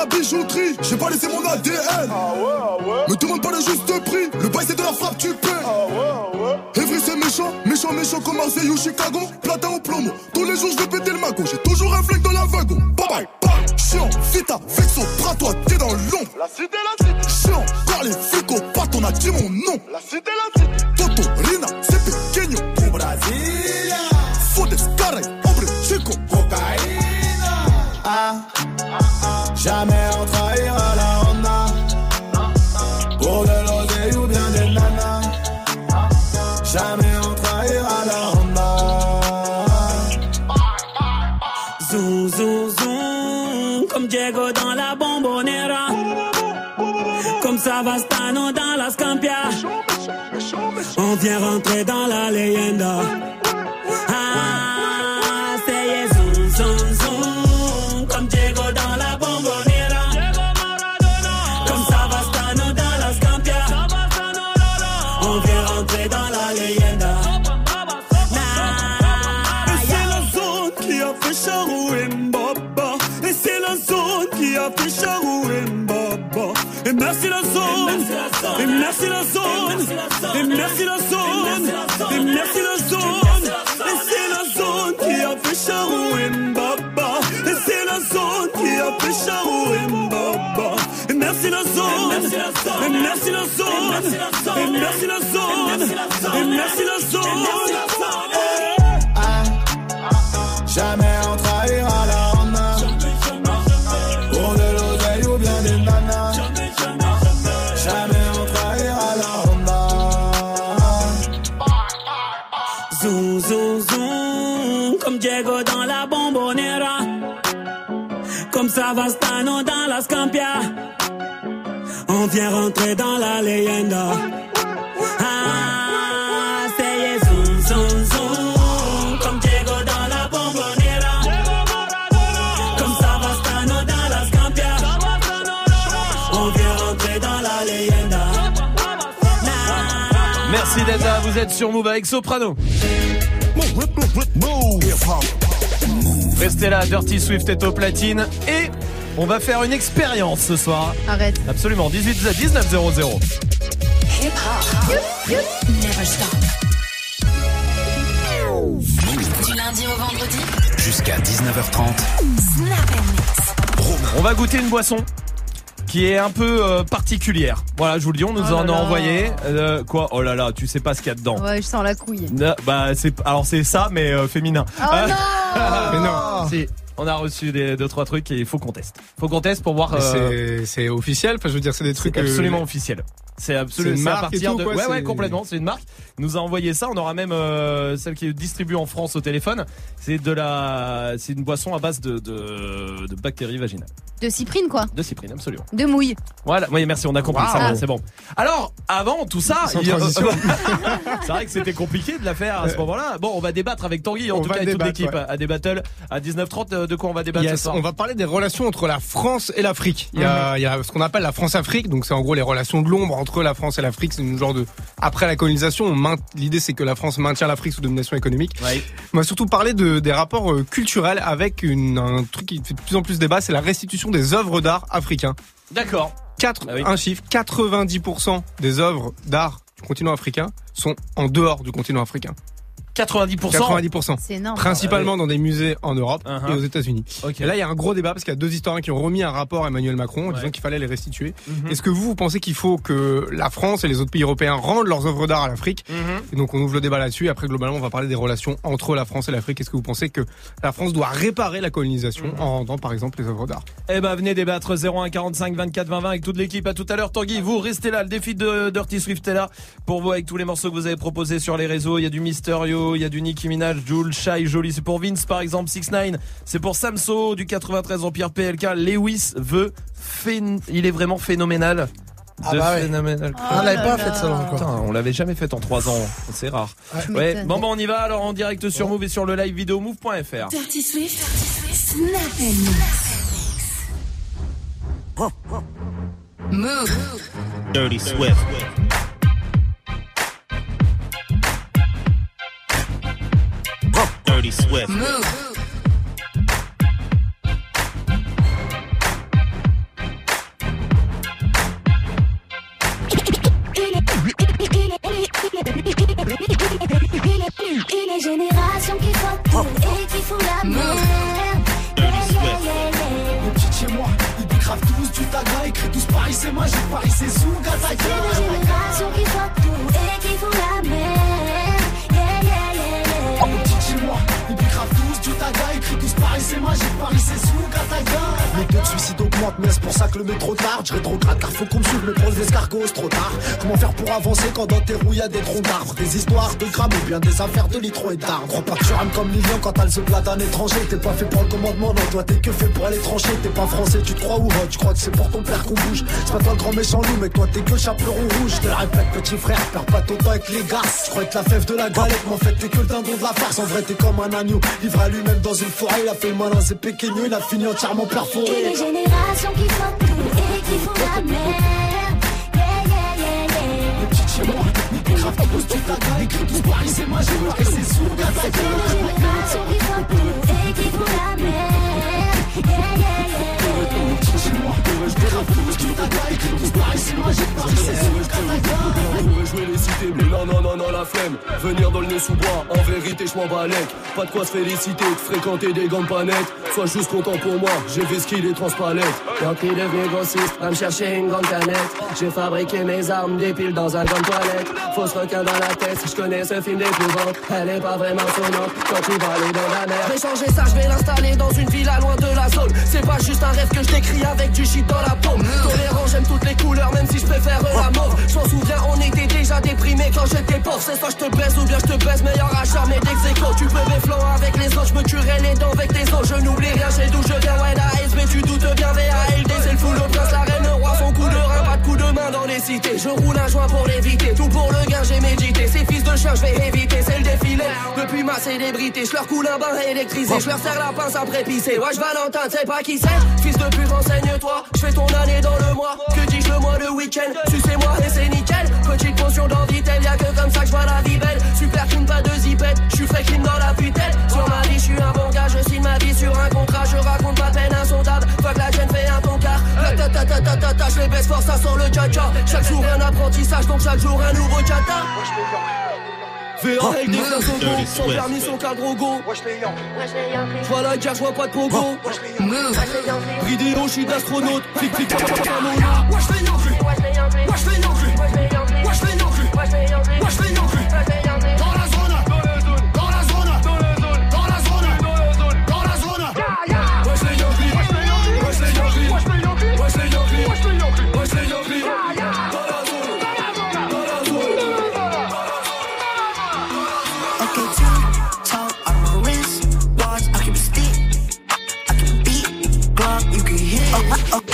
La bijouterie, j'ai pas laissé mon ADN. Me demande pas le juste prix, le bail c'est de la frappe, tu paies. Evry c'est méchant, méchant, méchant comme Marseille ou Chicago. Platin au plomo, tous les jours je vais péter le magot. J'ai toujours un flingue dans la wagon. Bye bye, bye. Chiant, vita, vexo, bras toi, t'es dans l'ombre. La cité, la cité. Chiant, car les flics au pattes, on a dit mon nom. La cité, la cité. Jamais on trahira la Honda. Pour de l'oseille ou bien des nanas. Jamais on trahira la Honda. Zoom, zoom, zoom, comme Diego dans la bombonera. Comme Savastano dans la Scampia. On vient rentrer dans la leyenda. Merci la zone. Et merci la zone. Jamais on trahira la Honda. Pour de l'oseille ou bien des nanas. Jamais on trahira la Honda. Zoom, zoom, zoom, comme Diego dans la bombonera. Comme Savastano dans la Scampia. On vient rentrer dans la leyenda. Merci d'être là, vous êtes sur Move avec Soprano. Restez là, Dirty Swift est au platine et on va faire une expérience ce soir. Arrête. Absolument, 18 à 19 00. Hip hop. Never stop. Du lundi au vendredi. Jusqu'à 19h30. Snap and mix. On va goûter une boisson qui est un peu euh, particulière. Voilà, je vous le dis, on nous Oh en a envoyé. Euh, quoi Oh là là, tu sais pas ce qu'il y a dedans. Ouais, je sens la couille. Bah c'est alors c'est ça mais euh, féminin. Oh non [laughs] Mais non. Si, on a reçu des deux trois trucs et il faut qu'on teste. Faut qu'on teste pour voir. Euh, c'est- C'est officiel, enfin je veux dire c'est des trucs. c'est euh, absolument officiel. C'est absolument C'est une c'est à partir tout, de quoi, ouais ouais c'est- complètement c'est une marque. Il nous a envoyé ça. On aura même euh, celle qui est distribuée en France au téléphone. C'est de la c'est une boisson à base de de, de bactéries vaginales. De cyprine, quoi. De cyprine absolument. De mouille. Voilà, oui, merci, on a compris, Wow. ça c'est bon. Alors, avant tout ça, il [laughs] c'est vrai que c'était compliqué de la faire à ce moment-là. Bon, on va débattre avec Tanguy, en On tout cas, et toute débattre, l'équipe ouais. à des battles à 19h30. euh, De quoi on va débattre Yes, ce soir on va parler des relations entre la France et l'Afrique. Il y a, il y a ce qu'on appelle la France-Afrique, donc c'est en gros les relations de l'ombre entre la France et l'Afrique. C'est une genre de après la colonisation, maint- l'idée c'est que la France maintient l'Afrique sous domination économique. Ouais. On va surtout parler de, des rapports euh, culturels avec une, un truc qui fait de plus en plus débat, c'est la restitution des œuvres d'art africains. D'accord. Quatre, Ah oui. un chiffre, 90% des œuvres d'art du continent africain sont en dehors du continent africain. 90%. 90%. C'est énorme. Principalement dans des musées en Europe Uh-huh. et aux États-Unis. Et là, il y a un gros débat parce qu'il y a deux historiens qui ont remis un rapport à Emmanuel Macron en disant qu'il fallait les restituer. Mhm. Est-ce que vous, vous pensez qu'il faut que la France et les autres pays européens rendent leurs œuvres d'art à l'Afrique Mhm. Et donc, on ouvre le débat là-dessus. Et après, globalement, on va parler des relations entre la France et l'Afrique. Est-ce que vous pensez que la France doit réparer la colonisation Mhm. en rendant, par exemple, les œuvres d'art? Eh ben venez débattre 01 45 24 20 20 avec toute l'équipe à tout à l'heure. Tanguy, vous restez là. Le défi de Dirty Swift est là pour vous avec tous les morceaux que vous avez proposés sur les réseaux. Il y a du Mysterio, il y a du Nicki Minaj, Jules, Shai, Jolie. C'est pour Vince par exemple, 6 9 C'est pour Samso du 93 Empire PLK. Lewis veut phén- il est vraiment phénoménal. Ah bah ouais. phénoménal. Ah, on l'avait pas fait ça encore. Putain, on l'avait jamais fait en 3 ans. C'est rare. Ouais. Ouais. Bon, bon, on y va alors en direct sur Move et sur le live vidéo move.fr. Dirty Swift, Snap and Mix. Move. Dirty Swift. Dirty Swift. Move. Génération qui vote et qui fout la merde. Les petits chez moi, ils bicravent tous du taga, écrit tous Paris c'est magique, Paris c'est Zouga, ta gueule. Suicide mais c'est pour ça que le métro tarde. Je rétrograde car faut qu'on me suive, mais pour les escargots c'est trop tard. Comment faire pour avancer quand dans tes roues y a des troncs d'arbres Des histoires de grammes ou bien des affaires de litrons et d'arbres. Crois pas que tu rames comme Lilian quand t'as le plat d'un étranger. T'es pas fait pour le commandement, non, toi t'es que fait pour aller trancher. T'es pas français, tu te crois ou tu crois que c'est pour ton père qu'on bouge. C'est pas toi le grand méchant loup, mais toi t'es que chaperon rouge. Je te répète, petit frère, perds pas ton temps avec les gars. Je crois que la fève de la galette, mais en fait t'es que le dindon de la farce. En vrai, t'es comme un agneau, livré à lui-même dans une forêt. Il a fait le malin, c'est il a fini entièrement perforé. Génération qui vote et qui fout la merde. Yeah, yeah, yeah, yeah. Les petites chez moi, ils bicravent tous du taga, écrit tous Paris c'est magique, Paris c'est Zouga, ta Une gueule. génération qui vote et qui fout la merde. Yeah, yeah, yeah, yeah. pourrais jouer les cités, mais non, non, non, non, la flemme. Venir dans le nez sous bois, en vérité, je m'en balèque. Pas de quoi se féliciter, de fréquenter des gants. Sois juste content pour moi, j'ai fait ski les transpalettes. Donc il est devenu grossiste, va me chercher une grande canette. J'ai fabriqué mes armes, des piles dans un grand toilette. Fausse requin dans la tête, je connais ce film d'épouvante. Elle est pas vraiment sonnante quand tu vas aller dans la mer. Je vais changer ça, je vais l'installer dans une villa loin de la zone. C'est pas juste un rêve que je décris avec du shit dans la paume. Tolérant, j'aime toutes les couleurs, même si je préfère la mauve. Je m'en souviens, on était déjà déprimé quand j'étais pauvre. C'est soit je te baise ou bien je te baise, meilleur achat, mais d'ex Tu peux mes flancs avec les autres, je me tuerai les dents avec tes os. Je n'oublie rien, j'ai d'où je viens, ouais, la ASB, tu doutes bien, VALD, c'est le fou, le prince, la reine, le roi, son coup dans les cités. Je roule un joint pour l'éviter, tout pour le gain, j'ai médité. Ces fils de chien, je vais éviter, c'est le défilé. Depuis ma célébrité, je leur coule un bain électrisé, je leur serre la pince après pisser. Wesh, Valentin, tu sais pas qui c'est Fils de pute, renseigne-toi, je fais ton année dans le mois. Que dis-je le mois, le week-end? Sucez-moi et c'est nickel. Petite potion d'envie, telle, y'a que comme ça que je vois la vie belle. Super clean, pas de zipette, je suis frais clean dans la putelle. Sur ma vie, je suis un bon gars, je signe ma vie sur un contrat, je raconte ma peine insondable. Fuck la gêne, fait un. Ta ta ta ta ta ta, je les baisse fort, ça sent le tcha Chaque jour un apprentissage, donc chaque jour un nouveau tchata. VALD, faire son go, sans permis, son cadre go. J'vois la guerre, j'vois pas de pogo. Bridéo, j'suis d'astronaute. Flic, flic, flic, flic, wesh les Yankees, wesh les Yankees, wesh les Yankees, wesh les Yankees, wesh les Yankees.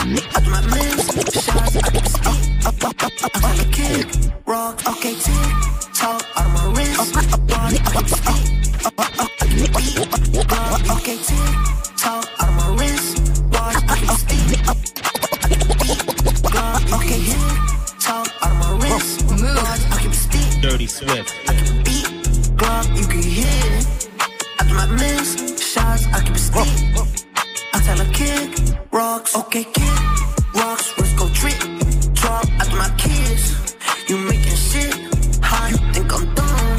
Up, up, up, up my lips. Shots, I keep a stick. Up, up, up, up, I keep a kick. Rock, okay, tick. Talk out of my wrist. Up, up, up, watch, I keep a stick. Up, up, up, I keep a beat. Glock, okay, tick. Talk out of my wrist. Watch, I keep a stick. Up, up, up, I keep a beat. Glock, okay, hit. Talk out of my wrist. Watch, I keep a stick. Dirty Swift. beat, Glock, you can hear it. After my miss, shots, I keep a stick. I tell her kick rocks. Okay, kick rocks. Let's go trick drop after my kids. You making shit hot. You think I'm dumb?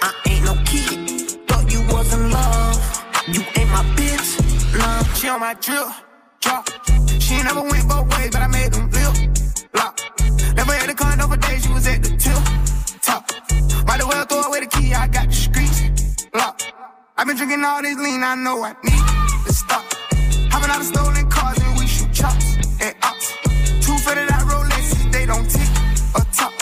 I ain't no kid. Thought you was in love. You ain't my bitch. nah. She on my drill drop. She never went both ways, but I made them feel Lock. Never had a condo over, day She was at the tip top. Might the well throw away the key. I got the streets locked. I've been drinking all this lean. I know I need to stop of stolen cars and we shoot chops and ops. Two fitted out Rolexes, they don't tick top.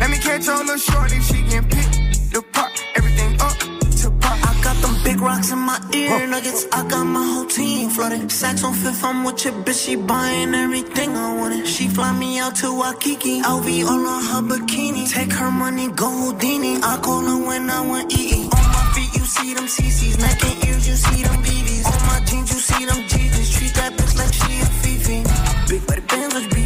Let me catch on the shorty, she can pick the part. Everything up to pop. I got them big rocks in my ear nuggets. I got my whole team flooded. Sacks on fifth, I'm with your bitch, she buying everything I wanted. She fly me out to Waikiki, LV all on her bikini. Take her money, go Houdini. I call her when I want eating. On my feet, you see them CCs. Neck and ears, you see them BBs. On my jeans, you see them GGs. She got hips like she a thieving. Big body bands,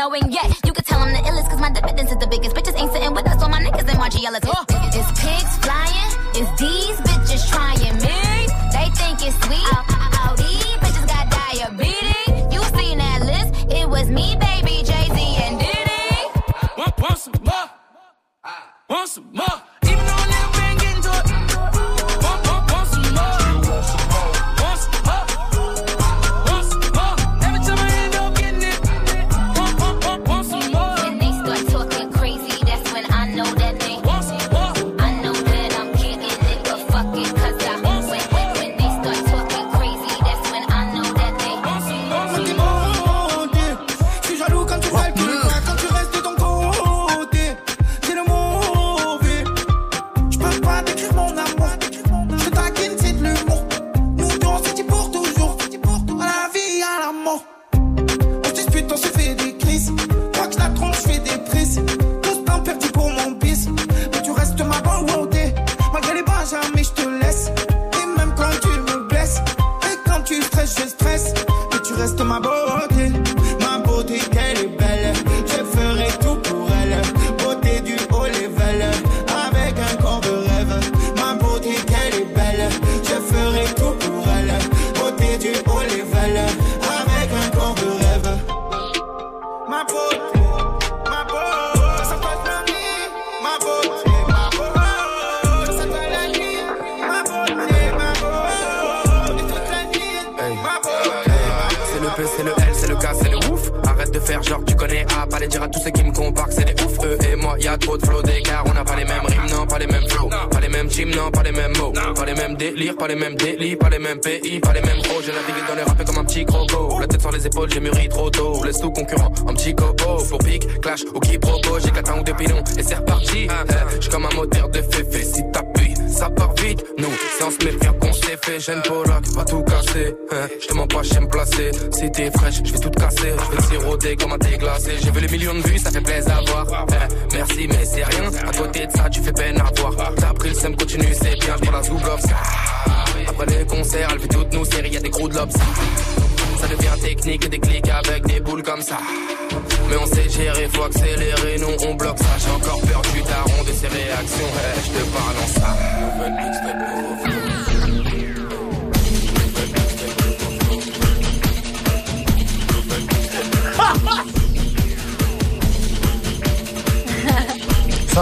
knowing yet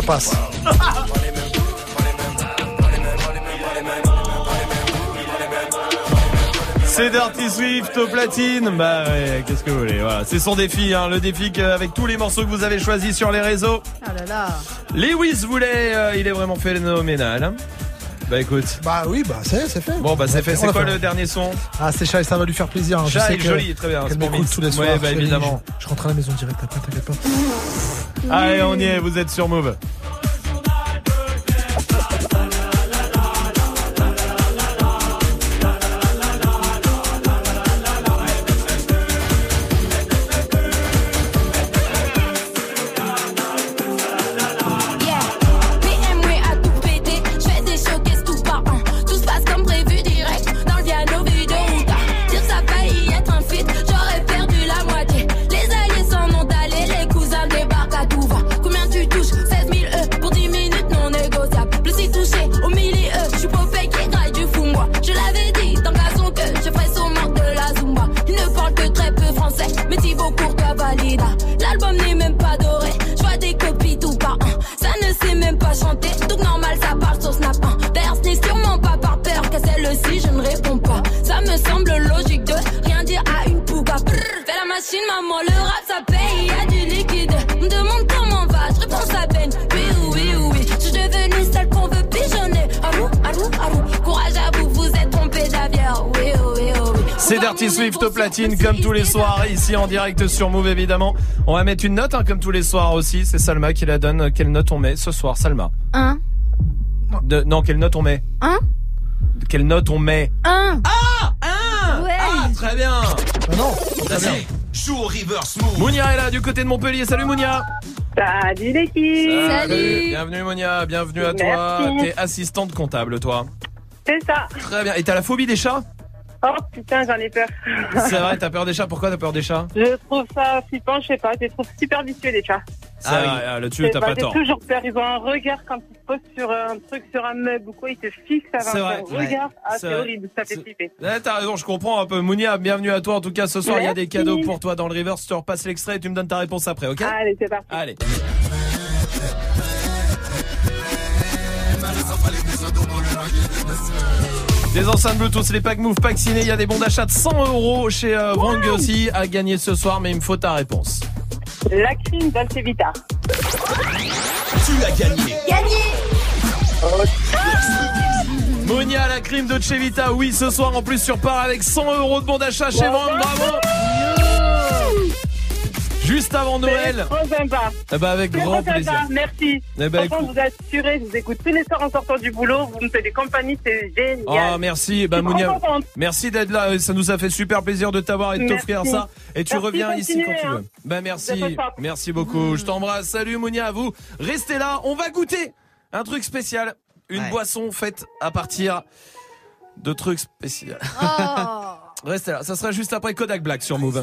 passe. C'est Dirty Swift au platine. Bah ouais, qu'est-ce que vous voulez. Voilà, c'est son défi, hein, le défi avec tous les morceaux que vous avez choisis sur les réseaux. Ah là là. Lewis voulait, euh, il est vraiment phénoménal. Hein. Bah écoute. Bah oui, bah c'est c'est fait. Bon bah c'est fait. C'est quoi le dernier son? Ah, c'est Chai, ça va lui faire plaisir. hein. Je que- joli, très bien, pour m'écoute tous les soirs. Ouais, bah, chérie. évidemment. Je, je rentre à la maison direct après, t'inquiète pas. Allez, on y est, vous êtes sur Move. Platine comme tous les soirs ici en direct sur Move évidemment. On va mettre une note hein, comme tous les soirs aussi. C'est Salma qui la donne. Quelle note on met ce soir, Salma Un. De- Non, quelle note on met Un. Quelle note on met Un. Ah Un Ouais. Ah très bien. non. Très bien. Joue reverse move. Mounia est là du côté de Montpellier. Salut Mounia. Salut l'équipe Bienvenue Mounia, bienvenue à toi. Merci. T'es assistante comptable toi. C'est ça Très bien. Et t'as la phobie des chats? Putain, j'en ai peur. C'est vrai, t'as peur des chats. Pourquoi t'as peur des chats? Je trouve ça flippant, je sais pas, je les trouve super vicieux les chats. Ah oui, ah, là-dessus t'as pas J'ai tort. toujours peur, ils ont un regard quand ils se posent sur un truc, sur un meuble ou quoi, ils te fixent avec C'est un vrai, regard. Ah, C'est horrible, ça fait flipper. Ouais, t'as raison, je comprends un peu. Mounia, bienvenue à toi. En tout cas, ce soir, il y a des cadeaux pour toi dans le reverse. Je te repasse l'extrait et tu me donnes ta réponse après, ok? Allez, c'est parti. Allez. Des enceintes Bluetooth, les packs Move, packs ciné, il y a des bons d'achat de 100 euros chez euh, Wrang aussi à gagner ce soir, mais il me faut ta réponse. La crime Dolce Vita. Tu as gagné. Gagné Monia, la crime de Chevita, oui, ce soir en plus sur part avec 100 euros de bon d'achat chez Wrang, bravo Juste avant Noël. Trop sympa. Eh ben, avec grand trop sympa, plaisir. Merci. Eh ben, Franchement, écoute. vous assurez, je vous écoute tous les soirs en sortant du boulot, vous me faites des compagnies, c'est génial. Oh merci, suis Mounia, merci d'être là, ça nous a fait super plaisir de t'avoir et de t'offrir ça. Et tu Merci, reviens ici quand tu hein. veux. Vous merci, merci beaucoup. Je t'embrasse. Salut Mounia, à vous. Restez là, on va goûter un truc spécial, une boisson faite à partir de trucs spéciaux. [laughs] Restez là, ça sera juste après Kodak Black sur Move.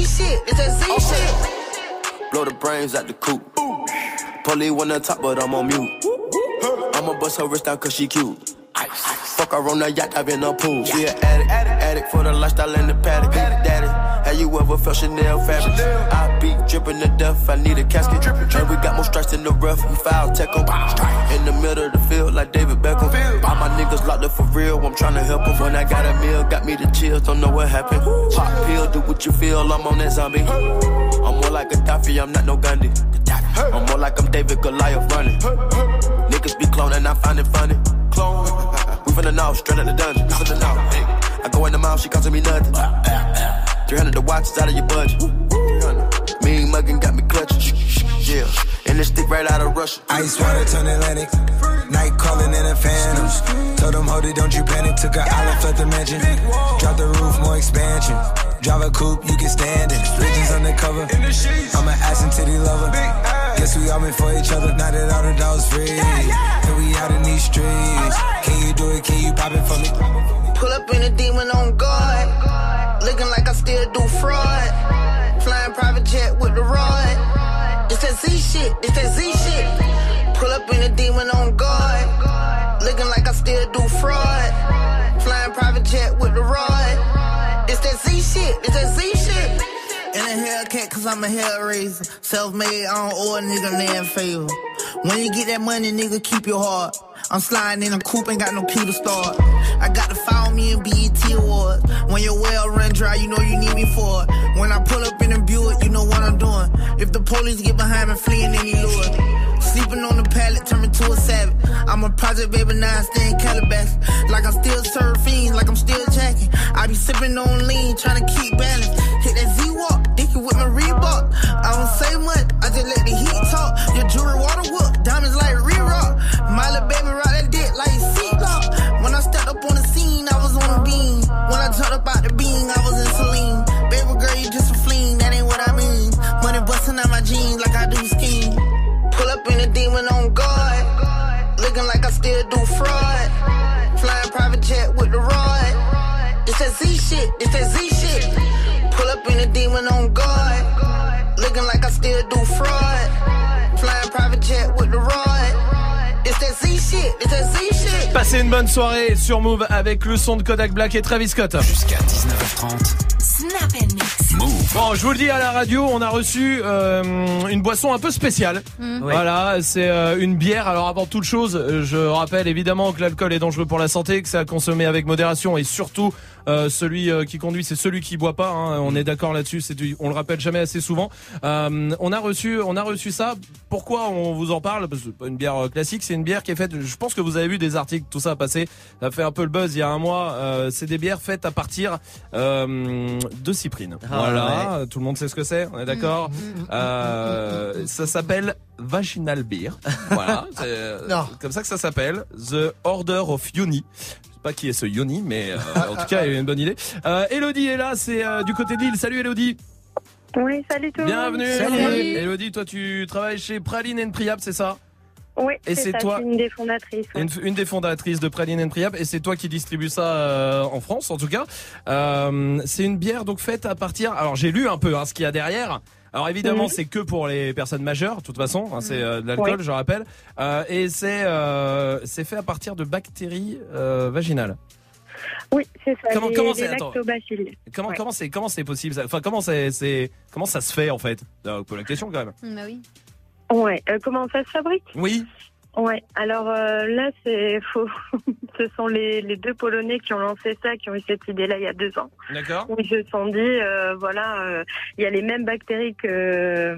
It's Z shit, it's that Z oh. shit. Blow the brains out the coop. Polly wanna top, but I'm on mute. I'ma bust her wrist down cause she cute. Fuck her on the yacht, I've been a pool. She an addict, addict for the lifestyle and the paddock. Daddy, have you ever felt Chanel fabric? I be dripping to death, I need a casket. And we got more strikes in the rough, we foul tech 'em. In the middle of the field, like David Beckham. All my niggas locked up for real, I'm tryna help 'em. When I got a meal, got me the chills, don't know what happened. Pop pill, do what you feel, I'm on that zombie. I'm more like Gaddafi, I'm not no Gandhi. I'm more like I'm David Goliath running. Niggas be cloning, I find it funny. Clone. We finna know, straight out the dungeon. We finna know. Hey. I go in the mouth, she costing me nothing. 300 the watch is out of your budget. Mean muggin' got me clutching. Yeah. And it stick right out of Russia. Ice water turn Atlantic. Night calling in a phantom. Told them, hold it, don't you panic. Took an island, left the mansion. Drop the roof, more expansion. Drive a coupe, you can stand it. Bridges undercover. I'm an ass and titty lover. Guess we all meant for each other. Now that all the dogs free. And we out in these streets. Can you do it? Can you pop it for me? Pull up in a demon on guard. Looking like I still do fraud. Flying private jet with the rod. It's that Z shit. It's that Z shit. Pull up in a demon on guard. Looking like I still do fraud. Flying private jet with the rod. It's that Z shit. It's that Z shit. In a Hellcat, cause I'm a hellraiser. Self made, I don't owe a nigga name favor. When you get that money, nigga, keep your heart. I'm sliding in a coupe, ain't got no key to start. I got to follow me in BET Awards. When your well run dry, you know you need me for it. When I pull up in a Buick, you know what I'm doing. If the police get behind me, fleeing any lure. Sleeping on the pallet, turn me to a savage. I'm a project baby, now I stay in Calabasas. Like I'm still surfing, like I'm still jacking. I be sipping on lean, trying to keep balance. Hit that Dicky with my Reebok. I don't say much, I just let the heat talk. Your jewelry water whoop, diamonds like re-rock. My little baby rock that dick like seatlock. When I stepped up on the scene, I was on a beam. When I jumped up out the beam, I was in saline. Baby girl, you just a fleen, that ain't what I mean. Money busting out my jeans like I do skiing. Pull up in a demon on guard. Looking like I still do fraud. Flying private jet with the rod. It's that Z shit, it's that Z shit. Pull up in a demon on guard. Passez une bonne soirée sur Move avec le son de Kodak Black et Travis Scott. Jusqu'à 19h30. Snap and mix. Move. Bon, je vous le dis à la radio, on a reçu euh, une boisson un peu spéciale. Mm. Voilà, c'est euh, une bière. Alors avant toute chose, euh, je rappelle évidemment que l'alcool est dangereux pour la santé, que c'est à consommer avec modération et surtout euh, celui euh, qui conduit, c'est celui qui boit pas. hein. On est d'accord là-dessus. C'est du- on le rappelle jamais assez souvent. Euh, on a reçu, on a reçu ça. Pourquoi on vous en parle? Parce que c'est pas une bière euh, classique, c'est une bière qui est faite. Je pense que vous avez vu des articles, tout ça passer. Ça a fait un peu le buzz il y a un mois. Euh, c'est des bières faites à partir euh, de cyprine. Ah, voilà, tout le monde sait ce que c'est. On est d'accord? Euh, ça s'appelle Vaginal Beer. Voilà, c'est [laughs] Non. comme ça que ça s'appelle. The Order of Yoni. Sais pas qui est ce Yoni, mais euh, en tout cas, il y a une bonne idée. Euh, Elodie est là, c'est euh, du côté de Lille. Salut Elodie. Oui, salut tout le monde. Bienvenue. Salut. Elodie, toi tu travailles chez Praline and Priap, c'est ça? Oui, Et c'est toi- une des fondatrices. ouais. une, une des fondatrices de Praline and Priap et c'est toi qui distribue ça euh, en France en tout cas. C'est une bière donc faite à partir. Alors j'ai lu un peu hein, ce qu'il y a derrière. Alors évidemment Mhm. c'est que pour les personnes majeures de toute façon. hein, c'est euh, de l'alcool Ouais. je rappelle. Euh, et c'est euh, c'est fait à partir de bactéries euh, vaginales. Oui, c'est ça. Comment- les, comment les c'est- attends. lactobacilles. Comment Ouais. comment c'est comment c'est possible ça? Enfin comment c'est comment ça se fait en fait? Pose la question quand même. Bah oui. Ouais. euh, comment ça se fabrique? Oui. Ouais. Alors euh, là, c'est faux. [laughs] Ce sont les, les deux Polonais qui ont lancé ça, qui ont eu cette idée-là il y a deux ans. D'accord. Où ils se sont dit, euh, voilà, euh, il y a les mêmes bactéries que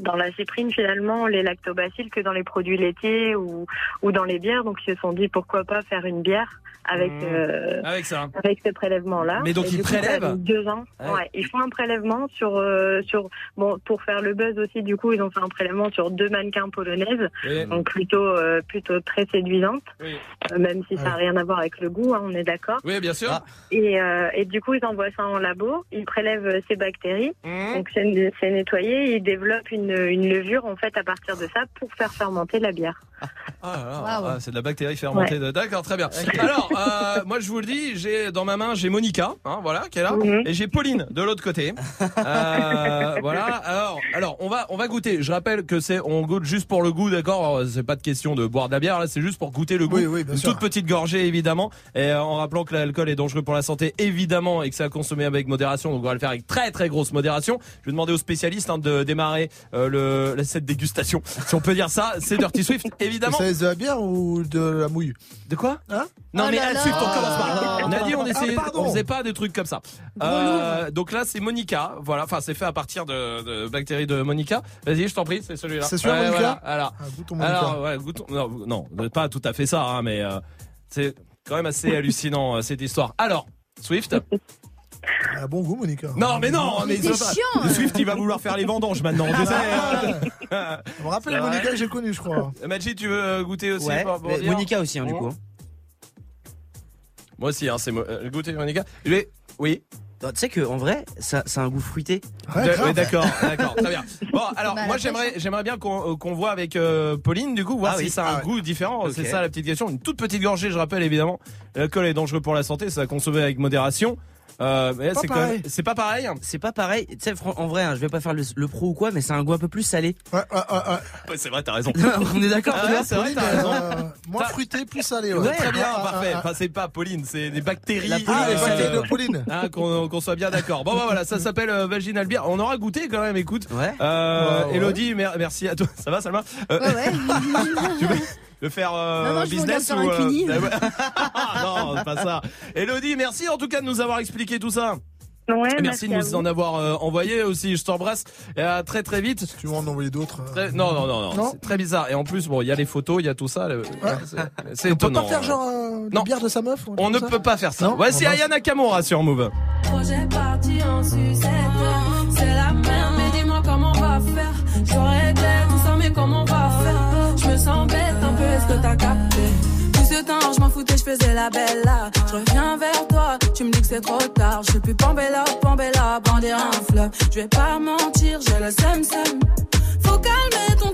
dans la cyprine finalement, les lactobacilles que dans les produits laitiers ou, ou dans les bières. Donc ils se sont dit, pourquoi pas faire une bière avec Mmh. euh, Avec ça. avec ce prélèvement-là. Mais donc, Et ils coup, prélèvent deux ans. Ouais. Ouais. Ils font un prélèvement sur euh, sur bon pour faire le buzz aussi. Du coup, ils ont fait un prélèvement sur deux mannequins polonaises, Oui. donc plutôt euh, plutôt très séduisantes, Oui. euh, même si ça n'a rien à voir avec le goût. hein, on est d'accord. Oui, bien sûr. Et, euh, et du coup, ils envoient ça en labo, ils prélèvent euh, ces bactéries, Mmh. donc c'est c'est nettoyé, ils développent une, une levure en fait à partir de ça pour faire fermenter la bière. Ah, là, Waouh. ah, c'est de la bactérie fermentée. de- D'accord, très bien. Alors, euh, moi, je vous le dis, j'ai dans ma main, j'ai Monica, hein, voilà, qui est là, Mhm. et j'ai Pauline de l'autre côté. [laughs] Euh, voilà. Alors, alors, on va, on va goûter. Je rappelle que c'est, on goûte juste pour le goût, d'accord? Alors, C'est pas de question de boire de la bière, là, c'est juste pour goûter le goût. Oui, oui, bien Une sûr. toute petite gorgée, évidemment, et euh, en rappelant que l'alcool est dangereux pour la santé, évidemment, et que c'est à consommer avec modération. Donc, on va le faire avec très, très grosse modération. Je vais demander aux spécialistes hein, de démarrer euh, le, la- cette dégustation, si on peut dire ça. C'est Dirty Swift, [laughs] évidemment. Ça de la bière ou de la mouille? De quoi? Hein? Non Oh mais on commence là. Ah, On a dit on essayait, ah, on faisait pas des trucs comme ça. Euh, donc là c'est Monica, voilà. Enfin c'est fait à partir de, de bactéries de Monica. Vas-y, je t'en prie, c'est celui-là. C'est celui-là, Ouais, Monica voilà, alors, Ah, goûtons Monica. alors ouais, goûtons- non, non, pas tout à fait ça, hein, mais euh, c'est quand même assez hallucinant euh, cette histoire. Alors, Swift. Elle a bon goût, Monica. Non, mais non, mais, c'est chiant. Le Swift, il va vouloir faire les vendanges maintenant. je sais, hein. Je me rappelle C'est Monica que j'ai connue, je crois. Magic, tu veux goûter aussi Ouais, pour- pour mais dire Monica aussi, hein, du coup. Moi aussi, hein, c'est euh, goûter Monica. Vais- Oui. Tu sais que en vrai, ça, ça a un goût fruité. Ouais, d'accord, d'accord, très bien. [laughs] Bon, alors Bah, moi j'aimerais, j'aimerais bien qu'on euh, qu'on voit avec euh, Pauline du coup voir Ah si oui. ça a Ah un ouais. goût différent. C'est ça la petite question. Une toute petite gorgée, je rappelle évidemment. L'alcool est dangereux pour la santé, ça à consommer avec modération. Euh, mais là, Pas c'est c'est pas pareil. C'est pas pareil. Tu sais, en vrai, hein, je vais pas faire le, le pro ou quoi, mais c'est un goût un peu plus salé. Ouais, ouais, ouais, ouais. Ouais, c'est vrai, t'as raison. On est d'accord, Ah tu ouais, vois c'est vrai, t'as raison. euh, moins T'as- fruité, plus salé. Ouais, Ouais. très bien, Ah, ah, parfait. ah, Enfin, c'est pas Pauline, c'est des bactéries. La Pauline, les euh, bactéries de Pauline. [laughs] hein, qu'on soit bien d'accord. Bon, bah voilà, ça s'appelle euh, vaginal beer. On aura goûté quand même, écoute. Ouais. Euh, Ouais, ouais. Elodie, mer- merci à toi. [laughs] Ça va, Salma? Euh, Ouais, ouais. [laughs] Le faire euh, Non, non, je business ou euh, [laughs] [laughs] Non, c'est pas ça. Elodie, merci en tout cas de nous avoir expliqué tout ça. Ouais, Et merci, merci de nous en avoir euh, envoyé aussi. Je t'embrasse. Et à très très vite. Tu veux en envoyer d'autres euh, Très- Non, non, non, non. Non C'est très bizarre. Et en plus, bon, il y a les photos, il y a tout ça. le- c'est- [laughs] C'est On peut étonnant. pas faire genre euh, Non. bière de sa meuf On ne peut pas faire ça. Non Voici Ayana Kamura sur Move. Projet parti en sucette, c'est la merde, mais dis-moi comment on va faire. Je faire Je me sens bête un peu, est-ce que t'as capté? Tout ce temps, je m'en foutais, je faisais la belle là. Je reviens vers toi, tu me dis que c'est trop tard. Je suis plus Pambella, Pambella, brandir un fleuve. Je vais pas mentir, j'ai le seum seum. Faut calmer ton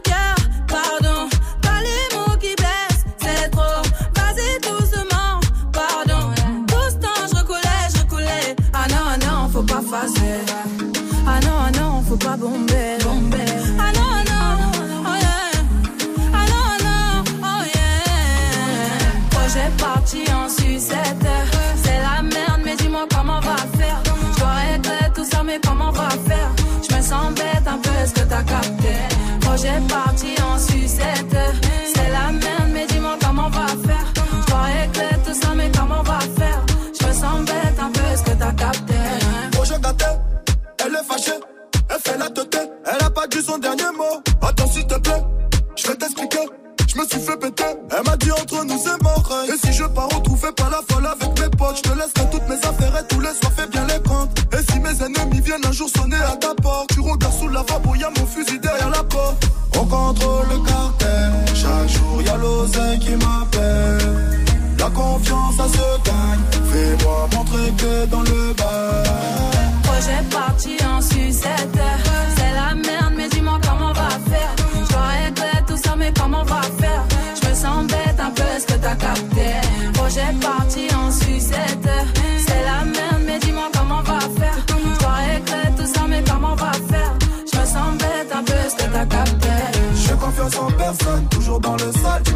Projet parti en sucette. C'est la merde, mais dis-moi comment on va faire. Je régler tout ça, mais comment on va faire? Je me sens bête un peu, est-ce que t'as capté? Projet gâté, elle est fâchée, elle fait la tête, elle a pas dit son dernier mot. Attends s'il te plaît, je vais t'expliquer. Je me suis fait péter, elle m'a dit entre nous c'est mort. Et si je pars retrouver pas la folle avec mes potes, je te laisserai toutes mes affaires et tous les soirs fais bien les comptes. Et si mes ennemis viennent un jour sonner à ta porte, tu regardes sous la vapeur, y contrôle le cartel, chaque jour y a l'oseille qui m'appelle. La confiance ça se gagne, fais-moi montrer que dans le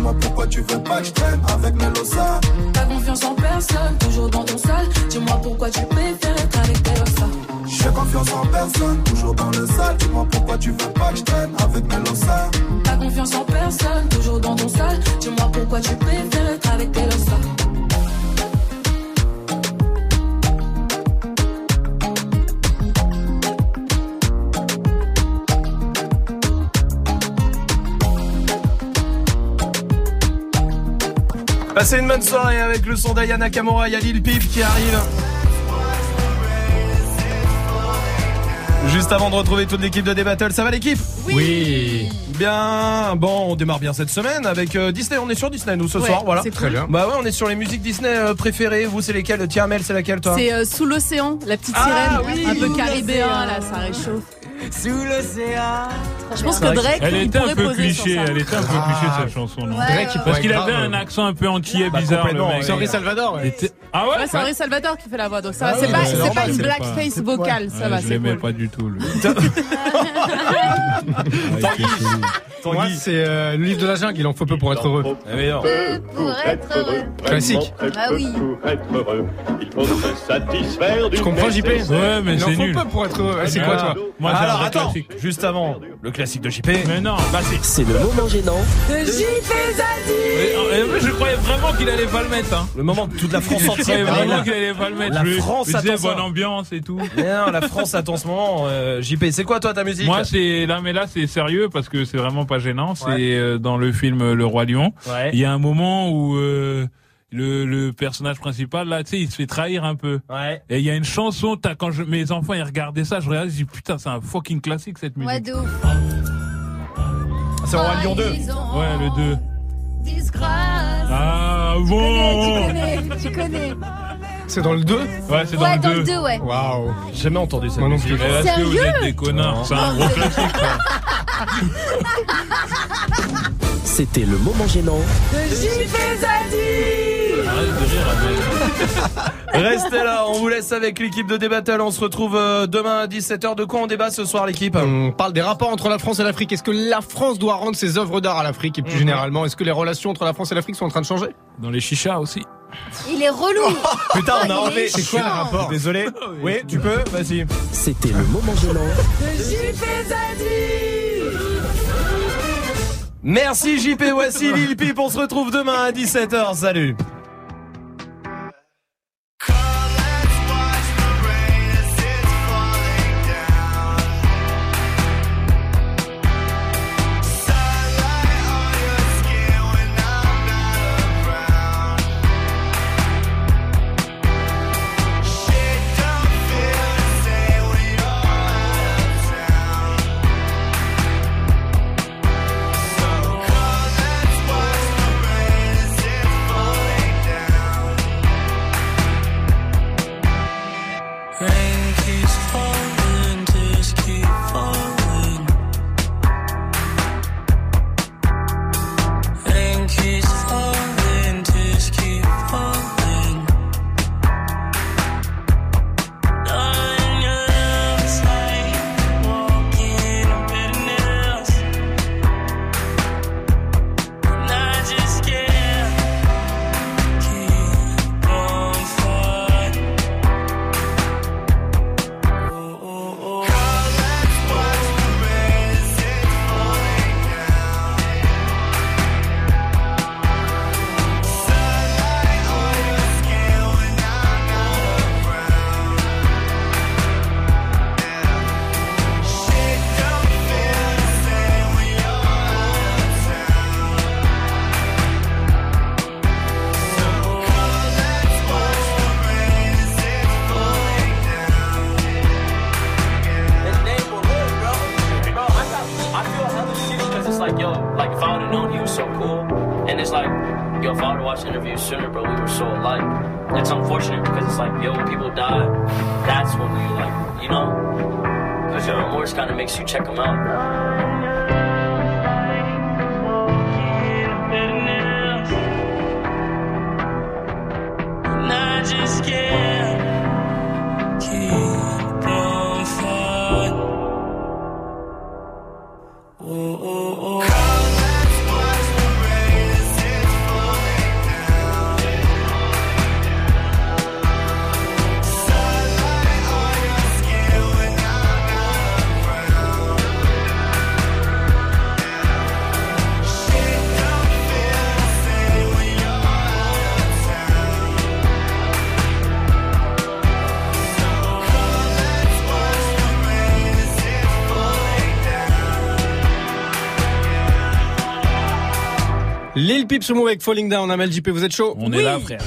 Dis-moi pourquoi tu veux pas que je traîne avec mes lossas. T'as confiance en personne, toujours dans ton sale. Dis-moi pourquoi tu préfères être avec tes lossas. J'ai confiance en personne, toujours dans le sale. Dis-moi pourquoi tu veux pas que je traîne avec mes lossas. T'as confiance en personne, toujours dans ton sale. Dis-moi pourquoi tu préfères être avec tes Passez une bonne soirée avec le son d'Ayana Kamura. Il y Lil qui arrive. Juste avant de retrouver toute l'équipe de D-Battle, ça va l'équipe? Oui. Bien, bon, on démarre bien cette semaine avec euh, Disney. On est sur Disney nous ce Ouais, soir, voilà. c'est Très cool. bien. Bah ouais, on est sur les musiques Disney euh, préférées. Vous, c'est lesquelles? Tiens, Mel, c'est laquelle toi? C'est euh, sous l'océan, la petite Ah, sirène, oui, un peu caribéen, là, ça réchauffe. Sous l'océan. Je pense que Drake, Elle était un peu cliché, elle était un peu Ah. cliché cette chanson, non? Ouais, Drake, il Parce qu'il avait un accent un peu antillais Bah, bizarre. complètement, le mec. ouais. Henri Salvador. ouais. Était- Ah ouais? Ouais, c'est Henri Salvador qui fait la voix, donc ça Ah va. C'est oui, pas, c'est c'est pas une c'est blackface vocale, ça Ouais, va, Je c'est l'aimais cool. pas du tout. [laughs] [laughs] Moi, c'est euh, le livre de la jungle, il en faut peu pour être heureux. Pour être heureux. Classique. Bah oui. Tu comprends, JP Ouais, mais Il en c'est faut nul. peu pour être heureux. C'est quoi, toi Moi, c'est un Alors attends, classique. juste avant, le classique de JP. Mais non. Bah c'est C'est le moment gênant. De JP Mais, euh, je croyais vraiment qu'il allait pas le mettre. Hein. le moment de toute la [laughs] France Je croyais entière. vraiment qu'il allait pas le mettre. La Je- France je disais attend ça. bonne ambiance et tout. Mais non, la France attend ce moment. euh, JP, c'est quoi toi ta musique? Moi, c'est là, mais là, c'est sérieux parce que c'est vraiment pas gênant. C'est Ouais. euh, dans le film Le Roi Lion. Ouais. Il y a un moment où euh, le, le personnage principal là, tu sais, il se fait trahir un peu. Ouais. Et il y a une chanson, t'as, quand je, mes enfants ils regardaient ça, je regardais, je dis putain, c'est un fucking classique cette musique. Ouais, de ouf. C'est Roi Lion 2. Ouais, le 2. Disgrâce. Ah Tu bon connais, tu connais. C'est dans le 2 Ouais, c'est dans Ouais, le dans 2. le 2, ouais. Waouh. Jamais entendu cette Moi non musique. plus. Mais est-ce que vous êtes des connards C'est un gros classique. ça. [laughs] C'était le moment gênant. Arrête de rire. [laughs] Restez là, on vous laisse avec l'équipe de Débattle. On se retrouve euh, demain à 17h. De quoi on débat ce soir, l'équipe On parle des rapports entre la France et l'Afrique. Est-ce que la France doit rendre ses œuvres d'art à l'Afrique? Et plus généralement, est-ce que les relations entre la France et l'Afrique sont en train de changer? Dans les chichas aussi. Il est relou. [laughs] Putain, on a enlevé. C'est quoi le rapport Désolé. Oui, tu peux Vas-y. C'était le moment gênant. Merci JP, voici Lil Pip. On se retrouve demain à 17h. Salut. Lil Pip sur Move avec Falling Down. Amel JP, vous êtes chaud On est là, frère.